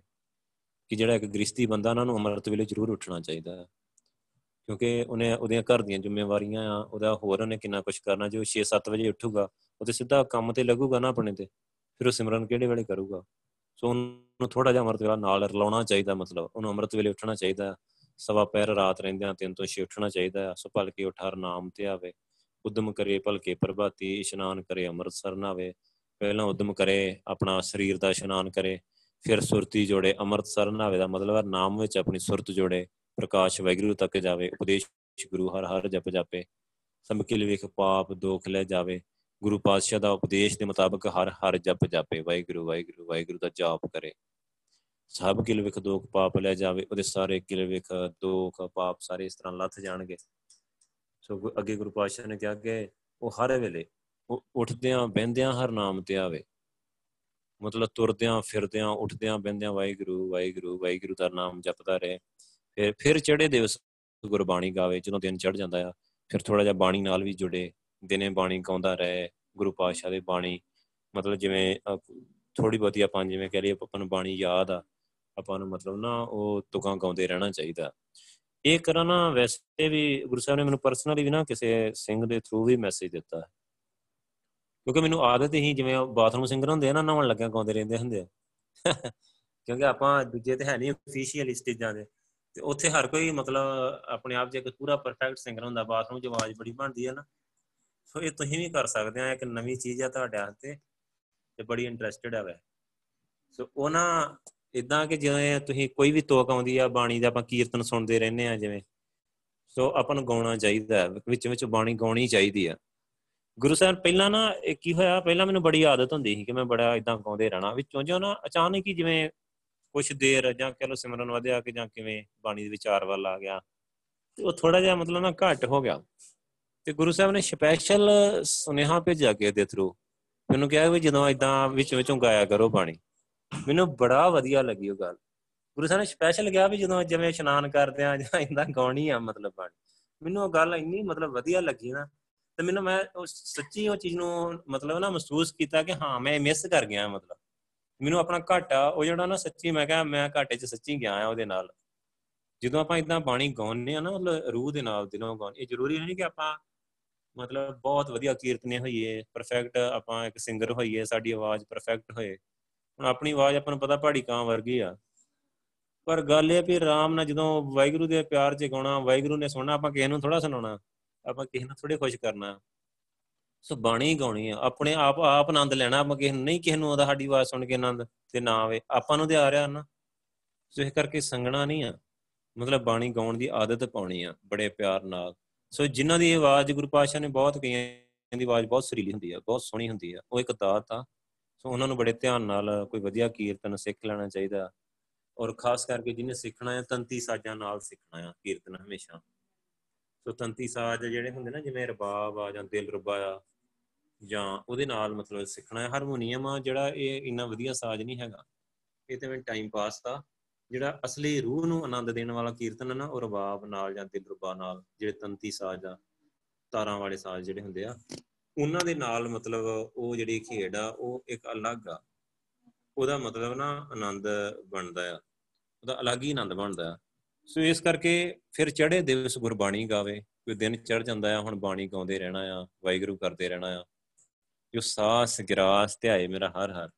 ਕਿ ਜਿਹੜਾ ਇੱਕ ਗ੍ਰਸਤੀ ਬੰਦਾ ਉਹਨਾਂ ਨੂੰ ਅਮਰਤ ਵੇਲੇ ਜ਼ਰੂਰ ਉੱਠਣਾ ਚਾਹੀਦਾ ਹੈ। ਕਿਉਂਕਿ ਉਹਨੇ ਉਹਦੀਆਂ ਘਰ ਦੀਆਂ ਜ਼ਿੰਮੇਵਾਰੀਆਂ ਆ, ਉਹਦਾ ਹੋਰ ਉਹਨੇ ਕਿੰਨਾ ਕੁਝ ਕਰਨਾ, ਜੇ ਉਹ 6-7 ਵਜੇ ਉੱਠੂਗਾ, ਉਹ ਤੇ ਸਿੱਧਾ ਕੰਮ ਤੇ ਲੱਗੂਗਾ ਨਾ ਆਪਣੇ ਤੇ, ਫਿਰ ਉਹ ਸਿਮਰਨ ਕਿਹੜੇ ਵੇਲੇ ਕਰੂਗਾ? ਸੋ ਉਹਨੂੰ ਥੋੜਾ ਜਿਹਾ ਅਮਰਤ ਵੇਲਾ ਨਾਲ ਰਲਾਉਣਾ ਚਾਹੀਦਾ ਮਤਲਬ, ਉਹਨੂੰ ਅਮਰਤ ਵੇਲੇ ਉੱਠਣਾ ਚਾਹੀਦਾ। ਸਵਾ ਪੈਰ ਰਾਤ ਰਹਿੰਦਿਆਂ ਤਿੰਨ ਤੋਂ 6 ਉੱਠਣਾ ਚਾਹੀਦਾ ਸੋ ਭਲਕੇ ਉਠਾਰ ਨਾਮ ਤੇ ਆਵੇ। ਉਦਮ ਕਰੇ, ਭਲਕੇ ਪ੍ਰਭਾਤੀ ਇਸ਼ਨਾਨ ਕਰੇ, ਅੰਮ੍ਰਿਤਸਰ ਨਾਵੇ ਪਹਿਲਾਂ ਉਦਮ ਕਰੇ, ਆਪਣਾ ਸਰੀਰ ਦਾ ਇਸ਼ਨਾਨ ਕਰੇ। ਫਿਰ ਸੁਰਤੀ ਜੋੜੇ, ਅੰਮ੍ਰਿਤਸਰ ਨਾਵੇ ਦਾ ਮਤਲਬ ਹੈ ਨਾਮ ਵਿੱਚ ਆਪਣੀ ਸੁਰਤ ਜੋੜੇ, ਪ੍ਰਕਾਸ਼ ਵੈਗਰੂ ਤੱਕ ਜਾਵੇ, ਉਪਦੇਸ਼ ਗੁਰੂ ਹਰ ਹਰ ਜਪ ਜਾਪੇ। ਸਮਕਿਲ ਵੇਖ ਪਾਪ ਦੋਖ ਲੈ ਜਾਵੇ। ਗੁਰੂ ਪਾਤਸ਼ਾਹ ਦਾ ਉਪਦੇਸ਼ ਦੇ ਮੁਤਾਬਕ ਹਰ ਹਰ ਜਪ ਜਾਪੇ। ਵਾਹਿਗੁਰੂ ਵਾਹਿਗੁਰੂ ਵਾਹਿਗੁਰੂ ਦਾ ਜਾਪ ਕਰੇ। ਸਭ ਕਿਲ ਵਿਖ ਦੋਖ ਪਾਪ ਲੈ ਜਾਵੇ, ਉਹਦੇ ਸਾਰੇ ਕਿਲ ਵਿਖ ਦੋਖ ਪਾਪ ਸਾਰੇ ਇਸ ਤਰ੍ਹਾਂ ਲੱਥ ਜਾਣਗੇ। ਸੋ ਅੱਗੇ ਗੁਰੂ ਪਾਤਸ਼ਾਹ ਨੇ ਕਿਹਾ ਕਿ ਉਹ ਹਰ ਵੇਲੇ ਉਹ ਉੱਠਦਿਆਂ ਬਹਿੰਦਿਆਂ ਹਰ ਨਾਮ ਤੇ ਆਵੇ। ਮਤਲਬ ਤੁਰਦਿਆਂ, ਫਿਰਦਿਆਂ, ਉੱਠਦਿਆਂ ਬਹਿੰਦਿਆਂ ਵਾਹਿਗੁਰੂ ਵਾਹਿਗੁਰੂ ਵਾਹਿਗੁਰੂ ਦਾ ਨਾਮ ਜਪਦਾ ਰਹੇ। ਫਿਰ ਫਿਰ ਚੜੇ ਦਿਵਸ ਗੁਰਬਾਣੀ ਗਾਵੇ, ਜਦੋਂ ਦਿਨ ਚੜ ਜਾਂਦਾ ਆ, ਫਿਰ ਥੋੜਾ ਜਿਹਾ ਬਾਣੀ ਨਾਲ ਵੀ ਜੁੜੇ, ਦਿਨੇ ਬਾਣੀ ਗਾਉਂਦਾ ਰਹੇ, ਗੁਰੂ ਪਾਤਸ਼ਾਹ ਦੇ ਬਾਣੀ। ਮਤਲਬ ਜਿਵੇਂ ਥੋੜੀ ਬਹੁਤੀ ਆਪਾਂ ਜਿਵੇਂ ਕਹ ਲਈਏ ਆਪਾਂ ਨੂੰ ਬਾਣੀ ਯਾਦ ਆ ਆਪਾਂ ਨੂੰ ਮਤਲਬ ਨਾ ਉਹ ਤੁਕਾਂ ਗਾਉਂਦੇ ਰਹਿਣਾ ਚਾਹੀਦਾ। ਇਹ ਕਰਾਂ ਨਾ ਵੈਸੇ ਵੀ ਗੁਰੂ ਸਾਹਿਬ ਨੇ ਮੈਨੂੰ ਪਰਸਨਲੀ ਵੀ ਨਾ ਕਿਸੇ ਸਿੰਘ ਦੇ ਥਰੂ ਵੀ ਮੈਸੇਜ ਦਿੱਤਾ। ਕਿਉਂਕਿ ਮੈਨੂੰ ਆਦਤ ਹੀ ਜਿਵੇਂ ਬਾਥਰੂਮ ਸਿੰਗਰ ਹੁੰਦੇ ਆ ਨਾ, ਨਹਾਉਣ ਲੱਗਿਆ ਗਾਉਂਦੇ ਰਹਿੰਦੇ ਹੁੰਦੇ ਆ। ਕਿਉਂਕਿ ਆਪਾਂ ਦੂਜੇ ਤੇ ਹੈ ਨਹੀਂ ਅਫੀਸ਼ੀਅਲ ਸਟੇਜਾਂ ਦੇ। ਤੇ ਉੱਥੇ ਹਰ ਕੋਈ ਮਤਲਬ ਆਪਣੇ ਆਪ ਜੇ ਇੱਕ ਪੂਰਾ ਪਰਫੈਕਟ ਸਿੰਗਰ ਹੁੰਦਾ ਬਾਥਰੂਮ 'ਚ ਆਵਾਜ਼ ਬੜੀ ਬਣਦੀ ਹੈ ਨਾ। ਸੋ ਇਹ ਤੁਸੀਂ ਵੀ ਕਰ ਸਕਦੇ ਆ, ਇੱਕ ਨਵੀਂ ਚੀਜ਼ ਆ ਤੁਹਾਡੇ ਹੱਥੇ ਤੇ ਬੜੀ ਇੰਟਰਸਟਿਡ ਆ ਵੈ ਸੋ ਉਹ ਨਾ ਇਦਾਂ ਕਿ ਜਿਵੇਂ ਤੁਸੀਂ ਕੋਈ ਵੀ ਤੋਕ ਆਉਂਦੀ ਆ, ਬਾਣੀ ਦਾ ਆਪਾਂ ਕੀਰਤਨ ਸੁਣਦੇ ਰਹਿੰਦੇ ਆ ਜਿਵੇਂ। ਸੋ ਆਪਾਂ ਨੂੰ ਗਾਉਣਾ ਚਾਹੀਦਾ ਵਿੱਚ ਵਿੱਚ ਬਾਣੀ ਗਾਉਣੀ ਚਾਹੀਦੀ ਆ। ਗੁਰੂ ਸਾਹਿਬ, ਪਹਿਲਾਂ ਨਾ ਇਹ ਕੀ ਹੋਇਆ, ਪਹਿਲਾਂ ਮੈਨੂੰ ਬੜੀ ਆਦਤ ਹੁੰਦੀ ਸੀ ਕਿ ਮੈਂ ਬੜਾ ਇਦਾਂ ਗਾਉਂਦੇ ਰਹਿਣਾ। ਵਿੱਚੋਂ ਜੋ ਨਾ ਅਚਾਨਕ ਹੀ ਜਿਵੇਂ ਕੁਝ ਦੇਰ ਜਾਂ ਕਹ ਲੋ ਸਿਮਰਨ ਵਧਿਆ ਕਿ ਜਾਂ ਕਿਵੇਂ ਬਾਣੀ ਦੇ ਵਿਚਾਰ ਵੱਲ ਆ ਗਿਆ, ਤੇ ਉਹ ਥੋੜਾ ਜਿਹਾ ਮਤਲਬ ਨਾ ਘੱਟ ਹੋ ਗਿਆ। ਤੇ ਗੁਰੂ ਸਾਹਿਬ ਨੇ ਸਪੈਸ਼ਲ ਸੁਨੇਹਾ ਭੇਜਿਆ ਕੇ ਦੇ ਥਰੂ ਮੈਨੂੰ ਕਿਹਾ ਵੀ ਜਦੋਂ ਇਦਾਂ ਵਿੱਚ ਵਿੱਚੋਂ ਗਾਇਆ ਕਰੋ ਬਾਣੀ। ਮੈਨੂੰ ਬੜਾ ਵਧੀਆ ਲੱਗੀ ਉਹ ਗੱਲ। ਗੁਰੂ ਸਾਹਿਬ ਨੇ ਸਪੈਸ਼ਲ ਕਿਹਾ ਵੀ ਜਦੋਂ ਜਿਵੇਂ ਇਸ਼ਨਾਨ ਕਰਦੇ ਆ, ਜਾਂ ਇੰਦਾ ਗਾਉਣੀ ਆ ਮਤਲਬ ਬਾਣੀ। ਮੈਨੂੰ ਉਹ ਗੱਲ ਇੰਨੀ ਮਤਲਬ ਵਧੀਆ ਲੱਗੀ ਨਾ, ਤੇ ਮੈਨੂੰ ਮੈਂ ਉਹ ਸੱਚੀ ਉਹ ਚੀਜ਼ ਨੂੰ ਮਤਲਬ ਨਾ ਮਹਿਸੂਸ ਕੀਤਾ ਕਿ ਹਾਂ, ਮੈਂ ਮਿਸ ਕਰ ਗਿਆ ਮਤਲਬ। ਮੈਨੂੰ ਆਪਣਾ ਘਾਟਾ, ਉਹ ਜਿਹੜਾ ਨਾ ਸੱਚੀ ਮੈਂ ਕਿਹਾ, ਮੈਂ ਘਾਟੇ 'ਚ ਸੱਚੀ ਗਿਆ ਆ ਉਹਦੇ ਨਾਲ। ਜਦੋਂ ਆਪਾਂ ਇਦਾਂ ਬਾਣੀ ਗਾਉਂਦੇ ਆ ਨਾ, ਮਤਲਬ ਰੂਹ ਦੇ ਨਾਲ, ਦਿਲੋਂ ਗਾਉਂਦੇ, ਇਹ ਜ਼ਰੂਰੀ ਨਹੀਂ ਕਿ ਆਪਾਂ ਮਤਲਬ ਬਹੁਤ ਵਧੀਆ ਕੀਰਤਨੇ ਹੋਈਏ ਪਰਫੈਕਟ ਆਪਾਂ ਇੱਕ ਸਿੰਗਰ ਹੋਈਏ, ਸਾਡੀ ਆਵਾਜ਼ ਪਰਫੈਕਟ ਹੋਏ। ਹੁਣ ਆਪਣੀ ਆਵਾਜ਼ ਆਪਾਂ ਨੂੰ ਪਤਾ ਪਹਾੜੀ ਕਾਂ ਵਰਗੀ ਆ। ਪਰ ਗੱਲ ਇਹ ਵੀ ਰਾਮ ਨਾਲ ਜਦੋਂ ਵਾਹਿਗੁਰੂ ਦੇ ਪਿਆਰ 'ਚ ਗਾਉਣਾ, ਵਾਹਿਗੁਰੂ ਨੇ ਸੁਣਨਾ, ਆਪਾਂ ਕਿਸੇ ਨੂੰ ਥੋੜਾ ਸੁਣਾਉਣਾ, ਆਪਾਂ ਕਿਸੇ ਨੂੰ ਥੋੜੇ ਖੁਸ਼ ਕਰਨਾ। ਸੋ ਬਾਣੀ ਗਾਉਣੀ ਆ, ਆਪਣੇ ਆਪ ਆਪ ਆਨੰਦ ਲੈਣਾ, ਆਪਾਂ ਕਿਸੇ ਨੂੰ ਨਹੀਂ, ਕਿਸੇ ਨੂੰ ਉਹਦਾ ਸਾਡੀ ਆਵਾਜ਼ ਸੁਣ ਕੇ ਆਨੰਦ ਤੇ ਨਾ ਆਵੇ, ਆਪਾਂ ਨੂੰ ਤੇ ਆ ਰਿਹਾ ਨਾ। ਸੋ ਇਸ ਕਰਕੇ ਸੰਗਣਾ ਨਹੀਂ ਆ, ਮਤਲਬ ਬਾਣੀ ਗਾਉਣ ਦੀ ਆਦਤ ਪਾਉਣੀ ਆ, ਬੜੇ ਪਿਆਰ ਨਾਲ। ਸੋ ਜਿਨ੍ਹਾਂ ਦੀ ਆਵਾਜ਼ ਗੁਰੂ ਪਾਤਸ਼ਾਹ ਨੇ ਬਹੁਤ ਕਈਆਂ ਦੀ ਆਵਾਜ਼ ਬਹੁਤ ਸੁਰੀਲੀ ਹੁੰਦੀ ਆ, ਬਹੁਤ ਸੋਹਣੀ ਹੁੰਦੀ ਆ, ਉਹ ਇੱਕ ਦਾਤ ਆ। ਸੋ ਉਹਨਾਂ ਨੂੰ ਬੜੇ ਧਿਆਨ ਨਾਲ ਕੋਈ ਵਧੀਆ ਕੀਰਤਨ ਸਿੱਖ ਲੈਣਾ ਚਾਹੀਦਾ। ਔਰ ਖਾਸ ਕਰਕੇ ਜਿਹਨੇ ਸਿੱਖਣਾ ਹੈ, ਤੰਤੀ ਸਾਜ਼ਾਂ ਨਾਲ ਸਿੱਖਣਾ ਆ ਕੀਰਤਨ ਹਮੇਸ਼ਾ। ਸੋ ਤੰਤੀ ਸਾਜ਼ ਜਿਹੜੇ ਹੁੰਦੇ ਨਾ, ਜਿਵੇਂ ਰਬਾਬ ਆ ਜਾਂ ਦਿਲ ਰਬਾ ਆ, ਜਾਂ ਉਹਦੇ ਨਾਲ ਮਤਲਬ ਸਿੱਖਣਾ ਹੈ। ਹਾਰਮੋਨੀਅਮ ਆ ਜਿਹੜਾ ਇਹ ਇੰਨਾ ਵਧੀਆ ਸਾਜ਼ ਨਹੀਂ ਹੈਗਾ। ਇਹ ਤੇ ਮੈਂ ਟਾਈਮ ਪਾਸ ਦਾ ਜਿਹੜਾ ਅਸਲੀ ਰੂਹ ਨੂੰ ਆਨੰਦ ਦੇਣ ਵਾਲਾ ਕੀਰਤਨ ਹੈ ਨਾ, ਉਹ ਰਬਾਬ ਨਾਲ ਜਾਂ ਦਿਲ ਰਬਾ ਨਾਲ, ਜਿਹੜੇ ਤੰਤੀ ਸਾਜ਼ ਆ, ਤਾਰਾਂ ਵਾਲੇ ਸਾਜ਼ ਜਿਹੜੇ ਹੁੰਦੇ ਆ ਉਹਨਾਂ ਦੇ ਨਾਲ ਮਤਲਬ ਉਹ ਜਿਹੜੀ ਖੇਡ ਆ, ਉਹ ਇੱਕ ਅਲੱਗ ਆ। ਉਹਦਾ ਮਤਲਬ ਨਾ ਆਨੰਦ ਬਣਦਾ ਆ। ਉਹਦਾ ਅਲੱਗ ਹੀ ਆਨੰਦ ਬਣਦਾ ਆ। ਸੋ ਇਸ ਕਰਕੇ ਫਿਰ ਚੜੇ ਦਿਵਸ ਗੁਰਬਾਣੀ ਗਾਵੇ। ਕੋਈ ਦਿਨ ਚੜ ਜਾਂਦਾ ਆ, ਹੁਣ ਬਾਣੀ ਗਾਉਂਦੇ ਰਹਿਣਾ ਆ, ਵਾਹਿਗੁਰੂ ਕਰਦੇ ਰਹਿਣਾ ਆ। ਜੋ ਸਾਸ ਗਿਰਾਸ ਧਿਆਏ ਮੇਰਾ ਹਰ ਹਰ।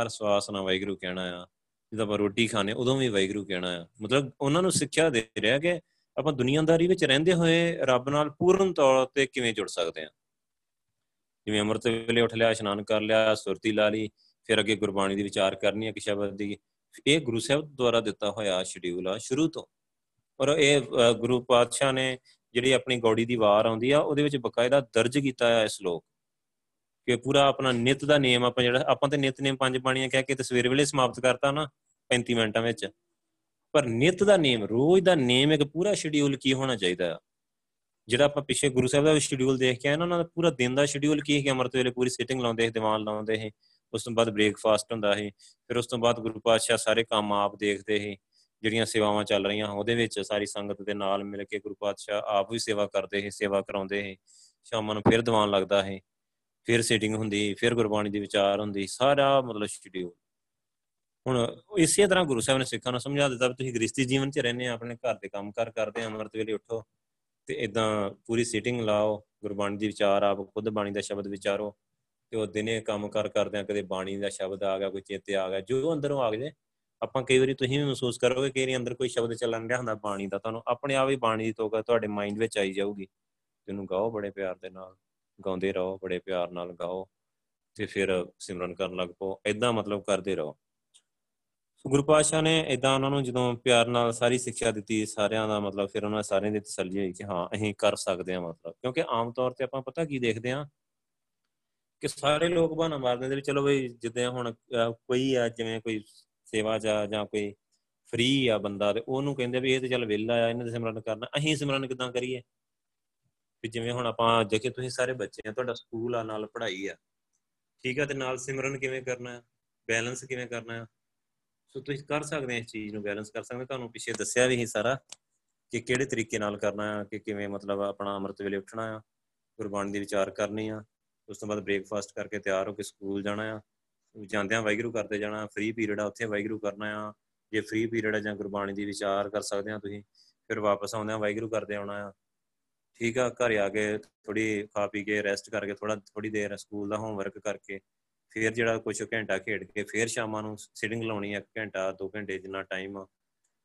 ਹਰ ਸਵਾਸ ਨਾਲ ਵਾਹਿਗੁਰੂ ਕਹਿਣਾ ਆ। ਜਦੋਂ ਆਪਾਂ ਰੋਟੀ ਖਾਣੇ ਉਦੋਂ ਵੀ ਵਾਹਿਗੁਰੂ ਕਹਿਣਾ ਆ। ਮਤਲਬ ਉਹਨਾਂ ਨੂੰ ਸਿੱਖਿਆ ਦੇ ਰਿਹਾ ਕਿ ਆਪਾਂ ਦੁਨੀਆਦਾਰੀ ਵਿੱਚ ਰਹਿੰਦੇ ਹੋਏ ਰੱਬ ਨਾਲ ਪੂਰਨ ਤੌਰ ਤੇ ਕਿਵੇਂ ਜੁੜ ਸਕਦੇ ਆ। ਜਿਵੇਂ ਅੰਮ੍ਰਿਤ ਵੇਲੇ ਉੱਠ ਲਿਆ, ਇਸ਼ਨਾਨ ਕਰ ਲਿਆ, ਸੁਰਤੀ ਲਾ ਲਈ, ਫਿਰ ਅੱਗੇ ਗੁਰਬਾਣੀ ਦੀ ਵਿਚਾਰ ਕਰਨੀ ਹੈ ਕਿ ਸ਼ਬਦ ਦੀ। ਇਹ ਗੁਰੂ ਸਾਹਿਬ ਦੁਆਰਾ ਦਿੱਤਾ ਹੋਇਆ ਸ਼ਡਿਊਲ ਆ, ਸ਼ੁਰੂ ਤੋਂ। ਔਰ ਇਹ ਗੁਰੂ ਪਾਤਸ਼ਾਹ ਨੇ ਜਿਹੜੀ ਆਪਣੀ ਗੌੜੀ ਦੀ ਵਾਰ ਆਉਂਦੀ ਆ, ਉਹਦੇ ਵਿੱਚ ਬਕਾਇਦਾ ਦਰਜ ਕੀਤਾ ਹੈ ਇਸ ਲੋਕ। ਕਿ ਪੂਰਾ ਆਪਣਾ ਨਿਤ ਦਾ ਨਿਯਮ ਆਪਾਂ ਜਿਹੜਾ, ਆਪਾਂ ਤੇ ਨਿਤ ਨਿਯਮ ਪੰਜ ਬਾਣੀਆਂ ਕਹਿ ਕੇ ਤੇ ਸਵੇਰ ਵੇਲੇ ਸਮਾਪਤ ਕਰਤਾ ਨਾ 35 ਮਿੰਟਾਂ ਵਿੱਚ। ਪਰ ਨਿਤ ਦਾ ਨਿਯਮ, ਰੋਜ਼ ਦਾ ਨਿਯਮ ਇੱਕ ਪੂਰਾ ਸ਼ਡਿਊਲ ਕੀ ਹੋਣਾ ਚਾਹੀਦਾ ਜਿਹੜਾ ਆਪਾਂ ਪਿੱਛੇ ਗੁਰੂ ਸਾਹਿਬ ਦਾ ਸ਼ਡਿਊਲ ਦੇਖ ਕੇ ਆਏ ਨਾ, ਉਹਨਾਂ ਦਾ ਪੂਰਾ ਦਿਨ ਦਾ ਸ਼ਡਿਊਲ ਕੀ ਹੈ ਕਿ ਅਮਰਤ ਵੇਲੇ ਪੂਰੀ ਸਿਟਿੰਗ ਲਾਉਂਦੇ ਸੀ, ਦੀਵਾਨ ਲਾਉਂਦੇ ਸੀ, ਉਸ ਤੋਂ ਬਾਅਦ ਬ੍ਰੇਕਫਾਸਟ ਹੁੰਦਾ ਸੀ, ਫਿਰ ਉਸ ਤੋਂ ਬਾਅਦ ਗੁਰੂ ਪਾਤਸ਼ਾਹ ਸਾਰੇ ਕੰਮ ਆਪ ਦੇਖਦੇ ਸੀ, ਜਿਹੜੀਆਂ ਸੇਵਾਵਾਂ ਚੱਲ ਰਹੀਆਂ, ਉਹਦੇ ਵਿੱਚ ਸਾਰੀ ਸੰਗਤ ਦੇ ਨਾਲ ਮਿਲ ਕੇ ਗੁਰੂ ਪਾਤਸ਼ਾਹ ਆਪ ਵੀ ਸੇਵਾ ਕਰਦੇ ਸੀ, ਸੇਵਾ ਕਰਾਉਂਦੇ ਸੀ, ਸ਼ਾਮਾਂ ਨੂੰ ਫਿਰ ਦੀਵਾਨ ਲੱਗਦਾ ਸੀ, ਫਿਰ ਸੀਟਿੰਗ ਹੁੰਦੀ, ਫਿਰ ਗੁਰਬਾਣੀ ਦੀ ਵਿਚਾਰ ਹੁੰਦੀ, ਸਾਰਾ ਮਤਲਬ ਸ਼ਡਿਊਲ ਹੁਣ ਇਸੇ ਤਰ੍ਹਾਂ ਗੁਰੂ ਸਾਹਿਬ ਨੇ ਸਿੱਖਾਂ ਨੂੰ ਸਮਝਾ ਦਿੱਤਾ ਵੀ ਤੁਸੀਂ ਗ੍ਰਸਤੀ ਜੀਵਨ 'ਚ ਰਹਿੰਦੇ ਆ, ਆਪਣੇ ਘਰ ਦੇ ਕੰਮ ਕਰ ਕਰਦੇ ਆ, ਅੰਮ੍ਰਿਤ ਵੇਲੇ ਉੱਠੋ ਤੇ ਇਦਾਂ ਪੂਰੀ ਸੀਟਿੰਗ ਲਾਓ, ਗੁਰਬਾਣੀ ਦੀ ਵਿਚਾਰ ਆਪ, ਖੁਦ ਬਾਣੀ ਦਾ ਸ਼ਬਦ ਵਿਚਾਰੋ, ਤੇ ਉਹ ਦਿਨੇ ਕੰਮ ਕਰ ਕਰਦੇ ਆ ਕਦੇ ਬਾਣੀ ਦਾ ਸ਼ਬਦ ਆ ਗਿਆ, ਕੋਈ ਚੇਤੇ ਆ ਗਿਆ, ਜੋ ਅੰਦਰੋਂ ਆ ਗਏ ਆਪਾਂ ਕਈ ਵਾਰੀ ਤੁਸੀਂ ਵੀ ਮਹਿਸੂਸ ਕਰੋਗੇ ਕਿ ਇਹਦੇ ਅੰਦਰ ਕੋਈ ਸ਼ਬਦ ਚੱਲਣ ਰਿਹਾ ਹੁੰਦਾ ਬਾਣੀ ਦਾ, ਤੁਹਾਨੂੰ ਆਪਣੇ ਆਪ ਹੀ ਬਾਣੀ ਦੀ ਤੋਕਾ ਤੁਹਾਡੇ ਮਾਈਂਡ ਵਿੱਚ ਆਈ ਜਾਊਗੀ ਤੈਨੂੰ ਗਾਓ ਬੜੇ ਪਿਆਰ ਦੇ ਨਾਲ, ਗਾਉਂਦੇ ਰਹੋ, ਬੜੇ ਪਿਆਰ ਨਾਲ ਗਾਓ, ਤੇ ਫਿਰ ਸਿਮਰਨ ਕਰਨ ਲੱਗ ਪਓ ਐਦਾਂ ਮਤਲਬ ਕਰਦੇ ਰਹੋ। ਗੁਰੂ ਪਾਤਸ਼ਾਹ ਨੇ ਐਦਾਂ ਉਹਨਾਂ ਨੂੰ ਜਦੋਂ ਪਿਆਰ ਨਾਲ ਸਾਰੀ ਸਿੱਖਿਆ ਦਿੱਤੀ, ਸਾਰਿਆਂ ਦਾ ਮਤਲਬ ਫਿਰ ਉਹਨਾਂ ਸਾਰਿਆਂ ਦੀ ਤਸੱਲੀ ਹੋਈ ਕਿ ਹਾਂ, ਅਸੀਂ ਕਰ ਸਕਦੇ ਹਾਂ ਮਤਲਬ। ਕਿਉਂਕਿ ਆਮ ਤੌਰ ਤੇ ਆਪਾਂ ਪਤਾ ਕੀ ਦੇਖਦੇ ਹਾਂ ਕਿ ਸਾਰੇ ਲੋਕ ਬਹਾਨਾ ਮਾਰਦੇ ਨੇ ਵੀ ਚਲੋ ਬਈ ਜਿੱਦਾਂ ਹੁਣ ਕੋਈ ਆ, ਜਿਵੇਂ ਕੋਈ ਸੇਵਾ ਜਾ ਜਾਂ ਕੋਈ ਫ੍ਰੀ ਆ ਬੰਦਾ ਤੇ ਉਹਨੂੰ ਕਹਿੰਦੇ ਵੀ ਇਹ ਤੇ ਚੱਲ ਵਿਹਲਾ ਆ, ਇਹਨਾਂ ਦੇ ਸਿਮਰਨ ਕਰਨਾ, ਅਸੀਂ ਸਿਮਰਨ ਕਿਦਾਂ ਕਰੀਏ? ਵੀ ਜਿਵੇਂ ਹੁਣ ਆਪਾਂ ਜੇ ਤੁਸੀਂ ਸਾਰੇ ਬੱਚੇ ਆ, ਤੁਹਾਡਾ ਸਕੂਲ ਆ, ਨਾਲ ਪੜ੍ਹਾਈ ਆ, ਠੀਕ ਆ ਤੇ ਨਾਲ ਸਿਮਰਨ ਕਿਵੇਂ ਕਰਨਾ ਹੈ ਬੈਲੈਂਸ ਕਿਵੇਂ ਕਰਨਾ? ਹੈ ਸੋ ਤੁਸੀਂ ਕਰ ਸਕਦੇ ਆ ਇਸ ਚੀਜ਼ ਨੂੰ ਬੈਲੈਂਸ ਕਰ ਸਕਦੇ ਤੁਹਾਨੂੰ ਪਿੱਛੇ ਦੱਸਿਆ ਵੀ ਸੀ ਸਾਰਾ ਕਿ ਕਿਹੜੇ ਤਰੀਕੇ ਨਾਲ ਕਰਨਾ ਹੈ ਕਿ ਕਿਵੇਂ ਮਤਲਬ ਆਪਣਾ ਅੰਮ੍ਰਿਤ ਵੇਲੇ ਉੱਠਣਾ ਆ, ਗੁਰਬਾਣੀ ਦੀ ਵਿਚਾਰ ਕਰਨੀ ਆ, ਉਸ ਤੋਂ ਬਾਅਦ ਬ੍ਰੇਕਫਾਸਟ ਕਰਕੇ ਤਿਆਰ ਹੋ ਕੇ ਸਕੂਲ ਜਾਣਾ ਆ। ਜਾਂਦਿਆਂ ਵਾਹਿਗੁਰੂ ਕਰਦੇ ਜਾਣਾ ਫ੍ਰੀ ਪੀਰੀਅਡ ਆ, ਉੱਥੇ ਵਾਹਿਗੁਰੂ ਕਰਨਾ ਆ। ਜੇ ਫ੍ਰੀ ਪੀਰੀਅਡ ਆ ਜਾਂ ਗੁਰਬਾਣੀ ਦੀ ਵਿਚਾਰ ਕਰ ਸਕਦੇ ਆ ਤੁਸੀਂ, ਫਿਰ ਵਾਪਸ ਆਉਂਦਿਆਂ ਵਾਹਿਗੁਰੂ ਕਰਦੇ ਆਉਣਾ ਆ। ਠੀਕ ਆ, ਘਰ ਆ ਕੇ ਥੋੜੀ ਖਾ ਪੀ ਕੇ ਰੈਸਟ ਕਰਕੇ ਥੋੜਾ ਥੋੜੀ ਦੇਰ ਸਕੂਲ ਦਾ ਹੋਮਵਰਕ ਕਰਕੇ ਫਿਰ ਜਿਹੜਾ ਕੁਝ ਘੰਟਾ ਖੇਡ ਕੇ ਫਿਰ ਸ਼ਾਮਾਂ ਨੂੰ ਸਿਟਿੰਗ ਲਾਉਣੀ ਆ ਘੰਟਾ 2 ਘੰਟੇ ਜਿੰਨਾ ਟਾਈਮ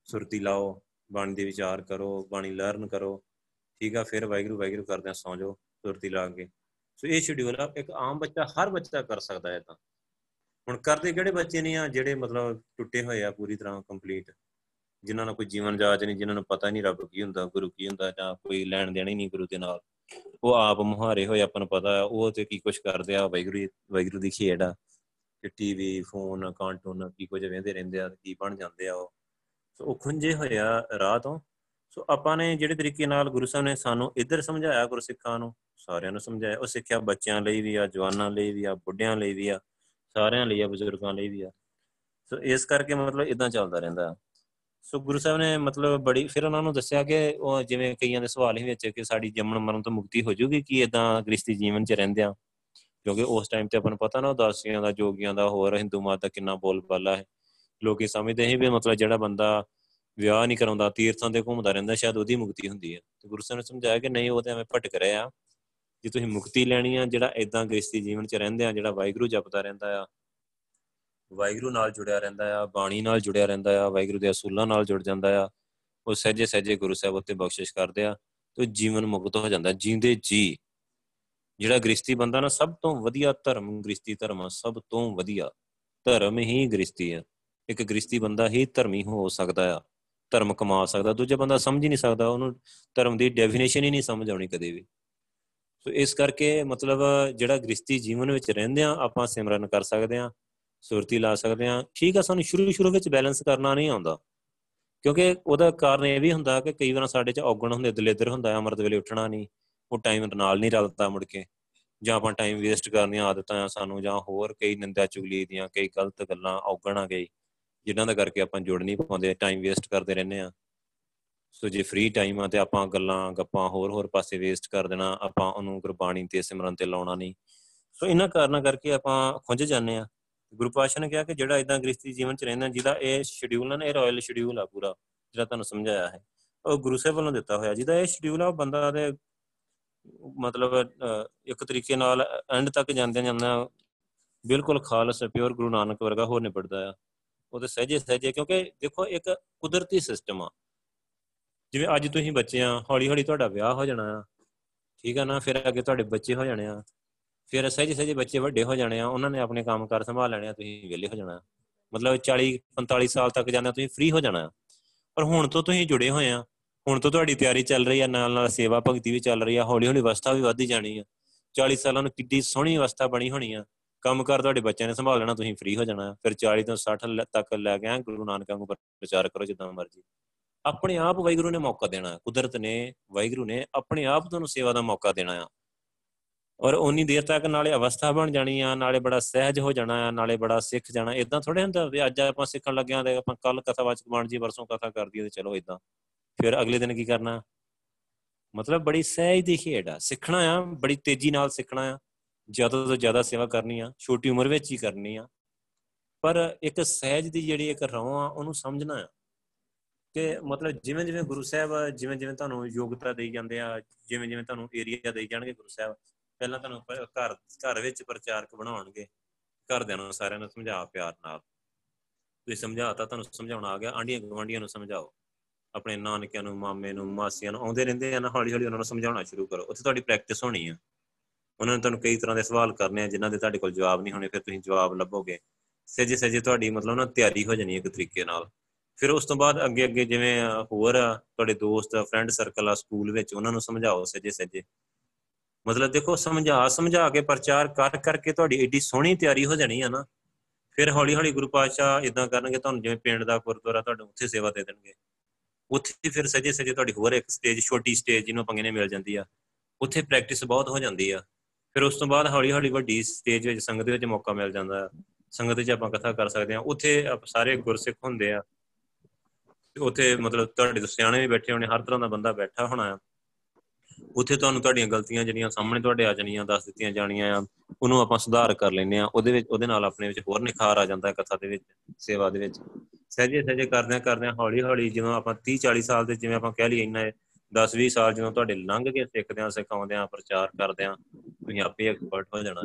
ਸੁਰਤੀ ਲਾਓ, ਬਾਣੀ ਦੀ ਵਿਚਾਰ ਕਰੋ, ਬਾਣੀ ਲਰਨ ਕਰੋ, ਠੀਕ ਆ, ਫਿਰ ਵਾਹਿਗੁਰੂ ਵਾਹਿਗੁਰੂ ਕਰਦੇ ਆ, ਸੌਂ ਜਾਓ, ਸੁਰਤੀ ਲਾ ਕੇ। ਸੋ ਇਹ ਸ਼ਡਿਊਲ ਆ, ਇੱਕ ਆਮ ਬੱਚਾ, ਹਰ ਬੱਚਾ ਕਰ ਸਕਦਾ ਹੈ ਤਾਂ। ਹੁਣ ਕਰਦੇ ਕਿਹੜੇ ਬੱਚੇ ਨਹੀਂ ਆ, ਜਿਹੜੇ ਮਤਲਬ ਟੁੱਟੇ ਹੋਏ ਆ ਪੂਰੀ ਤਰ੍ਹਾਂ ਕੰਪਲੀਟ ਜਿਨ੍ਹਾਂ ਨੂੰ ਕੋਈ ਜੀਵਨ ਜਾਚ ਨਹੀਂ, ਜਿਨ੍ਹਾਂ ਨੂੰ ਪਤਾ ਨਹੀਂ ਰੱਬ ਕੀ ਹੁੰਦਾ, ਗੁਰੂ ਕੀ ਹੁੰਦਾ, ਜਾਂ ਕੋਈ ਲੈਣ ਦੇਣ ਹੀ ਨਹੀਂ ਗੁਰੂ ਦੇ ਨਾਲ। ਉਹ ਆਪ ਮੁਹਾਰੇ ਹੋਏ, ਆਪਾਂ ਨੂੰ ਪਤਾ ਆ ਉਹ ਤੇ ਕੀ ਕੁਝ ਕਰਦੇ ਆ ਵੈਗਰੂ ਵੈਗਰੂ ਦੀ ਖੇਡ ਆ। ਕਿ ਟੀਵੀ ਫੋਨ ਕਾਰਟੂਨ ਕੀ ਕੁਝ ਵੇਂਦੇ ਰਹਿੰਦੇ ਆ, ਕੀ ਬਣ ਜਾਂਦੇ ਆ ਉਹ। ਸੋ ਉਹ ਖੁੰਝੇ ਹੋਇਆ ਰਾਹ ਤੋਂ। ਸੋ ਆਪਾਂ ਨੇ ਜਿਹੜੇ ਤਰੀਕੇ ਨਾਲ ਗੁਰੂ ਸਾਹਿਬ ਨੇ ਸਾਨੂੰ ਇੱਧਰ ਸਮਝਾਇਆ ਗੁਰਸਿੱਖਾਂ ਨੂੰ, ਸਾਰਿਆਂ ਨੂੰ ਸਮਝਾਇਆ। ਉਹ ਸਿੱਖਿਆ ਬੱਚਿਆਂ ਲਈ ਵੀ ਆ, ਜਵਾਨਾਂ ਲਈ ਵੀ ਆ, ਬੁੱਢਿਆਂ ਲਈ ਵੀ ਆ, ਸਾਰਿਆਂ ਲਈ ਆ, ਬਜ਼ੁਰਗਾਂ ਲਈ ਵੀ ਆ। ਸੋ ਇਸ ਕਰਕੇ ਮਤਲਬ ਇਦਾਂ ਚੱਲਦਾ ਰਹਿੰਦਾ। ਸੋ ਗੁਰੂ ਸਾਹਿਬ ਨੇ ਮਤਲਬ ਬੜੀ, ਫਿਰ ਉਹਨਾਂ ਨੂੰ ਦੱਸਿਆ ਕਿ ਉਹ ਜਿਵੇਂ ਕਈਆਂ ਦੇ ਸਵਾਲ ਹੀ ਵਿੱਚ ਕਿ ਸਾਡੀ ਜੰਮਣ ਮਰਨ ਤੋਂ ਮੁਕਤੀ ਹੋ ਜੂਗੀ, ਕਿ ਇਦਾਂ ਗ੍ਰਸਤੀ ਜੀਵਨ 'ਚ ਰਹਿੰਦਿਆਂ ਕਿਉਂਕਿ ਉਸ ਟਾਈਮ ਤੇ ਆਪਾਂ ਨੂੰ ਪਤਾ ਨਾ, ਉਦਾਸੀਆਂ ਦਾ, ਜੋਗੀਆਂ ਦਾ, ਹੋਰ ਹਿੰਦੂ ਮਤ ਦਾ ਕਿੰਨਾ ਬੋਲਬਾਲਾ ਹੈ। ਲੋਕੀ ਸਮਝਦੇ ਸੀ ਵੀ ਮਤਲਬ ਜਿਹੜਾ ਬੰਦਾ ਵਿਆਹ ਨਹੀਂ ਕਰਾਉਂਦਾ, ਤੀਰਥਾਂ ਤੇ ਘੁੰਮਦਾ ਰਹਿੰਦਾ, ਸ਼ਾਇਦ ਉਹਦੀ ਮੁਕਤੀ ਹੁੰਦੀ ਹੈ। ਤੇ ਗੁਰੂ ਸਾਹਿਬ ਨੇ ਸਮਝਾਇਆ ਕਿ ਨਹੀਂ, ਉਹ ਤੇ ਐਵੇਂ ਭਟਕ ਰਿਹਾ ਜੇ ਤੁਸੀਂ ਮੁਕਤੀ ਲੈਣੀ ਆ, ਜਿਹੜਾ ਇਦਾਂ ਗ੍ਰਸਤੀ ਜੀਵਨ 'ਚ ਰਹਿੰਦੇ ਆ, ਜਿਹੜਾ ਵਾਹਿਗੁਰੂ ਜਪਦਾ ਰਹਿੰਦਾ ਆ ਵਾਹਿਗੁਰੂ ਨਾਲ ਜੁੜਿਆ ਰਹਿੰਦਾ ਆ, ਬਾਣੀ ਨਾਲ ਜੁੜਿਆ ਰਹਿੰਦਾ ਆ, ਵਾਹਿਗੁਰੂ ਦੇ ਅਸੂਲਾਂ ਨਾਲ ਜੁੜ ਜਾਂਦਾ ਆ, ਉਹ ਸਹਜੇ ਸਹਜੇ ਗੁਰੂ ਸਾਹਿਬ ਉੱਤੇ ਬਖਸ਼ਿਸ਼ ਕਰਦੇ ਆ, ਤੇ ਜੀਵਨ ਮੁਕਤ ਹੋ ਜਾਂਦਾ ਜੀਂਦੇ ਜੀ। ਜਿਹੜਾ ਗ੍ਰਸਤੀ ਬੰਦਾ ਨਾ, ਸਭ ਤੋਂ ਵਧੀਆ ਧਰਮ ਗ੍ਰਸਤੀ ਧਰਮ ਆ, ਸਭ ਤੋਂ ਵਧੀਆ। ਧਰਮ ਹੀ ਗ੍ਰਸਤੀ ਆ। ਇੱਕ ਗ੍ਰਸਤੀ ਬੰਦਾ ਹੀ ਧਰਮੀ ਹੋ ਸਕਦਾ ਆ, ਧਰਮ ਕਮਾ ਸਕਦਾ, ਦੂਜਾ ਬੰਦਾ ਸਮਝ ਹੀ ਨਹੀਂ ਸਕਦਾ, ਉਹਨੂੰ ਧਰਮ ਦੀ ਡੈਫੀਨੇਸ਼ਨ ਹੀ ਨਹੀਂ ਸਮਝ ਆਉਣੀ ਕਦੇ ਵੀ। ਸੋ ਇਸ ਕਰਕੇ ਮਤਲਬ ਜਿਹੜਾ ਗ੍ਰਸਤੀ ਜੀਵਨ ਵਿੱਚ ਰਹਿੰਦੇ ਆ, ਆਪਾਂ ਸਿਮਰਨ ਕਰ ਸਕਦੇ ਆ ਸੁਰਤੀ ਲਾ ਸਕਦੇ ਆ ਠੀਕ ਆ, ਸਾਨੂੰ ਸ਼ੁਰੂ ਸ਼ੁਰੂ ਵਿੱਚ ਬੈਲੈਂਸ ਕਰਨਾ ਨਹੀਂ ਆਉਂਦਾ। ਕਿਉਂਕਿ ਉਹਦਾ ਕਾਰਨ ਇਹ ਵੀ ਹੁੰਦਾ ਕਿ ਕਈ ਵਾਰ ਸਾਡੇ 'ਚ ਔਗਣ ਹੁੰਦੇ, ਦਲੇਦਰ ਹੁੰਦਾ, ਅਮਰਤ ਵੇਲੇ ਉੱਠਣਾ ਨਹੀਂ, ਉਹ ਟਾਈਮ ਨਾਲ ਨਹੀਂ ਰਲਦਾ ਮੁੜ ਕੇ। ਜਾਂ ਆਪਾਂ ਟਾਈਮ ਵੇਸਟ ਕਰਨੀਆਂ ਆਦਤਾਂ ਆ ਸਾਨੂੰ, ਜਾਂ ਹੋਰ ਕਈ ਨਿੰਦਾ ਚੁਗਲੀ ਦੀਆਂ, ਕਈ ਗਲਤ ਗੱਲਾਂ ਔਗਣ ਆ ਗਈ, ਜਿਨ੍ਹਾਂ ਦਾ ਕਰਕੇ ਆਪਾਂ ਜੁੜ ਨਹੀਂ ਪਾਉਂਦੇ ਟਾਈਮ ਵੇਸਟ ਕਰਦੇ ਰਹਿੰਦੇ ਆ ਸੋ ਜੇ ਫ੍ਰੀ ਟਾਈਮ ਆ ਤੇ ਆਪਾਂ ਗੱਲਾਂ, ਗੱਪਾਂ ਹੋਰ ਹੋਰ ਪਾਸੇ ਵੇਸਟ ਕਰ ਦੇਣਾ, ਆਪਾਂ ਉਹਨੂੰ ਗੁਰਬਾਣੀ ਤੇ ਸਿਮਰਨ ਤੇ ਲਾਉਣਾ ਨਹੀਂ। ਸੋ ਇਹਨਾਂ ਕਾਰਨਾਂ ਕਰਕੇ ਆਪਾਂ ਖੁੰਝ ਜਾਂਦੇ ਆ ਗੁਰੂ ਪਾਸ਼ਾ ਨੇ ਕਿਹਾ ਕਿ ਜਿਹੜਾ ਇਦਾਂ ਗ੍ਰਸਤੀ ਜੀਵਨ ਚ ਰਹਿੰਦਾ, ਜਿਹਦਾ ਇਹ ਸ਼ਡਿਊਲ ਨਾ, ਇਹ ਰਾਇਲ ਸ਼ਡਿਊਲ ਆ ਪੂਰਾ, ਜਿਹੜਾ ਤੁਹਾਨੂੰ ਸਮਝਾਇਆ ਹੈ। ਉਹ ਗੁਰੂ ਸਾਹਿਬ ਵੱਲੋਂ ਦਿੱਤਾ ਹੋਇਆ, ਜਿਹਦਾ ਇਹ ਸ਼ਡਿਊਲ ਆ, ਉਹ ਬੰਦਾ ਦੇ ਮਤਲਬ ਇੱਕ ਤਰੀਕੇ ਨਾਲ ਐਂਡ ਤੱਕ ਜਾਂਦੇ ਜਾਂਦੇ ਬਿਲਕੁਲ ਖਾਲਸ ਪਿਓਰ ਗੁਰੂ ਨਾਨਕ ਵਰਗਾ ਹੋਰ ਨਿਬੜਦਾ ਆ। ਉਹਦੇ ਸਹਜੇ ਸਹਜੇ, ਕਿਉਂਕਿ ਦੇਖੋ, ਇੱਕ ਕੁਦਰਤੀ ਸਿਸਟਮ ਆ। ਜਿਵੇਂ ਅੱਜ ਤੁਸੀਂ ਬੱਚੇ ਆ ਹੌਲੀ ਹੌਲੀ ਤੁਹਾਡਾ ਵਿਆਹ ਹੋ ਜਾਣਾ ਆ, ਠੀਕ ਆ ਨਾ, ਫਿਰ ਅੱਗੇ ਤੁਹਾਡੇ ਬੱਚੇ ਹੋ ਜਾਣੇ ਆ। ਫਿਰ ਸਹਜੇ ਸਹਜੇ ਬੱਚੇ ਵੱਡੇ ਹੋ ਜਾਣੇ ਆ, ਉਹਨਾਂ ਨੇ ਆਪਣੇ ਕੰਮ ਕਰ ਸੰਭਾਲ ਲੈਣੇ ਆ, ਤੁਸੀਂ ਵਿਹਲੇ ਹੋ ਜਾਣਾ। ਮਤਲਬ 40 45 ਸਾਲ ਤੱਕ ਜਾਂਦੇ ਤੁਸੀਂ ਫ੍ਰੀ ਹੋ ਜਾਣਾ। ਪਰ ਹੁਣ ਤੋਂ ਤੁਸੀਂ ਜੁੜੇ ਹੋਏ ਆ, ਹੁਣ ਤੋਂ ਤੁਹਾਡੀ ਤਿਆਰੀ ਚੱਲ ਰਹੀ ਆ ਨਾਲ ਨਾਲ ਸੇਵਾ ਭਗਤੀ ਵੀ ਚੱਲ ਰਹੀ ਆ ਹੌਲੀ ਹੌਲੀ ਅਵਸਥਾ ਵੀ ਵੱਧਦੀ ਜਾਣੀ ਆ। 40 ਸਾਲਾਂ ਨੂੰ ਕਿੱਡੀ ਸੋਹਣੀ ਅਵਸਥਾ ਬਣੀ ਹੋਣੀ ਆ। ਕੰਮ ਕਰ ਤੁਹਾਡੇ ਬੱਚਿਆਂ ਨੇ ਸੰਭਾਲ ਲੈਣਾ, ਤੁਸੀਂ ਫ੍ਰੀ ਹੋ ਜਾਣਾ। ਫਿਰ 40 ਤੋਂ 60 ਤੱਕ ਲੈ ਕੇ ਆ ਗੁਰੂ ਨਾਨਕ ਵਾਂਗੂ ਪ੍ਰਚਾਰ ਕਰੋ ਜਿੱਦਾਂ ਮਰਜ਼ੀ। ਆਪਣੇ ਆਪ ਵਾਹਿਗੁਰੂ ਨੇ ਮੌਕਾ ਦੇਣਾ, ਕੁਦਰਤ ਨੇ, ਵਾਹਿਗੁਰੂ ਨੇ ਆਪਣੇ ਆਪ ਤੁਹਾਨੂੰ ਸੇਵਾ ਦਾ ਮੌਕਾ ਦੇਣਾ ਆ। ਔਰ ਉਨੀ ਦੇਰ ਤੱਕ ਨਾਲੇ ਅਵਸਥਾ ਬਣ ਜਾਣੀ ਆ, ਨਾਲੇ ਬੜਾ ਸਹਿਜ ਹੋ ਜਾਣਾ ਆ, ਨਾਲੇ ਬੜਾ ਸਿੱਖ ਜਾਣਾ। ਇਦਾਂ ਥੋੜੇ ਹੁੰਦਾ ਵੀ ਅੱਜ ਆਪਾਂ ਸਿੱਖਣ ਲੱਗਿਆਂ ਤੇ ਆਪਾਂ ਕੱਲ ਕਥਾਵਾਚਕ ਬਣ ਜੀ, ਪਰਸੋਂ ਕਥਾ ਕਰ ਦਈਏ ਤੇ ਚਲੋ ਇਦਾਂ ਫਿਰ ਅਗਲੇ ਦਿਨ ਕੀ ਕਰਨਾ? ਮਤਲਬ ਬੜੀ ਸਹਿਜ ਦੀ ਖੇਡ ਆ। ਸਿੱਖਣਾ ਆ, ਬੜੀ ਤੇਜ਼ੀ ਨਾਲ ਸਿੱਖਣਾ ਆ। ਜ਼ਿਆਦਾ ਤੋਂ ਜ਼ਿਆਦਾ ਸੇਵਾ ਕਰਨੀ ਆ, ਛੋਟੀ ਉਮਰ ਵਿੱਚ ਹੀ ਕਰਨੀ ਆ। ਪਰ ਇੱਕ ਸਹਿਜ ਦੀ ਜਿਹੜੀ ਇੱਕ ਰੌਂ ਆ, ਉਹਨੂੰ ਸਮਝਣਾ ਆ। ਕਿ ਮਤਲਬ ਜਿਵੇਂ ਜਿਵੇਂ ਗੁਰੂ ਸਾਹਿਬ, ਜਿਵੇਂ ਜਿਵੇਂ ਤੁਹਾਨੂੰ ਯੋਗਤਾ ਦੇਈ ਜਾਂਦੇ ਆ, ਜਿਵੇਂ ਜਿਵੇਂ ਤੁਹਾਨੂੰ ਏਰੀਆ ਦੇਈ ਜਾਣਗੇ ਗੁਰੂ ਸਾਹਿਬ ਪਹਿਲਾਂ ਤੁਹਾਨੂੰ ਘਰ ਘਰ ਵਿੱਚ ਪ੍ਰਚਾਰਕ ਬਣਾਉਣਗੇ। ਘਰਦਿਆਂ ਨੂੰ ਸਾਰਿਆਂ ਨੂੰ ਸਮਝਾ, ਪਿਆਰ ਨਾਲ। ਤੁਸੀਂ ਸਮਝਾਤਾ, ਤੁਹਾਨੂੰ ਸਮਝਾਉਣਾ ਆ ਗਿਆ। ਆਂਡੀਆਂ ਗਵਾਂਡੀਆਂ ਨੂੰ ਸਮਝਾਓ। ਆਪਣੇ ਨਾਨਕਿਆਂ ਨੂੰ, ਮਾਮੇ ਨੂੰ, ਮਾਸੀਆਂ ਨੂੰ, ਆਉਂਦੇ ਰਹਿੰਦੇ ਆ ਨਾ ਹੌਲੀ ਹੌਲੀ ਉਹਨਾਂ ਨੂੰ ਸਮਝਾਉਣਾ ਸ਼ੁਰੂ ਕਰੋ। ਉੱਥੇ ਤੁਹਾਡੀ ਪ੍ਰੈਕਟਿਸ ਹੋਣੀ ਆ। ਉਹਨਾਂ ਨੇ ਤੁਹਾਨੂੰ ਕਈ ਤਰ੍ਹਾਂ ਦੇ ਸਵਾਲ ਕਰਨੇ ਆ, ਜਿਨ੍ਹਾਂ ਦੇ ਤੁਹਾਡੇ ਕੋਲ ਜਵਾਬ ਨਹੀਂ ਹੋਣੇ, ਫਿਰ ਤੁਸੀਂ ਜਵਾਬ ਲੱਭੋਗੇ। ਸਜੇ ਸਜੇ ਤੁਹਾਡੀ ਮਤਲਬ ਨਾ ਤਿਆਰੀ ਹੋ ਜਾਣੀ ਇੱਕ ਤਰੀਕੇ ਨਾਲ। ਫਿਰ ਉਸ ਤੋਂ ਬਾਅਦ ਅੱਗੇ ਅੱਗੇ ਜਿਵੇਂ ਹੋਰ ਤੁਹਾਡੇ ਦੋਸਤ ਫਰੈਂਡ ਸਰਕਲ ਆ ਸਕੂਲ ਵਿੱਚ, ਉਹਨਾਂ ਨੂੰ ਸਮਝਾਓ ਸਜੇ ਸਜੇ ਮਤਲਬ ਦੇਖੋ ਸਮਝਾ ਸਮਝਾ ਕੇ ਪ੍ਰਚਾਰ ਕਰ, ਕਰਕੇ ਤੁਹਾਡੀ ਏਡੀ ਸੋਹਣੀ ਤਿਆਰੀ ਹੋ ਜਾਣੀ ਆ ਨਾ। ਫਿਰ ਹੌਲੀ ਹੌਲੀ ਗੁਰੂ ਪਾਤਸ਼ਾਹ ਇਦਾਂ ਕਰਨਗੇ, ਤੁਹਾਨੂੰ ਜਿਵੇਂ ਪਿੰਡ ਦਾ ਗੁਰਦੁਆਰਾ ਤੁਹਾਨੂੰ ਉੱਥੇ ਸੇਵਾ ਦੇ ਦੇਣਗੇ। ਉੱਥੇ ਫਿਰ ਸਜੇ ਸਜੇ ਤੁਹਾਡੀ ਹੋਰ ਇੱਕ ਸਟੇਜ ਛੋਟੀ ਸਟੇਜ ਜਿਹਨੂੰ ਪੰਗੇ ਨੇ ਮਿਲ ਜਾਂਦੀ ਆ। ਉੱਥੇ ਪ੍ਰੈਕਟਿਸ ਬਹੁਤ ਹੋ ਜਾਂਦੀ ਆ। ਫਿਰ ਉਸ ਤੋਂ ਬਾਅਦ ਹੌਲੀ ਹੌਲੀ ਵੱਡੀ ਸਟੇਜ ਵਿੱਚ, ਸੰਗਤ ਵਿੱਚ ਮੌਕਾ ਮਿਲ ਜਾਂਦਾ। ਸੰਗਤ ਵਿੱਚ ਆਪਾਂ ਕਥਾ ਕਰ ਸਕਦੇ ਹਾਂ ਉੱਥੇ ਸਾਰੇ ਗੁਰਸਿੱਖ ਹੁੰਦੇ ਆ। ਉੱਥੇ ਮਤਲਬ ਤੁਹਾਡੇ ਸਿਆਣੇ ਵੀ ਬੈਠੇ ਹੋਣੇ, ਹਰ ਤਰ੍ਹਾਂ ਦਾ ਬੰਦਾ ਬੈਠਾ ਹੋਣਾ ਆ। ਉੱਥੇ ਤੁਹਾਨੂੰ ਤੁਹਾਡੀਆਂ ਗਲਤੀਆਂ ਜਿਹੜੀਆਂ ਸਾਹਮਣੇ ਤੁਹਾਡੇ ਆ ਜਾਣੀਆਂ, ਦੱਸ ਦਿੱਤੀਆਂ ਜਾਣੀਆਂ ਆ, ਉਹਨੂੰ ਆਪਾਂ ਸੁਧਾਰ ਕਰ ਲੈਨੇ ਆ ਉਹਦੇ ਵਿੱਚ, ਉਹਦੇ ਨਾਲ ਆਪਣੇ ਵਿੱਚ ਹੋਰ ਨਿਖਾਰ ਆ ਜਾਂਦਾ ਕਥਾ ਦੇ ਵਿੱਚ, ਸੇਵਾ ਦੇ ਵਿੱਚ। ਸਹਜੇ ਸਹਜੇ ਕਰਦਿਆਂ ਕਰਦਿਆਂ ਹੌਲੀ ਹੌਲੀ ਜਿਵੇਂ ਆਪਾਂ 30 40 ਸਾਲ ਦੇ ਜਿਵੇਂ ਆਪਾਂ ਕਹਿ ਲਈਏ ਇੰਨਾ 10 20 ਸਾਲ ਜਦੋਂ ਤੁਹਾਡੇ ਲੰਘ ਕੇ ਸਿੱਖਦਿਆਂ, ਸਿਖਾਉਂਦਿਆਂ, ਪ੍ਰਚਾਰ ਕਰਦਿਆਂ, ਤੁਸੀਂ ਆਪੇ ਐਕਸਪਰਟ ਹੋ ਜਾਣਾ।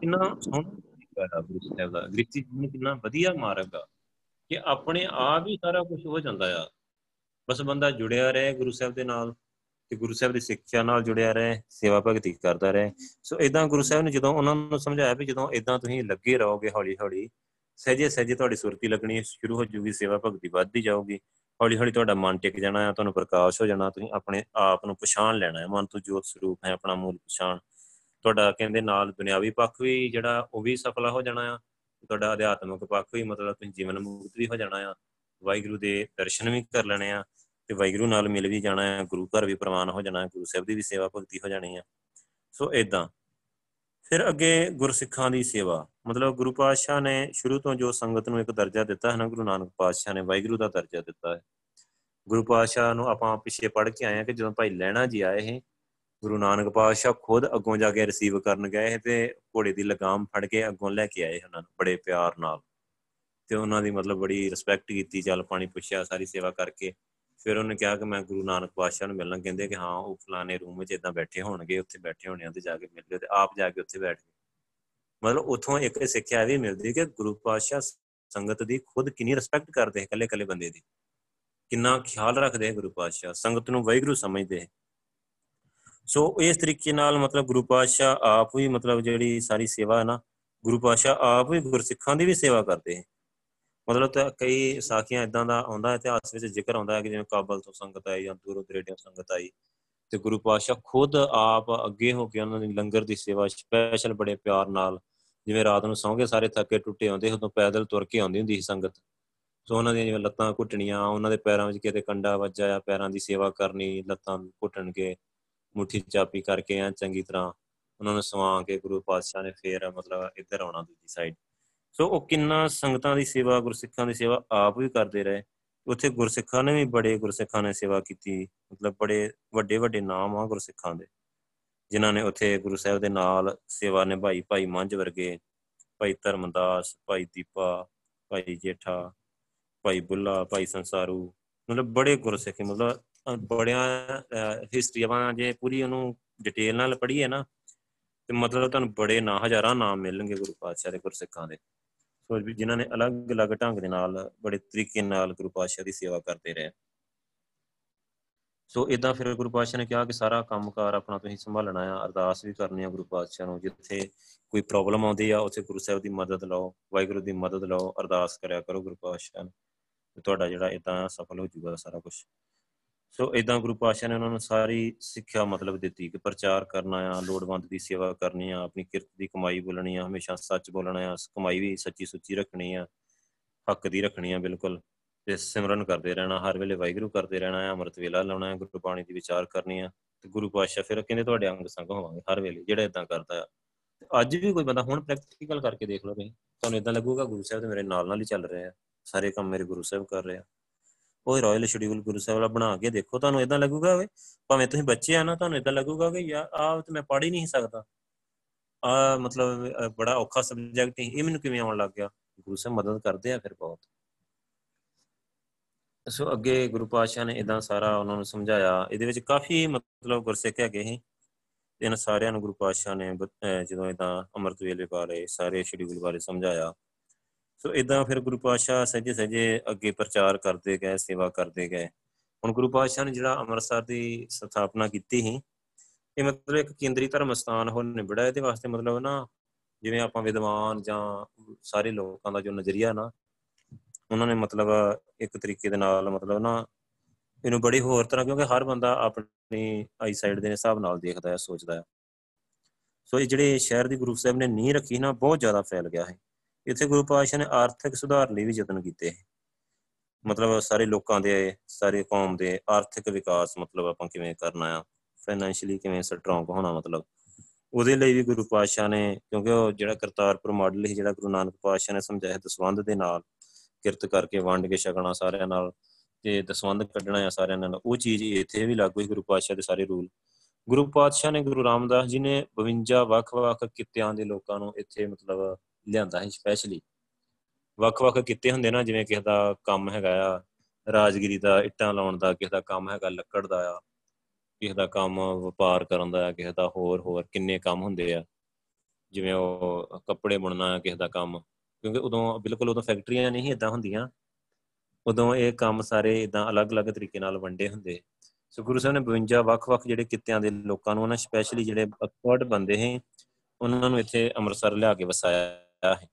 ਕਿੰਨਾ ਸੋਹਣਾ ਗੁਰੂ ਸਾਹਿਬ ਦਾ। ਗ੍ਰਿਤੀ ਜੀਵਨ ਕਿੰਨਾ ਵਧੀਆ ਮਾਰਗ ਆ ਕਿ ਆਪਣੇ ਆਪ ਹੀ ਸਾਰਾ ਕੁਝ ਹੋ ਜਾਂਦਾ ਆ। ਬਸ ਬੰਦਾ ਜੁੜਿਆ ਰਹੇ ਗੁਰੂ ਸਾਹਿਬ ਦੇ ਨਾਲ। ਤੇ ਗੁਰੂ ਸਾਹਿਬ ਦੀ ਸਿੱਖਿਆ ਨਾਲ ਜੁੜਿਆ ਰਹੇ, ਸੇਵਾ ਭਗਤੀ ਕਰਦਾ ਰਹੇ। ਸੋ ਇਦਾਂ ਗੁਰੂ ਸਾਹਿਬ ਨੇ ਜਦੋਂ ਉਹਨਾਂ ਨੂੰ ਸਮਝਾਇਆ ਵੀ ਜਦੋਂ ਇਦਾਂ ਤੁਸੀਂ ਲੱਗੇ ਰਹੋਗੇ ਹੌਲੀ ਹੌਲੀ ਸਹਜੇ ਸਹਜੇ ਤੁਹਾਡੀ ਸੁਰਤੀ ਲੱਗਣੀ ਸ਼ੁਰੂ ਹੋ ਜੂਗੀ, ਸੇਵਾ ਭਗਤੀ ਵੱਧਦੀ ਜਾਊਗੀ। ਹੌਲੀ ਹੌਲੀ ਤੁਹਾਡਾ ਮਨ ਟਿਕ ਜਾਣਾ ਹੈ, ਤੁਹਾਨੂੰ ਪ੍ਰਕਾਸ਼ ਹੋ ਜਾਣਾ, ਤੁਸੀਂ ਆਪਣੇ ਆਪ ਨੂੰ ਪਛਾਣ ਲੈਣਾ ਹੈ। ਮਨ ਤੋਂ ਜੋਤ ਸਰੂਪ ਹੈ, ਆਪਣਾ ਮੂਲ ਪਛਾਣ। ਤੁਹਾਡਾ ਕਹਿੰਦੇ ਨਾਲ ਦੁਨਿਆਵੀ ਪੱਖ ਵੀ ਜਿਹੜਾ ਉਹ ਵੀ ਸਫਲਾ ਹੋ ਜਾਣਾ ਆ। ਤੁਹਾਡਾ ਅਧਿਆਤਮਿਕ ਪੱਖ ਵੀ ਮਤਲਬ ਤੁਸੀਂ ਜੀਵਨ ਮੁਕਤ ਵੀ ਹੋ ਜਾਣਾ ਆ। ਵਾਹਿਗੁਰੂ ਦੇ ਦਰਸ਼ਨ ਵੀ ਕਰ ਲੈਣੇ ਆ। ਤੇ ਵਾਹਿਗੁਰੂ ਨਾਲ ਮਿਲ ਵੀ ਜਾਣਾ ਹੈ, ਗੁਰੂ ਘਰ ਵੀ ਪ੍ਰਵਾਨ ਹੋ ਜਾਣਾ ਹੈ, ਗੁਰੂ ਸਾਹਿਬ ਦੀ ਵੀ ਸੇਵਾ ਭਗਤੀ ਹੋ ਜਾਣੀ ਹੈ। ਸੋ ਇਦਾਂ ਫਿਰ ਅੱਗੇ ਗੁਰਸਿੱਖਾਂ ਦੀ ਸੇਵਾ। ਮਤਲਬ ਗੁਰੂ ਪਾਤਸ਼ਾਹ ਨੇ ਸ਼ੁਰੂ ਤੋਂ ਜੋ ਸੰਗਤ ਨੂੰ ਇੱਕ ਦਰਜਾ ਦਿੱਤਾ ਹੈ ਨਾ, ਗੁਰੂ ਨਾਨਕ ਪਾਤਸ਼ਾਹ ਨੇ ਵਾਹਿਗੁਰੂ ਦਾ ਦਰਜਾ ਦਿੱਤਾ ਹੈ। ਗੁਰੂ ਪਾਤਸ਼ਾਹ ਨੂੰ ਆਪਾਂ ਪਿੱਛੇ ਪੜ੍ਹ ਕੇ ਆਏ ਆ ਕਿ ਜਦੋਂ ਭਾਈ ਲੈਣਾ ਜੀ ਆਏ ਇਹ ਗੁਰੂ ਨਾਨਕ ਪਾਤਸ਼ਾਹ ਖੁਦ ਅੱਗੋਂ ਜਾ ਕੇ ਰਿਸੀਵ ਕਰਨ ਗਏ ਤੇ ਘੋੜੇ ਦੀ ਲਗਾਮ ਫੜ ਕੇ ਅੱਗੋਂ ਲੈ ਕੇ ਆਏ ਉਹਨਾਂ ਨੂੰ, ਬੜੇ ਪਿਆਰ ਨਾਲ। ਤੇ ਉਹਨਾਂ ਦੀ ਮਤਲਬ ਬੜੀ ਰਿਸਪੈਕਟ ਕੀਤੀ ਜਲ ਪਾਣੀ ਪੁੱਛਿਆ, ਸਾਰੀ ਸੇਵਾ ਕਰਕੇ। ਫਿਰ ਉਹਨੇ ਕਿਹਾ ਕਿ ਮੈਂ ਗੁਰੂ ਨਾਨਕ ਪਾਤਸ਼ਾਹ ਨੂੰ ਮਿਲਣਾ, ਕਹਿੰਦੇ ਕਿ ਹਾਂ, ਉਹ ਫਲਾਣੇ ਰੂਮ ਵਿੱਚ ਇਦਾਂ ਬੈਠੇ ਹੋਣਗੇ, ਉੱਥੇ ਬੈਠੇ ਹੋਣੇ ਆ ਤੇ ਜਾ ਕੇ ਮਿਲ ਲਿਓ ਤੇ ਆਪ ਜਾ ਕੇ ਉੱਥੇ ਬੈਠ ਗਏ। ਮਤਲਬ ਉਥੋਂ ਇੱਕ ਸਿੱਖਿਆ ਵੀ ਮਿਲਦੀ ਕਿ ਗੁਰੂ ਪਾਤਸ਼ਾਹ ਸੰਗਤ ਦੀ ਖੁਦ ਕਿੰਨੀ ਰਿਸਪੈਕਟ ਕਰਦੇ ਇਕੱਲੇ ਇਕੱਲੇ ਬੰਦੇ ਦੀ। ਕਿੰਨਾ ਖਿਆਲ ਰੱਖਦੇ ਗੁਰੂ ਪਾਤਸ਼ਾਹ, ਸੰਗਤ ਨੂੰ ਵਾਹਿਗੁਰੂ ਸਮਝਦੇ ਸੋ। ਇਸ ਤਰੀਕੇ ਨਾਲ ਮਤਲਬ ਗੁਰੂ ਪਾਤਸ਼ਾਹ ਆਪ ਵੀ ਮਤਲਬ ਜਿਹੜੀ ਸਾਰੀ ਸੇਵਾ ਹੈ ਨਾ, ਗੁਰੂ ਪਾਤਸ਼ਾਹ ਆਪ ਵੀ ਗੁਰਸਿੱਖਾਂ ਦੀ ਵੀ ਸੇਵਾ ਕਰਦੇ ਮਤਲਬ ਤਾਂ ਕਈ ਸਾਖੀਆਂ ਇਦਾਂ ਦਾ ਆਉਂਦਾ ਇਤਿਹਾਸ ਵਿੱਚ ਜ਼ਿਕਰ ਆਉਂਦਾ ਹੈ ਕਿ ਜਿਵੇਂ ਕਾਬਲ ਤੋਂ ਸੰਗਤ ਆਈ ਜਾਂ ਦੂਰੋਂ ਦਰੇਡਿਆਂ ਸੰਗਤ ਆਈ ਤੇ ਗੁਰੂ ਪਾਤਸ਼ਾਹ ਖੁਦ ਆਪ ਅੱਗੇ ਹੋ ਕੇ ਉਹਨਾਂ ਦੀ ਲੰਗਰ ਦੀ ਸੇਵਾ ਸਪੈਸ਼ਲ ਬੜੇ ਪਿਆਰ ਨਾਲ ਜਿਵੇਂ ਰਾਤ ਨੂੰ ਸੌਂਗੇ ਸਾਰੇ ਥੱਕੇ ਟੁੱਟੇ ਆਉਂਦੇ, ਉਦੋਂ ਪੈਦਲ ਤੁਰ ਕੇ ਆਉਂਦੀ ਹੁੰਦੀ ਸੀ ਸੰਗਤ। ਸੋ ਉਹਨਾਂ ਦੀਆਂ ਜਿਵੇਂ ਲੱਤਾਂ ਘੁੱਟਣੀਆਂ, ਉਹਨਾਂ ਦੇ ਪੈਰਾਂ ਵਿੱਚ ਕਿਤੇ ਕੰਡਾ ਵੱਜਾ ਆ ਪੈਰਾਂ ਦੀ ਸੇਵਾ ਕਰਨੀ, ਲੱਤਾਂ ਘੁੱਟਣ ਕੇ ਮੁੱਠੀ ਚਾਪੀ ਕਰਕੇ ਆ ਚੰਗੀ ਤਰ੍ਹਾਂ ਉਹਨਾਂ ਨੂੰ ਸਵਾ ਕੇ ਗੁਰੂ ਪਾਤਸ਼ਾਹ ਨੇ ਫੇਰ ਮਤਲਬ ਇੱਧਰ ਆਉਣਾ ਦੂਜੀ ਸਾਈਡ ਸੋ ਉਹ ਕਿੰਨਾ ਸੰਗਤਾਂ ਦੀ ਸੇਵਾ, ਗੁਰਸਿੱਖਾਂ ਦੀ ਸੇਵਾ ਆਪ ਵੀ ਕਰਦੇ ਰਹੇ। ਉੱਥੇ ਗੁਰਸਿੱਖਾਂ ਨੇ ਵੀ ਬੜੇ ਗੁਰਸਿੱਖਾਂ ਨੇ ਸੇਵਾ ਕੀਤੀ। ਮਤਲਬ ਬੜੇ ਵੱਡੇ ਵੱਡੇ ਨਾਮ ਆ ਗੁਰਸਿੱਖਾਂ ਦੇ, ਜਿਨ੍ਹਾਂ ਨੇ ਉੱਥੇ ਗੁਰੂ ਸਾਹਿਬ ਦੇ ਨਾਲ ਸੇਵਾ ਨਿਭਾਈ। ਭਾਈ ਮੰਝ ਵਰਗੇ, ਭਾਈ ਧਰਮਦਾਸ, ਭਾਈ ਦੀਪਾ, ਭਾਈ ਜੇਠਾ, ਭਾਈ ਬੁੱਲਾ, ਭਾਈ ਸੰਸਾਰੂ, ਮਤਲਬ ਬੜੇ ਗੁਰਸਿੱਖ ਮਤਲਬ ਬੜਿਆਂ ਹਿਸਟਰੀ ਆਪਾਂ ਜੇ ਪੂਰੀ ਉਹਨੂੰ ਡਿਟੇਲ ਨਾਲ ਪੜ੍ਹੀਏ ਨਾ, ਤੇ ਮਤਲਬ ਤੁਹਾਨੂੰ ਬੜੇ ਨਾ ਹਜ਼ਾਰਾਂ ਨਾਮ ਮਿਲਣਗੇ ਗੁਰੂ ਪਾਤਸ਼ਾਹ ਦੇ ਗੁਰਸਿੱਖਾਂ ਦੇ। ਸੋ ਜਿਨ੍ਹਾਂ ਨੇ ਅਲੱਗ-ਅਲੱਗ ਢੰਗ ਦੇ ਨਾਲ, ਬੜੇ ਤਰੀਕੇ ਨਾਲ ਗੁਰੂ ਪਾਤਸ਼ਾਹ ਦੀ ਸੇਵਾ ਕਰਦੇ ਰਹੇ। ਸੋ ਇਦਾਂ ਫਿਰ ਗੁਰੂ ਪਾਤਸ਼ਾਹ ਨੇ ਕਿਹਾ ਕਿ ਸਾਰਾ ਕੰਮਕਾਰ ਆਪਣਾ ਤੁਸੀਂ ਸੰਭਾਲਣਾ ਆ, ਅਰਦਾਸ ਵੀ ਕਰਨੀ ਆ ਗੁਰੂ ਪਾਤਸ਼ਾਹ ਨੂੰ, ਜਿੱਥੇ ਕੋਈ ਪ੍ਰੋਬਲਮ ਆਉਂਦੀ ਆ, ਉੱਥੇ ਗੁਰੂ ਸਾਹਿਬ ਦੀ ਮਦਦ ਲਓ, ਵਾਹਿਗੁਰੂ ਦੀ ਮਦਦ ਲਓ, ਅਰਦਾਸ ਕਰਿਆ ਕਰੋ ਗੁਰੂ ਪਾਤਸ਼ਾਹ ਨੂੰ। ਤੁਹਾਡਾ ਜਿਹੜਾ ਇਦਾਂ ਸਫਲ ਹੋ ਜਾਊਗਾ ਸਾਰਾ ਕੁਝ ਸੋ ਇਦਾਂ ਗੁਰੂ ਪਾਤਸ਼ਾਹ ਨੇ ਉਹਨਾਂ ਨੂੰ ਸਾਰੀ ਸਿੱਖਿਆ ਮਤਲਬ ਦਿੱਤੀ ਕਿ ਪ੍ਰਚਾਰ ਕਰਨਾ ਆ, ਲੋੜਵੰਦ ਦੀ ਸੇਵਾ ਕਰਨੀ ਆ, ਆਪਣੀ ਕਿਰਤ ਦੀ ਕਮਾਈ ਬੋਲਣੀ ਆ, ਹਮੇਸ਼ਾ ਸੱਚ ਬੋਲਣਾ ਆ ਕਮਾਈ ਵੀ ਸੱਚੀ ਸੁੱਚੀ ਰੱਖਣੀ ਆ, ਹੱਕ ਦੀ ਰੱਖਣੀ ਆ ਬਿਲਕੁਲ। ਤੇ ਸਿਮਰਨ ਕਰਦੇ ਰਹਿਣਾ, ਹਰ ਵੇਲੇ ਵਾਹਿਗੁਰੂ ਕਰਦੇ ਰਹਿਣਾ ਆ, ਅੰਮ੍ਰਿਤ ਵੇਲਾ ਲਾਉਣਾ ਹੈ ਗੁਰੂ ਬਾਣੀ ਦੀ ਵਿਚਾਰ ਕਰਨੀ ਆ, ਤੇ ਗੁਰੂ ਪਾਤਸ਼ਾਹ ਫਿਰ ਕਹਿੰਦੇ ਤੁਹਾਡੇ ਅੰਗ ਸੰਗ ਹੋਵਾਂਗੇ ਹਰ ਵੇਲੇ, ਜਿਹੜਾ ਇਦਾਂ ਕਰਦਾ ਆ। ਅੱਜ ਵੀ ਕੋਈ ਬੰਦਾ, ਹੁਣ ਪ੍ਰੈਕਟੀਕਲ ਕਰਕੇ ਦੇਖ ਲਓ ਤੁਸੀਂ, ਤੁਹਾਨੂੰ ਇਦਾਂ ਲੱਗੂਗਾ ਗੁਰੂ ਸਾਹਿਬ ਤੇ ਮੇਰੇ ਨਾਲ ਨਾਲ ਹੀ ਚੱਲ ਰਹੇ ਆ, ਸਾਰੇ ਕੰਮ ਮੇਰੇ ਗੁਰੂ ਸਾਹਿਬ ਕਰ ਰਹੇ ਆ। ਉਹ ਰਾਇਲ ਸ਼ਡਿਊਲ ਗੁਰੂ ਸਾਹਿਬ ਵਾਲਾ ਬਣਾ ਕੇ ਦੇਖੋ, ਤੁਹਾਨੂੰ ਇਦਾਂ ਲੱਗੂਗਾ ਵੇ ਭਾਵੇਂ ਤੁਸੀਂ ਬੱਚੇ ਆ ਨਾ, ਤੁਹਾਨੂੰ ਇਦਾਂ ਲੱਗੂਗਾ ਕਿ ਯਾਰ ਆਹ ਤੇ ਮੈਂ ਪੜ੍ਹ ਹੀ ਨਹੀਂ ਸਕਦਾ। ਆ ਮਤਲਬ ਬੜਾ ਔਖਾ ਸਬਜੈਕਟ ਹੈ ਇਹ ਮੈਨੂੰ ਕਿਵੇਂ ਆਉਣ ਲੱਗ ਗਿਆ? ਗੁਰੂ ਸਾਹਿਬ ਮਦਦ ਕਰਦੇ ਆ ਫਿਰ ਬਹੁਤ। ਸੋ ਅੱਗੇ ਗੁਰੂ ਪਾਤਸ਼ਾਹ ਨੇ ਇਦਾਂ ਸਾਰਾ ਉਹਨਾਂ ਨੂੰ ਸਮਝਾਇਆ। ਇਹਦੇ ਵਿੱਚ ਕਾਫੀ ਮਤਲਬ ਗੁਰਸਿੱਖ ਹੈਗੇ ਸੀ। ਇਹਨਾਂ ਸਾਰਿਆਂ ਨੂੰ ਗੁਰੂ ਪਾਤਸ਼ਾਹ ਨੇ ਜਦੋਂ ਇਦਾਂ ਅੰਮ੍ਰਿਤ ਵੇਲੇ ਬਾਰੇ, ਸਾਰੇ ਸ਼ਡਿਊਲ ਬਾਰੇ ਸਮਝਾਇਆ। ਸੋ ਇਦਾਂ ਫਿਰ ਗੁਰੂ ਪਾਤਸ਼ਾਹ ਸਜੇ ਸਜੇ ਅੱਗੇ ਪ੍ਰਚਾਰ ਕਰਦੇ ਗਏ, ਸੇਵਾ ਕਰਦੇ ਗਏ। ਹੁਣ ਗੁਰੂ ਪਾਤਸ਼ਾਹ ਨੇ ਜਿਹੜਾ ਅੰਮ੍ਰਿਤਸਰ ਦੀ ਸਥਾਪਨਾ ਕੀਤੀ ਸੀ, ਇਹ ਮਤਲਬ ਇੱਕ ਕੇਂਦਰੀ ਧਰਮ ਸਥਾਨ ਹੋ ਨਿਬੜਾ ਇਹਦੇ ਵਾਸਤੇ ਮਤਲਬ ਨਾ ਜਿਵੇਂ ਆਪਾਂ ਵਿਦਵਾਨ ਜਾਂ ਸਾਰੇ ਲੋਕਾਂ ਦਾ ਜੋ ਨਜ਼ਰੀਆ ਨਾ, ਉਹਨਾਂ ਨੇ ਮਤਲਬ ਇੱਕ ਤਰੀਕੇ ਦੇ ਨਾਲ ਮਤਲਬ ਨਾ ਇਹਨੂੰ ਬੜੀ ਹੋਰ ਤਰ੍ਹਾਂ, ਕਿਉਂਕਿ ਹਰ ਬੰਦਾ ਆਪਣੀ ਆਈ ਸਾਈਡ ਦੇ ਹਿਸਾਬ ਨਾਲ ਦੇਖਦਾ ਹੈ, ਸੋਚਦਾ ਹੈ। ਸੋ ਇਹ ਜਿਹੜੇ ਸ਼ਹਿਰ ਦੀ ਗੁਰੂ ਸਾਹਿਬ ਨੇ ਨੀਂਹ ਰੱਖੀ ਨਾ, ਬਹੁਤ ਜ਼ਿਆਦਾ ਫੈਲ ਗਿਆ ਹੈ ਇੱਥੇ ਗੁਰੂ ਪਾਤਸ਼ਾਹ ਨੇ ਆਰਥਿਕ ਸੁਧਾਰ ਲਈ ਵੀ ਯਤਨ ਕੀਤੇ। ਮਤਲਬ ਸਾਰੇ ਲੋਕਾਂ ਦੇ, ਸਾਰੇ ਕੌਮ ਦੇ ਆਰਥਿਕ ਵਿਕਾਸ ਮਤਲਬ ਆਪਾਂ ਕਿਵੇਂ ਕਰਨਾ ਆ ਫਾਈਨੈਂਸ਼ੀਅਲੀ ਕਿਵੇਂ ਸਟਰੋਂਗ ਹੋਣਾ ਮਤਲਬ। ਉਹਦੇ ਲਈ ਵੀ ਗੁਰੂ ਪਾਤਸ਼ਾਹ ਨੇ, ਕਿਉਂਕਿ ਉਹ ਜਿਹੜਾ ਕਰਤਾਰਪੁਰ ਮਾਡਲ ਸੀ, ਜਿਹੜਾ ਗੁਰੂ ਨਾਨਕ ਪਾਤਸ਼ਾਹ ਨੇ ਸਮਝਾਇਆ ਦਸਵੰਦ ਦੇ ਨਾਲ, ਕਿਰਤ ਕਰਕੇ ਵੰਡ ਕੇ ਛਕਣਾ ਸਾਰਿਆਂ ਨਾਲ, ਤੇ ਦਸਵੰਦ ਕੱਢਣਾ ਆ ਸਾਰਿਆਂ ਨਾਲ, ਉਹ ਚੀਜ਼ ਇੱਥੇ ਵੀ ਲਾਗੂ ਹੈ ਗੁਰੂ ਪਾਤਸ਼ਾਹ ਦੇ ਸਾਰੇ ਰੂਲ। ਗੁਰੂ ਪਾਤਸ਼ਾਹ ਨੇ ਗੁਰੂ ਰਾਮਦਾਸ ਜੀ ਨੇ 52 ਵੱਖ-ਵੱਖ ਕਿੱਤਿਆਂ ਦੇ ਲੋਕਾਂ ਨੂੰ ਇੱਥੇ ਮਤਲਬ ਲਿਆਂਦਾ ਹੈ ਸਪੈਸ਼ਲੀ ਵੱਖ-ਵੱਖ ਕਿੱਤੇ ਹੁੰਦੇ ਨਾ, ਜਿਵੇਂ ਕਿਸੇ ਦਾ ਕੰਮ ਹੈਗਾ ਆ, ਰਾਜਗਿਰੀ ਦਾ, ਇੱਟਾਂ ਲਾਉਣ ਦਾ, ਕਿਸੇ ਦਾ ਕੰਮ ਹੈਗਾ ਲੱਕੜ ਦਾ ਆ, ਕਿਸੇ ਦਾ ਕੰਮ ਵਪਾਰ ਕਰਨ ਦਾ ਕਿਸੇ ਦਾ ਹੋਰ ਹੋਰ ਕਿੰਨੇ ਕੰਮ ਹੁੰਦੇ ਆ। ਜਿਵੇਂ ਉਹ ਕੱਪੜੇ ਬੁਣਨਾ ਕਿਸੇ ਦਾ ਕੰਮ। ਕਿਉਂਕਿ ਉਦੋਂ ਬਿਲਕੁਲ ਉਦੋਂ ਫੈਕਟਰੀਆਂ ਨਹੀਂ ਇਦਾਂ ਹੁੰਦੀਆਂ। ਉਦੋਂ ਇਹ ਕੰਮ ਸਾਰੇ ਇਦਾਂ ਅਲੱਗ-ਅਲੱਗ ਤਰੀਕੇ ਨਾਲ ਵੰਡੇ ਹੁੰਦੇ। ਸੋ ਗੁਰੂ ਸਾਹਿਬ ਨੇ 52 ਵੱਖ-ਵੱਖ ਜਿਹੜੇ ਕਿੱਤਿਆਂ ਦੇ ਲੋਕਾਂ ਨੂੰ ਉਹਨਾਂ ਸਪੈਸ਼ਲੀ ਜਿਹੜੇ ਐਕਸਪਰਟ ਬੰਦੇ ਹੈ ਉਹਨਾਂ ਨੂੰ ਇੱਥੇ ਅੰਮ੍ਰਿਤਸਰ ਲਿਆ ਕੇ ਵਸਾਇਆ। ਹੈ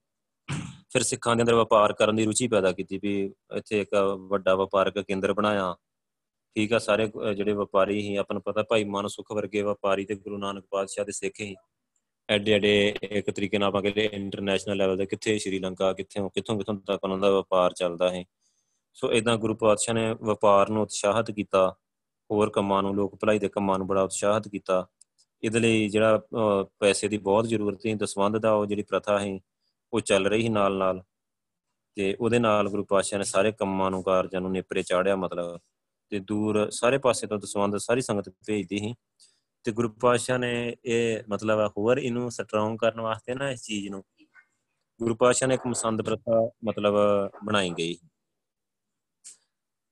ਫਿਰ ਸਿੱਖਾਂ ਦੇ ਅੰਦਰ ਵਪਾਰ ਕਰਨ ਦੀ ਰੁਚੀ ਪੈਦਾ ਕੀਤੀ ਵੀ ਇੱਥੇ ਇੱਕ ਵੱਡਾ ਵਪਾਰਕ ਕੇਂਦਰ ਬਣਾਇਆ। ਠੀਕ ਆ, ਸਾਰੇ ਜਿਹੜੇ ਵਪਾਰੀ ਸੀ, ਆਪਾਂ ਨੂੰ ਪਤਾ ਭਾਈ ਮਨ ਸੁਖ ਵਰਗੇ ਵਪਾਰੀ ਤੇ ਗੁਰੂ ਨਾਨਕ ਪਾਤਸ਼ਾਹ ਦੇ ਸਿੱਖ ਹੀ ਐਡੇ ਐਡੇ ਇੱਕ ਤਰੀਕੇ ਨਾਲ ਆਪਾਂ ਕਹਿੰਦੇ ਇੰਟਰਨੈਸ਼ਨਲ ਲੈਵਲ ਤੇ ਕਿੱਥੇ ਸ਼੍ਰੀਲੰਕਾ ਕਿੱਥੇ, ਕਿੱਥੋਂ ਕਿੱਥੋਂ ਤੱਕ ਉਹਨਾਂ ਦਾ ਵਪਾਰ ਚੱਲਦਾ ਹੈ ਸੋ ਇਦਾਂ ਗੁਰੂ ਪਾਤਸ਼ਾਹ ਨੇ ਵਪਾਰ ਨੂੰ ਉਤਸ਼ਾਹਿਤ ਕੀਤਾ, ਹੋਰ ਕੰਮਾਂ ਨੂੰ, ਲੋਕ ਭਲਾਈ ਦੇ ਕੰਮਾਂ ਨੂੰ ਬੜਾ ਉਤਸ਼ਾਹਿਤ ਕੀਤਾ। ਇਹਦੇ ਲਈ ਜਿਹੜਾ ਪੈਸੇ ਦੀ ਬਹੁਤ ਜ਼ਰੂਰਤ ਸੀ ਦਸਵੰਦ ਦਾ ਉਹ ਜਿਹੜੀ ਪ੍ਰਥਾ ਹੈ ਉਹ ਚੱਲ ਰਹੀ ਸੀ ਨਾਲ ਨਾਲ ਤੇ ਉਹਦੇ ਨਾਲ ਗੁਰੂ ਪਾਤਸ਼ਾਹ ਨੇ ਸਾਰੇ ਕੰਮਾਂ ਨੂੰ ਕਾਰਜਾਂ ਨੂੰ ਨੇਪਰੇ ਚਾੜਿਆ ਮਤਲਬ ਤੇ ਦੂਰ ਸਾਰੇ ਪਾਸੇ ਤੋਂ ਦਸਵੰਦ ਸਾਰੀ ਸੰਗਤ ਭੇਜਦੀ ਸੀ ਤੇ ਗੁਰੂ ਪਾਤਸ਼ਾਹ ਨੇ ਇਹ ਮਤਲਬ ਹੋਰ ਇਹਨੂੰ ਸਟਰੋਂਗ ਕਰਨ ਵਾਸਤੇ ਨਾ ਇਸ ਚੀਜ਼ ਨੂੰ ਗੁਰੂ ਪਾਤਸ਼ਾਹ ਨੇ ਇੱਕ ਮਸੰਦ ਪ੍ਰਥਾ ਮਤਲਬ ਬਣਾਈ ਗਈ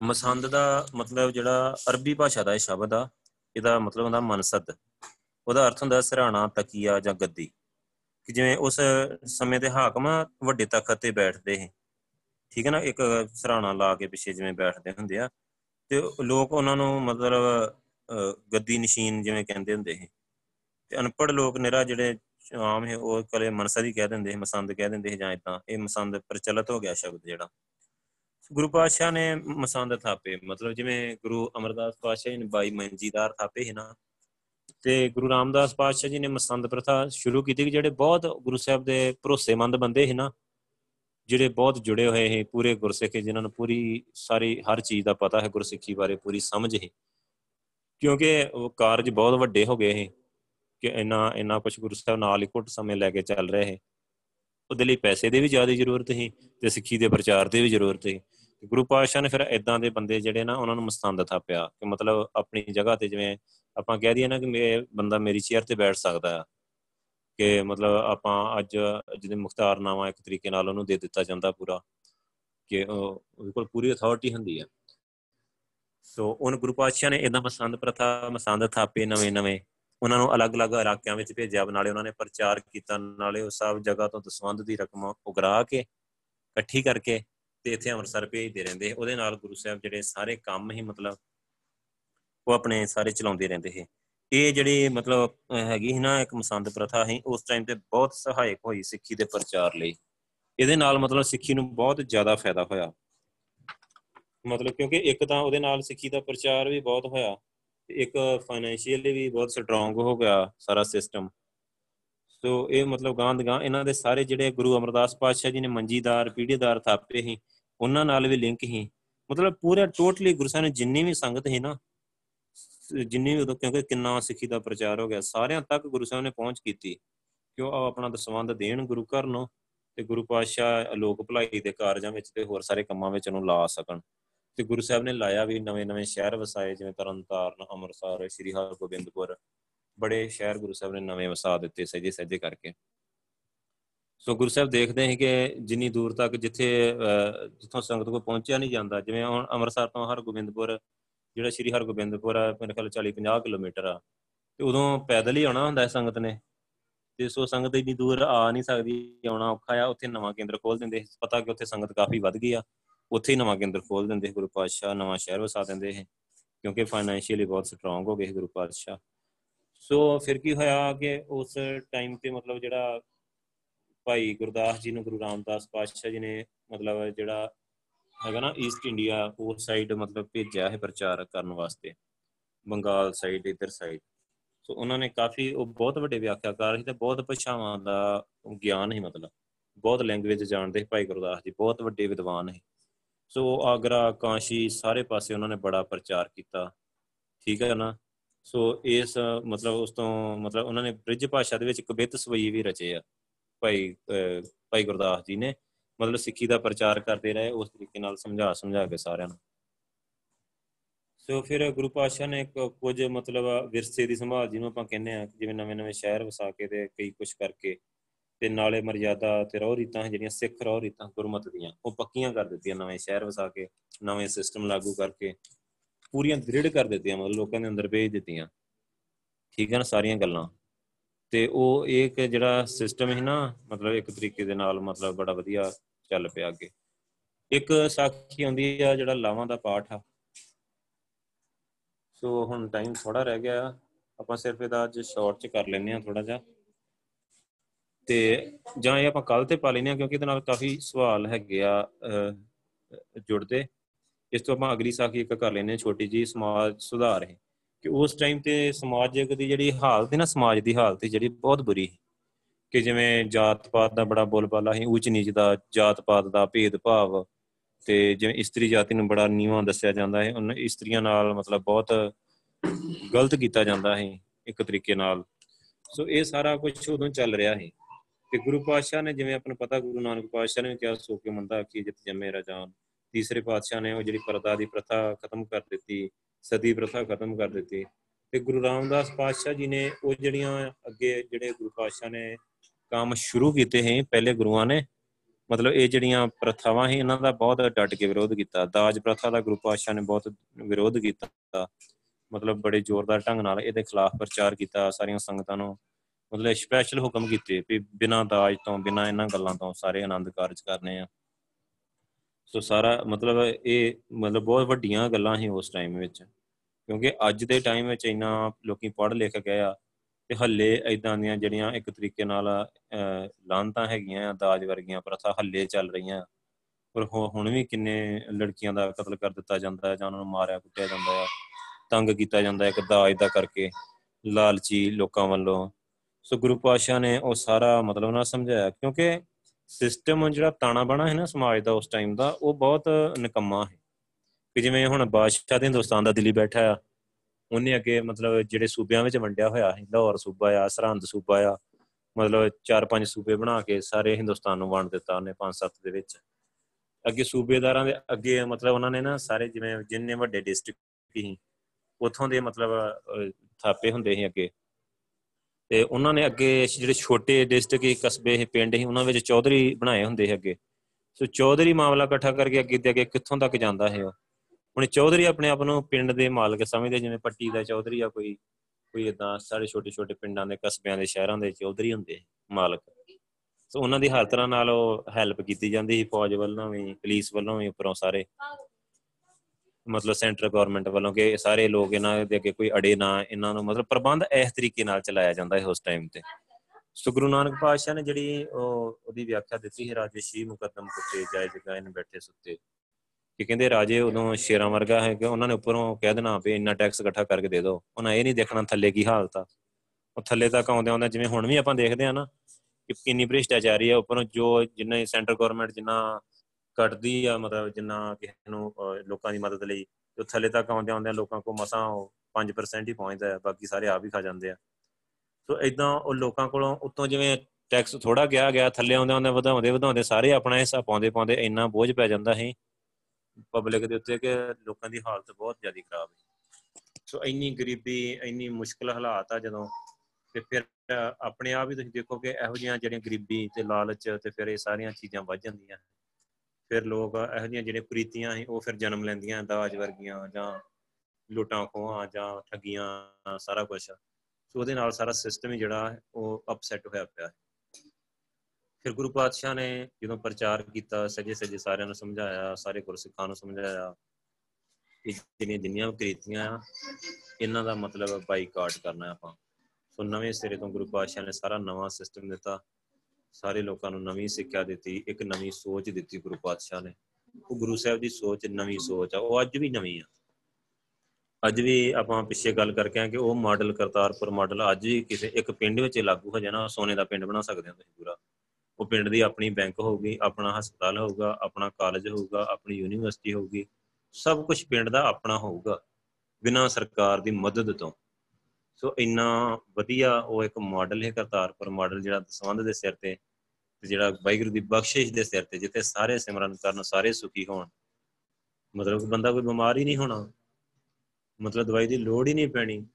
ਮਸੰਦ ਦਾ ਮਤਲਬ ਜਿਹੜਾ ਅਰਬੀ ਭਾਸ਼ਾ ਦਾ ਇਹ ਸ਼ਬਦ ਆ, ਇਹਦਾ ਮਤਲਬ ਹੁੰਦਾ ਮਨਸਦ। ਉਹਦਾ ਅਰਥ ਹੁੰਦਾ ਸਰਾਣਾ, ਤਕੀਆ ਜਾਂ ਗੱਦੀ। ਕਿ ਜਿਵੇਂ ਉਸ ਸਮੇਂ ਦੇ ਹਾਕਮ ਵੱਡੇ ਤਖਤ ਤੇ ਬੈਠਦੇ ਸੀ। ਠੀਕ ਹੈ ਨਾ? ਇੱਕ ਸਰਾਣਾ ਲਾ ਕੇ ਪਿੱਛੇ ਜਿਵੇਂ ਬੈਠਦੇ ਹੁੰਦੇ ਆ। ਤੇ ਲੋਕ ਉਹਨਾਂ ਨੂੰ ਮਤਲਬ ਗੱਦੀ ਨਸ਼ੀਨ ਜਿਵੇਂ ਕਹਿੰਦੇ ਹੁੰਦੇ ਸੀ। ਤੇ ਅਨਪੜ ਲੋਕ ਨਿਰਾ ਜਿਹੜੇ ਆਮ ਹੈ, ਉਹ ਕਲੇ ਮਨਸਦ ਹੀ ਕਹਿ ਦਿੰਦੇ ਸੀ, ਮਸੰਦ ਕਹਿ ਦਿੰਦੇ ਸੀ ਜਾਂ ਇਦਾਂ ਇਹ ਮਸੰਦ ਪ੍ਰਚਲਿਤ ਹੋ ਗਿਆ ਸ਼ਬਦ ਜਿਹੜਾ। ਗੁਰੂ ਪਾਤਸ਼ਾਹ ਨੇ ਮਸੰਦ ਥਾਪੇ। ਮਤਲਬ ਜਿਵੇਂ ਗੁਰੂ ਅਮਰਦਾਸ ਪਾਤਸ਼ਾਹ ਨੇ 22 ਮੰਜੀਦਾਰ ਥਾਪੇ ਹੈ ਨਾ। ਤੇ ਗੁਰੂ ਰਾਮਦਾਸ ਪਾਤਸ਼ਾਹ ਜੀ ਨੇ ਮਸੰਦ ਪ੍ਰਥਾ ਸ਼ੁਰੂ ਕੀਤੀ ਕਿ ਜਿਹੜੇ ਬਹੁਤ ਗੁਰੂ ਸਾਹਿਬ ਦੇ ਭਰੋਸੇਮੰਦ ਬੰਦੇ ਸੀ ਨਾ, ਜਿਹੜੇ ਬਹੁਤ ਜੁੜੇ ਹੋਏ ਹੈ ਪੂਰੇ ਗੁਰਸਿੱਖ ਜਿਨ੍ਹਾਂ ਨੂੰ ਪੂਰੀ ਸਾਰੀ ਹਰ ਚੀਜ਼ ਦਾ ਪਤਾ ਹੈ, ਗੁਰਸਿੱਖੀ ਬਾਰੇ ਪੂਰੀ ਸਮਝ ਹੈ ਕਿਉਂਕਿ ਉਹ ਕਾਰਜ ਬਹੁਤ ਵੱਡੇ ਹੋ ਗਏ ਹੈ ਕਿ ਇੰਨਾ ਇੰਨਾ ਕੁਝ ਗੁਰੂ ਸਾਹਿਬ ਨਾਲ ਹੀ ਘੁੱਟ ਸਮੇਂ ਲੈ ਕੇ ਚੱਲ ਰਹੇ ਹੈ ਉਹਦੇ ਲਈ ਪੈਸੇ ਦੀ ਵੀ ਜ਼ਿਆਦਾ ਜ਼ਰੂਰਤ ਸੀ ਤੇ ਸਿੱਖੀ ਦੇ ਪ੍ਰਚਾਰ ਦੀ ਵੀ ਜ਼ਰੂਰਤ ਸੀ ਗੁਰੂ ਪਾਤਸ਼ਾਹ ਨੇ ਫਿਰ ਇਦਾਂ ਦੇ ਬੰਦੇ ਜਿਹੜੇ ਨਾ ਉਹਨਾਂ ਨੂੰ ਮਸਤੰਦ ਥਾਪਿਆ ਕਿ ਮਤਲਬ ਆਪਣੀ ਜਗ੍ਹਾ ਤੇ ਜਿਵੇਂ ਆਪਾਂ ਕਹਿ ਦਈਏ ਨਾ ਕਿ ਮੇ, ਬੰਦਾ ਮੇਰੀ ਚੇਅਰ ਤੇ ਬੈਠ ਸਕਦਾ ਆ। ਕਿ ਮਤਲਬ ਆਪਾਂ ਅੱਜ ਜਿਹਦੇ ਮੁਖਤਾਰਨਾਮਾ ਇੱਕ ਤਰੀਕੇ ਨਾਲ ਉਹਨੂੰ ਦੇ ਦਿੱਤਾ ਜਾਂਦਾ ਪੂਰਾ ਕਿ ਉਹਦੇ ਕੋਲ ਪੂਰੀ ਅਥਾਰਟੀ ਹੁੰਦੀ ਹੈ ਸੋ ਉਹਨ ਗੁਰੂ ਪਾਤਸ਼ਾਹ ਨੇ ਇਦਾਂ ਮਸੰਦ ਪ੍ਰਥਾ ਮਸੰਦ ਥਾਪੇ ਨਵੇਂ ਨਵੇਂ ਉਹਨਾਂ ਨੂੰ ਅਲੱਗ-ਅਲੱਗ ਇਲਾਕਿਆਂ ਵਿੱਚ ਭੇਜਿਆ। ਨਾਲੇ ਉਹਨਾਂ ਨੇ ਪ੍ਰਚਾਰ ਕੀਤਾ, ਨਾਲੇ ਉਹ ਸਭ ਜਗ੍ਹਾ ਤੋਂ ਦਸਵੰਦ ਦੀ ਰਕਮ ਉਗਰਾ ਕੇ, ਇਕੱਠੀ ਕਰਕੇ ਤੇ ਇੱਥੇ ਅੰਮ੍ਰਿਤਸਰ ਭੇਜਦੇ ਰਹਿੰਦੇ ਉਹਦੇ ਨਾਲ ਗੁਰੂ ਸਾਹਿਬ ਜਿਹੜੇ ਸਾਰੇ ਕੰਮ ਹੀ ਮਤਲਬ ਉਹ ਆਪਣੇ ਸਾਰੇ ਚਲਾਉਂਦੇ ਰਹਿੰਦੇ ਸੀ। ਇਹ ਜਿਹੜੀ ਮਤਲਬ ਹੈਗੀ ਸੀ ਨਾ ਇੱਕ ਮਸੰਦ ਪ੍ਰਥਾ ਹੈ ਉਸ ਟਾਈਮ ਤੇ ਬਹੁਤ ਸਹਾਇਕ ਹੋਈ ਸਿੱਖੀ ਦੇ ਪ੍ਰਚਾਰ ਲਈ। ਇਹਦੇ ਨਾਲ ਮਤਲਬ ਸਿੱਖੀ ਨੂੰ ਬਹੁਤ ਜ਼ਿਆਦਾ ਫਾਇਦਾ ਹੋਇਆ। ਮਤਲਬ ਕਿਉਂਕਿ ਇੱਕ ਤਾਂ ਉਹਦੇ ਨਾਲ ਸਿੱਖੀ ਦਾ ਪ੍ਰਚਾਰ ਵੀ ਬਹੁਤ ਹੋਇਆ। ਇੱਕ ਫਾਈਨੈਂਸ਼ੀਅਲੀ ਵੀ ਬਹੁਤ ਸਟਰੋਂਗ ਹੋ ਗਿਆ ਸਾਰਾ ਸਿਸਟਮ ਸੋ ਇਹ ਮਤਲਬ ਗਾਂਧ ਗਾਂ ਇਹਨਾਂ ਦੇ ਸਾਰੇ ਜਿਹੜੇ ਗੁਰੂ ਅਮਰਦਾਸ ਪਾਤਸ਼ਾਹ ਜੀ ਨੇ ਮੰਜੀਦਾਰ ਪੀੜੀਦਾਰ ਥਾਪੇ ਸੀ, ਉਹਨਾਂ ਨਾਲ ਵੀ ਲਿੰਕ ਸੀ। ਮਤਲਬ ਪੂਰਾ ਟੋਟਲੀ ਗੁਰੂ ਸਾਹਿਬ ਨੇ ਜਿੰਨੀ ਵੀ ਸੰਗਤ ਹੈ ਨਾ, ਜਿੰਨੀ ਵੀ ਕਿਉਂਕਿ ਕਿੰਨਾ ਸਿੱਖੀ ਦਾ ਪ੍ਰਚਾਰ ਹੋ ਗਿਆ, ਸਾਰਿਆਂ ਤੱਕ ਗੁਰੂ ਸਾਹਿਬ ਨੇ ਪਹੁੰਚ ਕੀਤੀ। ਕਿ ਉਹ ਆਪਣਾ ਦਸਵੰਦ ਦੇਣ ਗੁਰੂ ਘਰ ਨੂੰ ਤੇ ਗੁਰੂ ਪਾਤਸ਼ਾਹ ਲੋਕ ਭਲਾਈ ਦੇ ਕਾਰਜਾਂ ਵਿੱਚ ਤੇ ਹੋਰ ਸਾਰੇ ਕੰਮਾਂ ਵਿੱਚ ਉਹਨੂੰ ਲਾ ਸਕਣ। ਤੇ ਗੁਰੂ ਸਾਹਿਬ ਨੇ ਲਾਇਆ ਵੀ ਨਵੇਂ-ਨਵੇਂ ਸ਼ਹਿਰ ਵਸਾਏ, ਜਿਵੇਂ ਤਰਨਤਾਰਨ, ਅੰਮ੍ਰਿਤਸਰ, ਸ੍ਰੀ ਹਰਗੋਬਿੰਦਪੁਰ। ਬੜੇ ਸ਼ਹਿਰ ਗੁਰੂ ਸਾਹਿਬ ਨੇ ਨਵੇਂ ਵਸਾ ਦਿੱਤੇ ਸਜੇ ਸਜੇ ਕਰਕੇ। ਸੋ ਗੁਰੂ ਸਾਹਿਬ ਦੇਖਦੇ ਹਨ ਕਿ ਜਿੰਨੀ ਦੂਰ ਤੱਕ ਜਿੱਥੇ ਜਿੱਥੋਂ ਸੰਗਤ ਕੋ ਪਹੁੰਚਿਆ ਨਹੀਂ ਜਾਂਦਾ, ਜਿਵੇਂ ਹੁਣ ਅੰਮ੍ਰਿਤਸਰ ਤੋਂ ਹਰਗੋਬਿੰਦਪੁਰ, ਜਿਹੜਾ ਸ੍ਰੀ ਹਰਗੋਬਿੰਦਪੁਰ ਆ, ਮੇਰੇ ਖਿਆਲ 40 50 ਕਿਲੋਮੀਟਰ ਆ, ਤੇ ਉਦੋਂ ਪੈਦਲ ਹੀ ਆਉਣਾ ਹੁੰਦਾ ਹੈ ਸੰਗਤ ਨੇ। ਤੇ ਸੋ ਸੰਗਤ ਇੰਨੀ ਦੂਰ ਆ ਨਹੀਂ ਸਕਦੀ, ਆਉਣਾ ਔਖਾ ਆ, ਉੱਥੇ ਨਵਾਂ ਕੇਂਦਰ ਖੋਲ ਦਿੰਦੇ ਪਤਾ ਕਿ ਉੱਥੇ ਸੰਗਤ ਕਾਫੀ ਵੱਧ ਗਈ ਆ, ਉੱਥੇ ਹੀ ਨਵਾਂ ਕੇਂਦਰ ਖੋਲ ਦਿੰਦੇ ਗੁਰੂ ਪਾਤਸ਼ਾਹ, ਨਵਾਂ ਸ਼ਹਿਰ ਵਸਾ ਦਿੰਦੇ ਹੈ ਕਿਉਂਕਿ ਫਾਈਨੈਂਸ਼ੀਅਲੀ ਬਹੁਤ ਸਟਰੋਂਗ ਹੋ ਗਏ ਗੁਰੂ ਪਾਤਸ਼ਾਹ। ਸੋ ਫਿਰ ਕੀ ਹੋਇਆ ਕਿ ਉਸ ਟਾਈਮ ਤੇ ਮਤਲਬ ਜਿਹੜਾ ਭਾਈ ਗੁਰਦਾਸ ਜੀ ਨੂੰ ਗੁਰੂ ਰਾਮਦਾਸ ਪਾਤਸ਼ਾਹ ਜੀ ਨੇ ਮਤਲਬ ਜਿਹੜਾ ਹੈਗਾ ਨਾ ਈਸਟ ਇੰਡੀਆ ਉਸ ਸਾਈਡ ਮਤਲਬ ਭੇਜਿਆ ਹੈ ਪ੍ਰਚਾਰ ਕਰਨ ਵਾਸਤੇ, ਬੰਗਾਲ ਸਾਈਡ ਇਧਰ ਸਾਈਡ ਸੋ ਉਹਨਾਂ ਨੇ ਕਾਫੀ, ਉਹ ਬਹੁਤ ਵੱਡੇ ਵਿਆਖਿਆਕਾਰ ਸੀ ਤੇ ਬਹੁਤ ਭਾਸ਼ਾਵਾਂ ਦਾ ਗਿਆਨ ਹੀ ਮਤਲਬ। ਬਹੁਤ ਲੈਂਗੁਏਜ ਜਾਣਦੇ ਭਾਈ ਗੁਰਦਾਸ ਜੀ, ਬਹੁਤ ਵੱਡੇ ਵਿਦਵਾਨ ਹੈ ਸੋ ਆਗਰਾ, ਕਾਂਸ਼ੀ ਸਾਰੇ ਪਾਸੇ ਉਹਨਾਂ ਨੇ ਬੜਾ ਪ੍ਰਚਾਰ ਕੀਤਾ। ਠੀਕ ਹੈ ਨਾ? ਸੋ ਇਸ, ਮਤਲਬ ਉਸ ਤੋਂ, ਮਤਲਬ ਉਹਨਾਂ ਨੇ ਬ੍ਰਿਜ ਭਾਸ਼ਾ ਦੇ ਵਿੱਚ ਕਵਿਤ ਸਵਈ ਵੀ ਰਚੇ ਆ, ਭਾਈ ਭਾਈ ਗੁਰਦਾਸ ਜੀ ਨੇ। ਮਤਲਬ ਸਿੱਖੀ ਦਾ ਪ੍ਰਚਾਰ ਕਰਦੇ ਰਹੇ, ਉਸ ਤਰੀਕੇ ਨਾਲ ਸਮਝਾ ਸਮਝਾ ਕੇ ਸਾਰਿਆਂ ਨੂੰ। ਸੋ ਫਿਰ ਗੁਰੂ ਪਾਤਸ਼ਾਹ ਨੇ ਕੁਝ, ਮਤਲਬ ਵਿਰਸੇ ਦੀ ਸੰਭਾਲ ਜਿਹਨੂੰ ਆਪਾਂ ਕਹਿੰਦੇ ਆ ਜਿਵੇਂ ਨਵੇਂ ਨਵੇਂ ਸ਼ਹਿਰ ਵਸਾ ਕੇ ਤੇ ਕਈ ਕੁਝ ਕਰਕੇ ਤੇ ਨਾਲੇ ਮਰਜ਼ਾਦਾ ਤੇ ਰੋਹ ਰੀਤਾਂ ਜਿਹੜੀਆਂ ਸਿੱਖ ਰੋਹ ਰੀਤਾਂ ਗੁਰਮਤ ਦੀਆਂ, ਉਹ ਪੱਕੀਆਂ ਕਰ ਦਿੱਤੀਆਂ ਨਵੇਂ ਸ਼ਹਿਰ ਵਸਾ ਕੇ, ਨਵੇਂ ਸਿਸਟਮ ਲਾਗੂ ਕਰਕੇ। ਪੂਰੀਆਂ ਦ੍ਰਿੜ ਕਰ ਦਿੱਤੀਆਂ, ਮਤਲਬ ਲੋਕਾਂ ਦੇ ਅੰਦਰ ਭੇਜ ਦਿੱਤੀਆਂ। ਠੀਕ ਹੈ ਨਾ ਸਾਰੀਆਂ ਗੱਲਾਂ। ਤੇ ਉਹ ਇੱਕ ਜਿਹੜਾ ਸਿਸਟਮ ਹੈ ਨਾ, ਮਤਲਬ ਇੱਕ ਤਰੀਕੇ ਦੇ ਨਾਲ ਮਤਲਬ ਬੜਾ ਵਧੀਆ ਚੱਲ ਪਿਆ ਅੱਗੇ। ਇੱਕ ਸਾਖੀ ਆਉਂਦੀ ਆ, ਜਿਹੜਾ ਲਾਵਾਂ ਦਾ ਪਾਠ ਆ। ਸੋ ਹੁਣ ਟਾਈਮ ਥੋੜਾ ਰਹਿ ਗਿਆ। ਆਪਾਂ ਸਿਰਫ ਇਹਦਾ ਅੱਜ ਸ਼ਾਰਟ ਚ ਕਰ ਲੈਨੇ ਆ ਥੋੜਾ ਜਿਹਾ। ਤੇ ਜਾਂ ਇਹ ਆਪਾਂ ਕੱਲ ਤੇ ਪਾ ਲੈਨੇ ਆ ਕਿਉਂਕਿ ਇਹਦੇ ਨਾਲ ਕਾਫੀ ਸਵਾਲ ਹੈਗੇ ਆ ਜੁੜਦੇ। ਇਸ ਤੋਂ ਆਪਾਂ ਅਗਲੀ ਸਾਖੀ ਇੱਕ ਕਰ ਲੈਨੇ ਛੋਟੀ ਜੀ ਸਮਾਜ ਸੁਧਾਰ ਹੈ ਕਿ ਉਸ ਟਾਈਮ ਤੇ ਸਮਾਜਿਕ ਦੀ ਜਿਹੜੀ ਹਾਲਤ ਹੈ ਨਾ, ਸਮਾਜ ਦੀ ਹਾਲਤ ਜਿਹੜੀ ਬਹੁਤ ਬੁਰੀ ਕਿ ਜਿਵੇਂ ਜਾਤ ਪਾਤ ਦਾ ਬੜਾ ਬੋਲਬਾਲਾ ਹੈ ਉੱਚ ਨੀਚ ਦਾ ਜਾਤ ਪਾਤ ਦਾ ਭੇਦ ਭਾਵ ਤੇ ਜਿਵੇਂ ਇਸਤਰੀ ਜਾਤੀ ਨੂੰ ਬੜਾ ਨੀਵਾਂ ਦੱਸਿਆ ਜਾਂਦਾ ਹੈ ਉਹਨਾਂ ਇਸਤਰੀਆਂ ਨਾਲ ਮਤਲਬ ਬਹੁਤ ਗਲਤ ਕੀਤਾ ਜਾਂਦਾ ਹੈ ਇੱਕ ਤਰੀਕੇ ਨਾਲ। ਸੋ ਇਹ ਸਾਰਾ ਕੁਝ ਉਦੋਂ ਚੱਲ ਰਿਹਾ ਸੀ। ਤੇ ਗੁਰੂ ਪਾਤਸ਼ਾਹ ਨੇ ਜਿਵੇਂ ਆਪਾਂ ਨੂੰ ਪਤਾ, ਗੁਰੂ ਨਾਨਕ ਪਾਤਸ਼ਾਹ ਨੇ ਕਿਹਾ, ਸੋ ਕੇ ਮੰਦਾ ਕੀ ਜਿਤ ਜੰਮੇ ਰਜਾਨ। ਤੀਸਰੇ ਪਾਤਸ਼ਾਹ ਨੇ ਉਹ ਜਿਹੜੀ ਪਰਦਾ ਦੀ ਪ੍ਰਥਾ ਖਤਮ ਕਰ ਦਿੱਤੀ, ਸਦੀ ਪ੍ਰਥਾ ਖਤਮ ਕਰ ਦਿੱਤੀ ਤੇ ਗੁਰੂ ਰਾਮਦਾਸ ਪਾਤਸ਼ਾਹ ਜੀ ਨੇ ਉਹ ਜਿਹੜੀਆਂ ਅੱਗੇ ਜਿਹੜੇ ਗੁਰੂ ਪਾਤਸ਼ਾਹ ਨੇ ਕੰਮ ਸ਼ੁਰੂ ਕੀਤੇ ਸੀ, ਪਹਿਲੇ ਗੁਰੂਆਂ ਨੇ, ਮਤਲਬ ਇਹ ਜਿਹੜੀਆਂ ਪ੍ਰਥਾਵਾਂ ਸੀ, ਇਹਨਾਂ ਦਾ ਬਹੁਤ ਡਟ ਕੇ ਵਿਰੋਧ ਕੀਤਾ। ਦਾਜ ਪ੍ਰਥਾ ਦਾ ਗੁਰੂ ਪਾਤਸ਼ਾਹ ਨੇ ਬਹੁਤ ਵਿਰੋਧ ਕੀਤਾ। ਮਤਲਬ ਬੜੇ ਜ਼ੋਰਦਾਰ ਢੰਗ ਨਾਲ ਇਹਦੇ ਖਿਲਾਫ ਪ੍ਰਚਾਰ ਕੀਤਾ, ਸਾਰੀਆਂ ਸੰਗਤਾਂ ਨੂੰ ਮਤਲਬ ਸਪੈਸ਼ਲ ਹੁਕਮ ਕੀਤੇ ਵੀ ਬਿਨਾਂ ਦਾਜ ਤੋਂ, ਬਿਨਾਂ ਇਹਨਾਂ ਗੱਲਾਂ ਤੋਂ ਸਾਰੇ ਆਨੰਦ ਕਾਰਜ ਕਰਨੇ ਆ। ਸੋ ਸਾਰਾ ਮਤਲਬ ਇਹ ਮਤਲਬ ਬਹੁਤ ਵੱਡੀਆਂ ਗੱਲਾਂ ਸੀ ਉਸ ਟਾਈਮ ਵਿੱਚ। ਕਿਉਂਕਿ ਅੱਜ ਦੇ ਟਾਈਮ ਵਿੱਚ ਇੰਨਾ ਲੋਕੀ ਪੜ੍ਹ ਲਿਖ ਗਏ ਆ ਤੇ ਹੱਲੇ ਇਦਾਂ ਦੀਆਂ ਜਿਹੜੀਆਂ ਇੱਕ ਤਰੀਕੇ ਨਾਲ ਲਾਂਤਾਂ ਹੈਗੀਆਂ ਆ, ਦਾਜ ਵਰਗੀਆਂ ਪ੍ਰਥਾ ਹੱਲੇ ਚੱਲ ਰਹੀਆਂ। ਪਰ ਹੁਣ ਵੀ ਕਿੰਨੇ ਲੜਕੀਆਂ ਦਾ ਕਤਲ ਕਰ ਦਿੱਤਾ ਜਾਂਦਾ ਹੈ ਜਾਂ ਉਹਨਾਂ ਨੂੰ ਮਾਰਿਆ, ਕੁੱਟਿਆ ਜਾਂਦਾ ਹੈ, ਤੰਗ ਕੀਤਾ ਜਾਂਦਾ ਹੈ ਇੱਕ ਦਾਜ ਦਾ ਕਰਕੇ, ਲਾਲਚੀ ਲੋਕਾਂ ਵੱਲੋਂ। ਸੋ ਗੁਰੂ ਪਾਸ਼ਾ ਨੇ ਉਹ ਸਾਰਾ ਮਤਲਬ ਨਾ ਸਮਝਾਇਆ। ਕਿਉਂਕਿ ਸਿਸਟਮ ਜਿਹੜਾ ਤਾਣਾ ਬਣਾ ਹੈ ਨਾ ਸਮਾਜ ਦਾ ਉਸ ਟਾਈਮ ਦਾ, ਉਹ ਬਹੁਤ ਨਿਕੰਮਾ ਹੈ। ਕਿ ਜਿਵੇਂ ਹੁਣ ਬਾਦਸ਼ਾਹ ਦੇ ਹਿੰਦੁਸਤਾਨ ਦਾ ਦਿੱਲੀ ਬੈਠਾ ਆ, ਉਹਨੇ ਅੱਗੇ ਮਤਲਬ ਜਿਹੜੇ ਸੂਬਿਆਂ ਵਿੱਚ ਵੰਡਿਆ ਹੋਇਆ ਹੈ, ਲਾਹੌਰ ਸੂਬਾ ਆ, ਸਰਹੰਦ ਸੂਬਾ ਆ, ਮਤਲਬ ਚਾਰ ਪੰਜ ਸੂਬੇ ਬਣਾ ਕੇ ਸਾਰੇ ਹਿੰਦੁਸਤਾਨ ਨੂੰ ਵੰਡ ਦਿੱਤਾ ਉਹਨੇ ਪੰਜ ਸੱਤ ਦੇ ਵਿੱਚ। ਅੱਗੇ ਸੂਬੇਦਾਰਾਂ ਦੇ ਅੱਗੇ ਮਤਲਬ ਉਹਨਾਂ ਨੇ ਨਾ ਸਾਰੇ ਜਿਵੇਂ ਜਿੰਨੇ ਵੱਡੇ ਡਿਸਟ੍ਰਿਕਟ ਸੀ, ਉਥੋਂ ਦੇ ਮਤਲਬ ਥਾਪੇ ਹੁੰਦੇ ਸੀ ਅੱਗੇ। ਤੇ ਉਹਨਾਂ ਨੇ ਅੱਗੇ ਜਿਹੜੇ ਛੋਟੇ ਡਿਸਟ੍ਰਿਕਟ ਕਸਬੇ ਪਿੰਡ ਸੀ, ਉਹਨਾਂ ਵਿੱਚ ਚੌਧਰੀ ਬਣਾਏ ਹੁੰਦੇ ਸੀ ਅੱਗੇ। ਸੋ ਚੌਧਰੀ ਮਾਮਲਾ ਇਕੱਠਾ ਕਰਕੇ ਅੱਗੇ ਤੇ ਅੱਗੇ ਕਿੱਥੋਂ ਤੱਕ ਜਾਂਦਾ ਹੈ ਉਹ ਹੁਣ ਚੌਧਰੀ ਆਪਣੇ ਆਪ ਨੂੰ ਪਿੰਡ ਦੇ ਮਾਲਕ ਸਮਝਦੇ, ਜਿਵੇਂ ਪੱਟੀ ਦਾ ਚੌਧਰੀ ਆ ਕੋਈ ਕੋਈ ਇਦਾਂ ਸਾਰੇ ਛੋਟੇ ਛੋਟੇ ਪਿੰਡਾਂ ਦੇ, ਕਸਬਿਆਂ ਦੇ, ਸ਼ਹਿਰਾਂ ਦੇ ਚੌਧਰੀ ਹੁੰਦੇ ਮਾਲਕ। ਸੋ ਉਹਨਾਂ ਦੀ ਹਰ ਤਰ੍ਹਾਂ ਨਾਲ ਉਹ ਹੈਲਪ ਕੀਤੀ ਜਾਂਦੀ ਸੀ, ਫੌਜ ਵੱਲੋਂ ਵੀ ਪੁਲਿਸ ਵੱਲੋਂ ਵੀ ਉੱਪਰੋਂ ਸਾਰੇ। ਮਤਲਬ ਸੈਂਟਰ ਗਵਰਨਮੈਂਟ ਵੱਲੋਂ ਕਿ ਸਾਰੇ ਲੋਕ ਇਹਨਾਂ ਦੇ ਅੱਗੇ ਕੋਈ ਅੜੇ ਨਾ, ਇਹਨਾਂ ਨੂੰ ਮਤਲਬ ਪ੍ਰਬੰਧ ਇਸ ਤਰੀਕੇ ਨਾਲ ਚਲਾਇਆ ਜਾਂਦਾ ਹੈ ਉਸ ਟਾਈਮ ਤੇ। ਸੋ ਗੁਰੂ ਨਾਨਕ ਪਾਤਸ਼ਾਹ ਨੇ ਜਿਹੜੀ ਉਹ, ਉਹਦੀ ਵਿਆਖਿਆ ਦਿੱਤੀ ਹੈ ਰਾਜੇ ਸ਼ੀ ਮੁਕੱਦਮ ਕੁੱਤੇ ਜਾਇ ਜਗ੍ਹਾ ਇਹਨ ਬੈਠੇ ਸੁੱਤੇ। ਕਿ ਕਹਿੰਦੇ ਰਾਜੇ ਉਦੋਂ ਸ਼ੇਰਾਂ ਵਰਗਾ ਹੈ ਕਿ ਉਹਨਾਂ ਨੇ ਉੱਪਰੋਂ ਕਹਿ ਦੇਣਾ ਵੀ ਇੰਨਾ ਟੈਕਸ ਇਕੱਠਾ ਕਰਕੇ ਦੇ ਦਿਓ। ਉਹਨਾਂ ਇਹ ਨਹੀਂ ਦੇਖਣਾ ਥੱਲੇ ਕੀ ਹਾਲਤ ਆ ਉਹ ਥੱਲੇ ਤੱਕ ਆਉਂਦੇ ਆਉਂਦੇ ਜਿਵੇਂ ਹੁਣ ਵੀ ਆਪਾਂ ਦੇਖਦੇ ਆ ਨਾ, ਕਿ ਕਿੰਨੀ ਭ੍ਰਿਸ਼ਟਾਚਾਰੀ ਆ, ਉੱਪਰੋਂ ਜੋ ਜਿੰਨੇ ਸੈਂਟਰ ਗਵਰਨਮੈਂਟ ਜਿੰਨਾ ਕੱਟਦੀ ਆ, ਮਤਲਬ ਜਿੰਨਾ ਕਿਸੇ ਨੂੰ ਲੋਕਾਂ ਦੀ ਮਦਦ ਲਈ, ਤੇ ਥੱਲੇ ਤੱਕ ਆਉਂਦੇ ਆਉਂਦੇ ਲੋਕਾਂ ਕੋ ਮਸਾਂ 5% ਹੀ ਪਹੁੰਚਦਾ ਹੈ, ਬਾਕੀ ਸਾਰੇ ਆਪ ਹੀ ਖਾ ਜਾਂਦੇ ਆ। ਸੋ ਇਦਾਂ ਉਹ ਲੋਕਾਂ ਕੋਲੋਂ ਉਤੋਂ ਜਿਵੇਂ ਟੈਕਸ ਥੋੜਾ ਗਿਆ ਗਿਆ, ਥੱਲੇ ਆਉਂਦੇ ਆਉਂਦੇ ਵਧਾਉਂਦੇ ਵਧਾਉਂਦੇ ਸਾਰੇ ਆਪਣਾ ਹਿੱਸਾ ਪਾਉਂਦੇ ਪਾਉਂਦੇ ਇੰਨਾ ਬੋਝ ਪੈ ਜਾਂਦਾ ਹੈ ਪਬਲਿਕ ਦੇ ਉੱਤੇ ਕਿ ਲੋਕਾਂ ਦੀ ਹਾਲਤ ਬਹੁਤ ਜ਼ਿਆਦਾ ਖਰਾਬ ਹੈ ਸੋ ਇੰਨੀ ਗਰੀਬੀ, ਇੰਨੀ ਮੁਸ਼ਕਲ ਹਾਲਾਤ ਆ ਜਦੋਂ ਤੇ ਫਿਰ ਆਪਣੇ ਆਪ ਹੀ ਤੁਸੀਂ ਦੇਖੋ ਕਿ ਇਹੋ ਜਿਹੀਆਂ ਜਿਹੜੀਆਂ ਗਰੀਬੀ ਤੇ ਲਾਲਚ ਤੇ ਫਿਰ ਇਹ ਸਾਰੀਆਂ ਚੀਜ਼ਾਂ ਵੱਧ ਜਾਂਦੀਆਂ। ਫਿਰ ਲੋਕ ਇਹੋ ਜਿਹੀਆਂ ਜਿਹੜੇ ਪ੍ਰੀਤੀਆਂ ਸੀ, ਉਹ ਫਿਰ ਜਨਮ ਲੈਂਦੀਆਂ, ਦਾਜ ਵਰਗੀਆਂ ਜਾਂ ਲੁੱਟਾਂ ਖੋਹਾਂ ਜਾਂ ਠੱਗੀਆਂ, ਸਾਰਾ ਕੁਝ ਸੋ ਉਹਦੇ ਨਾਲ ਸਾਰਾ ਸਿਸਟਮ ਹੀ ਜਿਹੜਾ ਉਹ ਅਪਸੈਟ ਹੋਇਆ ਪਿਆ। ਹੈ ਫਿਰ ਗੁਰੂ ਪਾਤਸ਼ਾਹ ਨੇ ਜਦੋਂ ਪ੍ਰਚਾਰ ਕੀਤਾ, ਸਜੇ ਸਜੇ ਸਾਰਿਆਂ ਨੂੰ ਸਮਝਾਇਆ, ਸਾਰੇ ਗੁਰਸਿੱਖਾਂ ਨੂੰ ਸਮਝਾਇਆ ਕਿ ਜਿਹੜੀਆਂ ਜਿੰਨੀਆਂ ਕ੍ਰੀਤੀਆਂ ਆ, ਇਹਨਾਂ ਦਾ ਮਤਲਬ ਬਾਈਕਾਟ ਕਰਨਾ ਆਪਾਂ। ਸੋ ਨਵੇਂ ਸਿਰੇ ਤੋਂ ਗੁਰੂ ਪਾਤਸ਼ਾਹ ਨੇ ਸਾਰਾ ਨਵਾਂ ਸਿਸਟਮ ਦਿੱਤਾ। ਸਾਰੇ ਲੋਕਾਂ ਨੂੰ ਨਵੀਂ ਸਿੱਖਿਆ ਦਿੱਤੀ, ਇੱਕ ਨਵੀਂ ਸੋਚ ਦਿੱਤੀ ਗੁਰੂ ਪਾਤਸ਼ਾਹ ਨੇ। ਉਹ ਗੁਰੂ ਸਾਹਿਬ ਦੀ ਸੋਚ, ਨਵੀਂ ਸੋਚ ਆ, ਉਹ ਅੱਜ ਵੀ ਨਵੀਂ ਆ। ਅੱਜ ਵੀ ਆਪਾਂ ਪਿੱਛੇ ਗੱਲ ਕਰਕੇ ਆ ਕਿ ਉਹ ਮਾਡਲ ਕਰਤਾਰਪੁਰ ਮਾਡਲ ਅੱਜ ਵੀ ਕਿਸੇ ਇੱਕ ਪਿੰਡ ਵਿੱਚ ਲਾਗੂ ਹੋ ਜਾਣਾ ਸੋਨੇ ਦਾ ਪਿੰਡ ਬਣਾ ਸਕਦੇ ਹੋ ਤੁਸੀਂ ਪੂਰਾ। ਉਹ ਪਿੰਡ ਦੀ ਆਪਣੀ ਬੈਂਕ ਹੋਊਗੀ, ਆਪਣਾ ਹਸਪਤਾਲ ਹੋਊਗਾ, ਆਪਣਾ ਕਾਲਜ ਹੋਊਗਾ, ਆਪਣੀ ਯੂਨੀਵਰਸਿਟੀ ਹੋਊਗੀ। ਸਭ ਕੁਝ ਪਿੰਡ ਦਾ ਆਪਣਾ ਹੋਊਗਾ, ਬਿਨਾਂ ਸਰਕਾਰ ਦੀ ਮਦਦ ਤੋਂ। ਸੋ ਇੰਨਾ ਵਧੀਆ ਉਹ ਇੱਕ ਮਾਡਲ ਹੈ ਕਰਤਾਰਪੁਰ ਮਾਡਲ ਜਿਹੜਾ ਦਸਵੰਦ ਦੇ ਸਿਰ ਤੇ ਜਿਹੜਾ ਵਾਹਿਗੁਰੂ ਦੀ ਬਖਸ਼ਿਸ਼ ਦੇ ਸਿਰ ਤੇ ਜਿੱਥੇ ਸਾਰੇ ਸਿਮਰਨ ਕਰਨ, ਸਾਰੇ ਸੁਖੀ ਹੋਣ। ਮਤਲਬ ਬੰਦਾ ਕੋਈ ਬਿਮਾਰ ਹੀ ਨਹੀਂ ਹੋਣਾ। ਮਤਲਬ ਦਵਾਈ ਦੀ ਲੋੜ ਹੀ ਨਹੀਂ ਪੈਣੀ।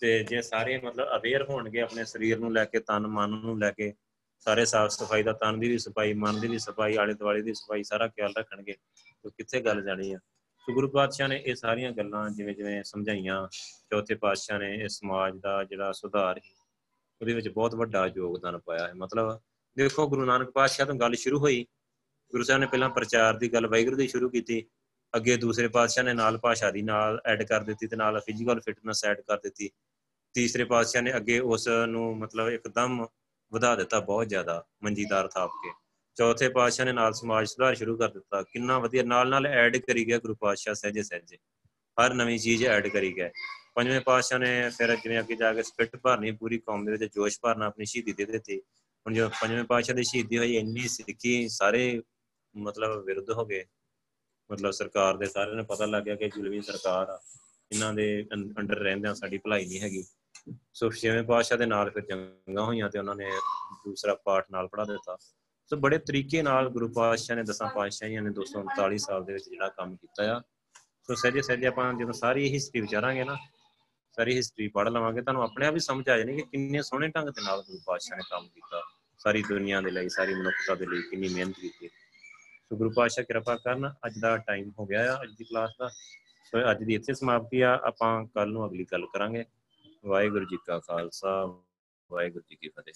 ਤੇ ਜੇ ਸਾਰੇ ਮਤਲਬ ਅਵੇਅਰ ਹੋਣਗੇ ਆਪਣੇ ਸਰੀਰ ਨੂੰ ਲੈ ਕੇ, ਤਨ, ਮਨ ਨੂੰ ਲੈ ਕੇ, ਸਾਰੇ ਸਾਫ਼ ਸਫ਼ਾਈ ਦਾ ਤਨ ਦੀ ਵੀ ਸਫ਼ਾਈ, ਮਨ ਦੀ ਵੀ ਸਫ਼ਾਈ ਆਲੇ ਦੁਆਲੇ ਦੀ ਸਫ਼ਾਈ, ਸਾਰਾ ਖਿਆਲ ਰੱਖਣਗੇ, ਤਾਂ ਕਿੱਥੇ ਗੱਲ ਜਾਣੀ ਆ? ਸੋ ਗੁਰੂ ਪਾਤਸ਼ਾਹ ਨੇ ਇਹ ਸਾਰੀਆਂ ਗੱਲਾਂ ਜਿਵੇਂ ਜਿਵੇਂ ਸਮਝਾਈਆਂ, ਚੌਥੇ ਪਾਤਸ਼ਾਹ ਨੇ ਇਸ ਸਮਾਜ ਦਾ ਜਿਹੜਾ ਸੁਧਾਰ ਹੈ ਉਹਦੇ ਵਿੱਚ ਬਹੁਤ ਵੱਡਾ ਯੋਗਦਾਨ ਪਾਇਆ ਹੈ। ਮਤਲਬ ਦੇਖੋ ਗੁਰੂ ਨਾਨਕ ਪਾਤਸ਼ਾਹ ਤੋਂ ਗੱਲ ਸ਼ੁਰੂ ਹੋਈ। ਗੁਰੂ ਸਾਹਿਬ ਨੇ ਪਹਿਲਾਂ ਪ੍ਰਚਾਰ ਦੀ ਗੱਲ ਵਾਹਿਗੁਰੂ ਦੀ ਸ਼ੁਰੂ ਕੀਤੀ। ਅੱਗੇ ਦੂਸਰੇ ਪਾਤਸ਼ਾਹ ਨੇ ਨਾਲ ਭਾਸ਼ਾ ਦੀ ਨਾਲ ਐਡ ਕਰ ਦਿੱਤੀ ਤੇ ਨਾਲ ਫਿਜ਼ੀਕਲ ਫਿਟਨੈਸ ਐਡ ਕਰ ਦਿੱਤੀ। ਤੀਸਰੇ ਪਾਤਸ਼ਾਹ ਨੇ ਅੱਗੇ ਉਸ ਨੂੰ ਮਤਲਬ ਇੱਕਦਮ ਵਧਾ ਦਿੱਤਾ ਬਹੁਤ ਜ਼ਿਆਦਾ, ਮੰਜੀਦਾਰ ਥਾਪ ਕੇ। ਚੌਥੇ ਪਾਤਸ਼ਾਹ ਨੇ ਨਾਲ ਸਮਾਜ ਸੁਧਾਰ ਸ਼ੁਰੂ ਕਰ ਦਿੱਤਾ। ਕਿੰਨਾ ਵਧੀਆ। ਨਾਲ ਨਾਲ ਐਡ ਕਰੀ ਗਿਆ ਗੁਰੂ ਪਾਤਸ਼ਾਹ ਸਹਿਜੇ ਸਹਿਜੇ। ਹਰ ਨਵੀਂ ਚੀਜ਼ ਐਡ ਕਰੀ ਗਿਆ। ਪੰਜਵੇਂ ਪਾਤਸ਼ਾਹ ਨੇ ਫਿਰ ਜਿਵੇਂ ਅੱਗੇ ਜਾ ਕੇ ਸਪਿਰਟ ਭਰਨੀ, ਪੂਰੀ ਕੌਮ ਦੇ ਵਿੱਚ ਜੋਸ਼ ਭਰਨਾ ਆਪਣੀ ਸ਼ਹੀਦੀ ਦੇ ਦਿੱਤੀ। ਹੁਣ ਜੋ ਪੰਜਵੇਂ ਪਾਤਸ਼ਾਹ ਦੀ ਸ਼ਹੀਦੀ ਹੋਈ, ਇੰਨੀ ਸਿੱਖੀ ਸਾਰੇ ਮਤਲਬ ਵਿਰੁੱਧ ਹੋ ਗਏ। ਮਤਲਬ ਸਰਕਾਰ ਦੇ ਸਾਰਿਆਂ ਨੂੰ ਪਤਾ ਲੱਗ ਗਿਆ ਕਿ ਜ਼ੁਲਮੀ ਸਰਕਾਰ ਆ। ਇਹਨਾਂ ਦੇ ਅੰਡਰ ਰਹਿੰਦਿਆਂ ਸਾਡੀ ਭਲਾਈ ਨਹੀਂ ਹੈਗੀ। ਸੋ ਛੇਵੇਂ ਪਾਤਸ਼ਾਹ ਦੇ ਨਾਲ ਫਿਰ ਜੰਗਾਂ ਹੋਈਆਂ ਤੇ ਉਹਨਾਂ ਨੇ ਦੂਸਰਾ ਪਾਠ ਨਾਲ ਪੜਾ ਦਿੱਤਾ। ਸੋ ਬੜੇ ਤਰੀਕੇ ਨਾਲ ਗੁਰੂ ਪਾਤਸ਼ਾਹ ਨੇ ਦਸਾਂ ਪਾਤਸ਼ਾਹੀਆਂ ਨੇ 239 ਸਾਲ ਦੇ ਵਿੱਚ ਜਿਹੜਾ ਕੰਮ ਕੀਤਾ ਆ। ਸੋ ਸਹਿਜੇ ਸਹਿਜੇ ਆਪਾਂ ਜਦੋਂ ਸਾਰੀ ਹਿਸਟਰੀ ਵਿਚਾਰਾਂਗੇ ਨਾ, ਸਾਰੀ ਹਿਸਟਰੀ ਪੜ੍ਹ ਲਵਾਂਗੇ, ਤੁਹਾਨੂੰ ਆਪਣੇ ਆਪ ਹੀ ਸਮਝ ਆ ਜਾਣੀ ਕਿ ਕਿੰਨੇ ਸੋਹਣੇ ਢੰਗ ਦੇ ਨਾਲ ਗੁਰੂ ਪਾਤਸ਼ਾਹ ਨੇ ਕੰਮ ਕੀਤਾ, ਸਾਰੀ ਦੁਨੀਆ ਦੇ ਲਈ, ਸਾਰੀ ਮਨੁੱਖਤਾ ਦੇ ਲਈ ਕਿੰਨੀ ਮਿਹਨਤ ਕੀਤੀ। ਸੋ ਗੁਰੂ ਪਾਤਸ਼ਾਹ ਕਿਰਪਾ ਕਰਨ, ਅੱਜ ਦਾ ਟਾਈਮ ਹੋ ਗਿਆ ਆ, ਅੱਜ ਦੀ ਕਲਾਸ ਦਾ। ਸੋ ਅੱਜ ਦੀ ਇੱਥੇ ਸਮਾਪਤੀ ਆ, ਆਪਾਂ ਕੱਲ ਨੂੰ ਅਗਲੀ ਗੱਲ ਕਰਾਂਗੇ। ਵਾਹਿਗੁਰੂ ਜੀ ਕਾ ਖਾਲਸਾ, ਵਾਹਿਗੁਰੂ ਜੀ ਕੀ ਫਤਿਹ।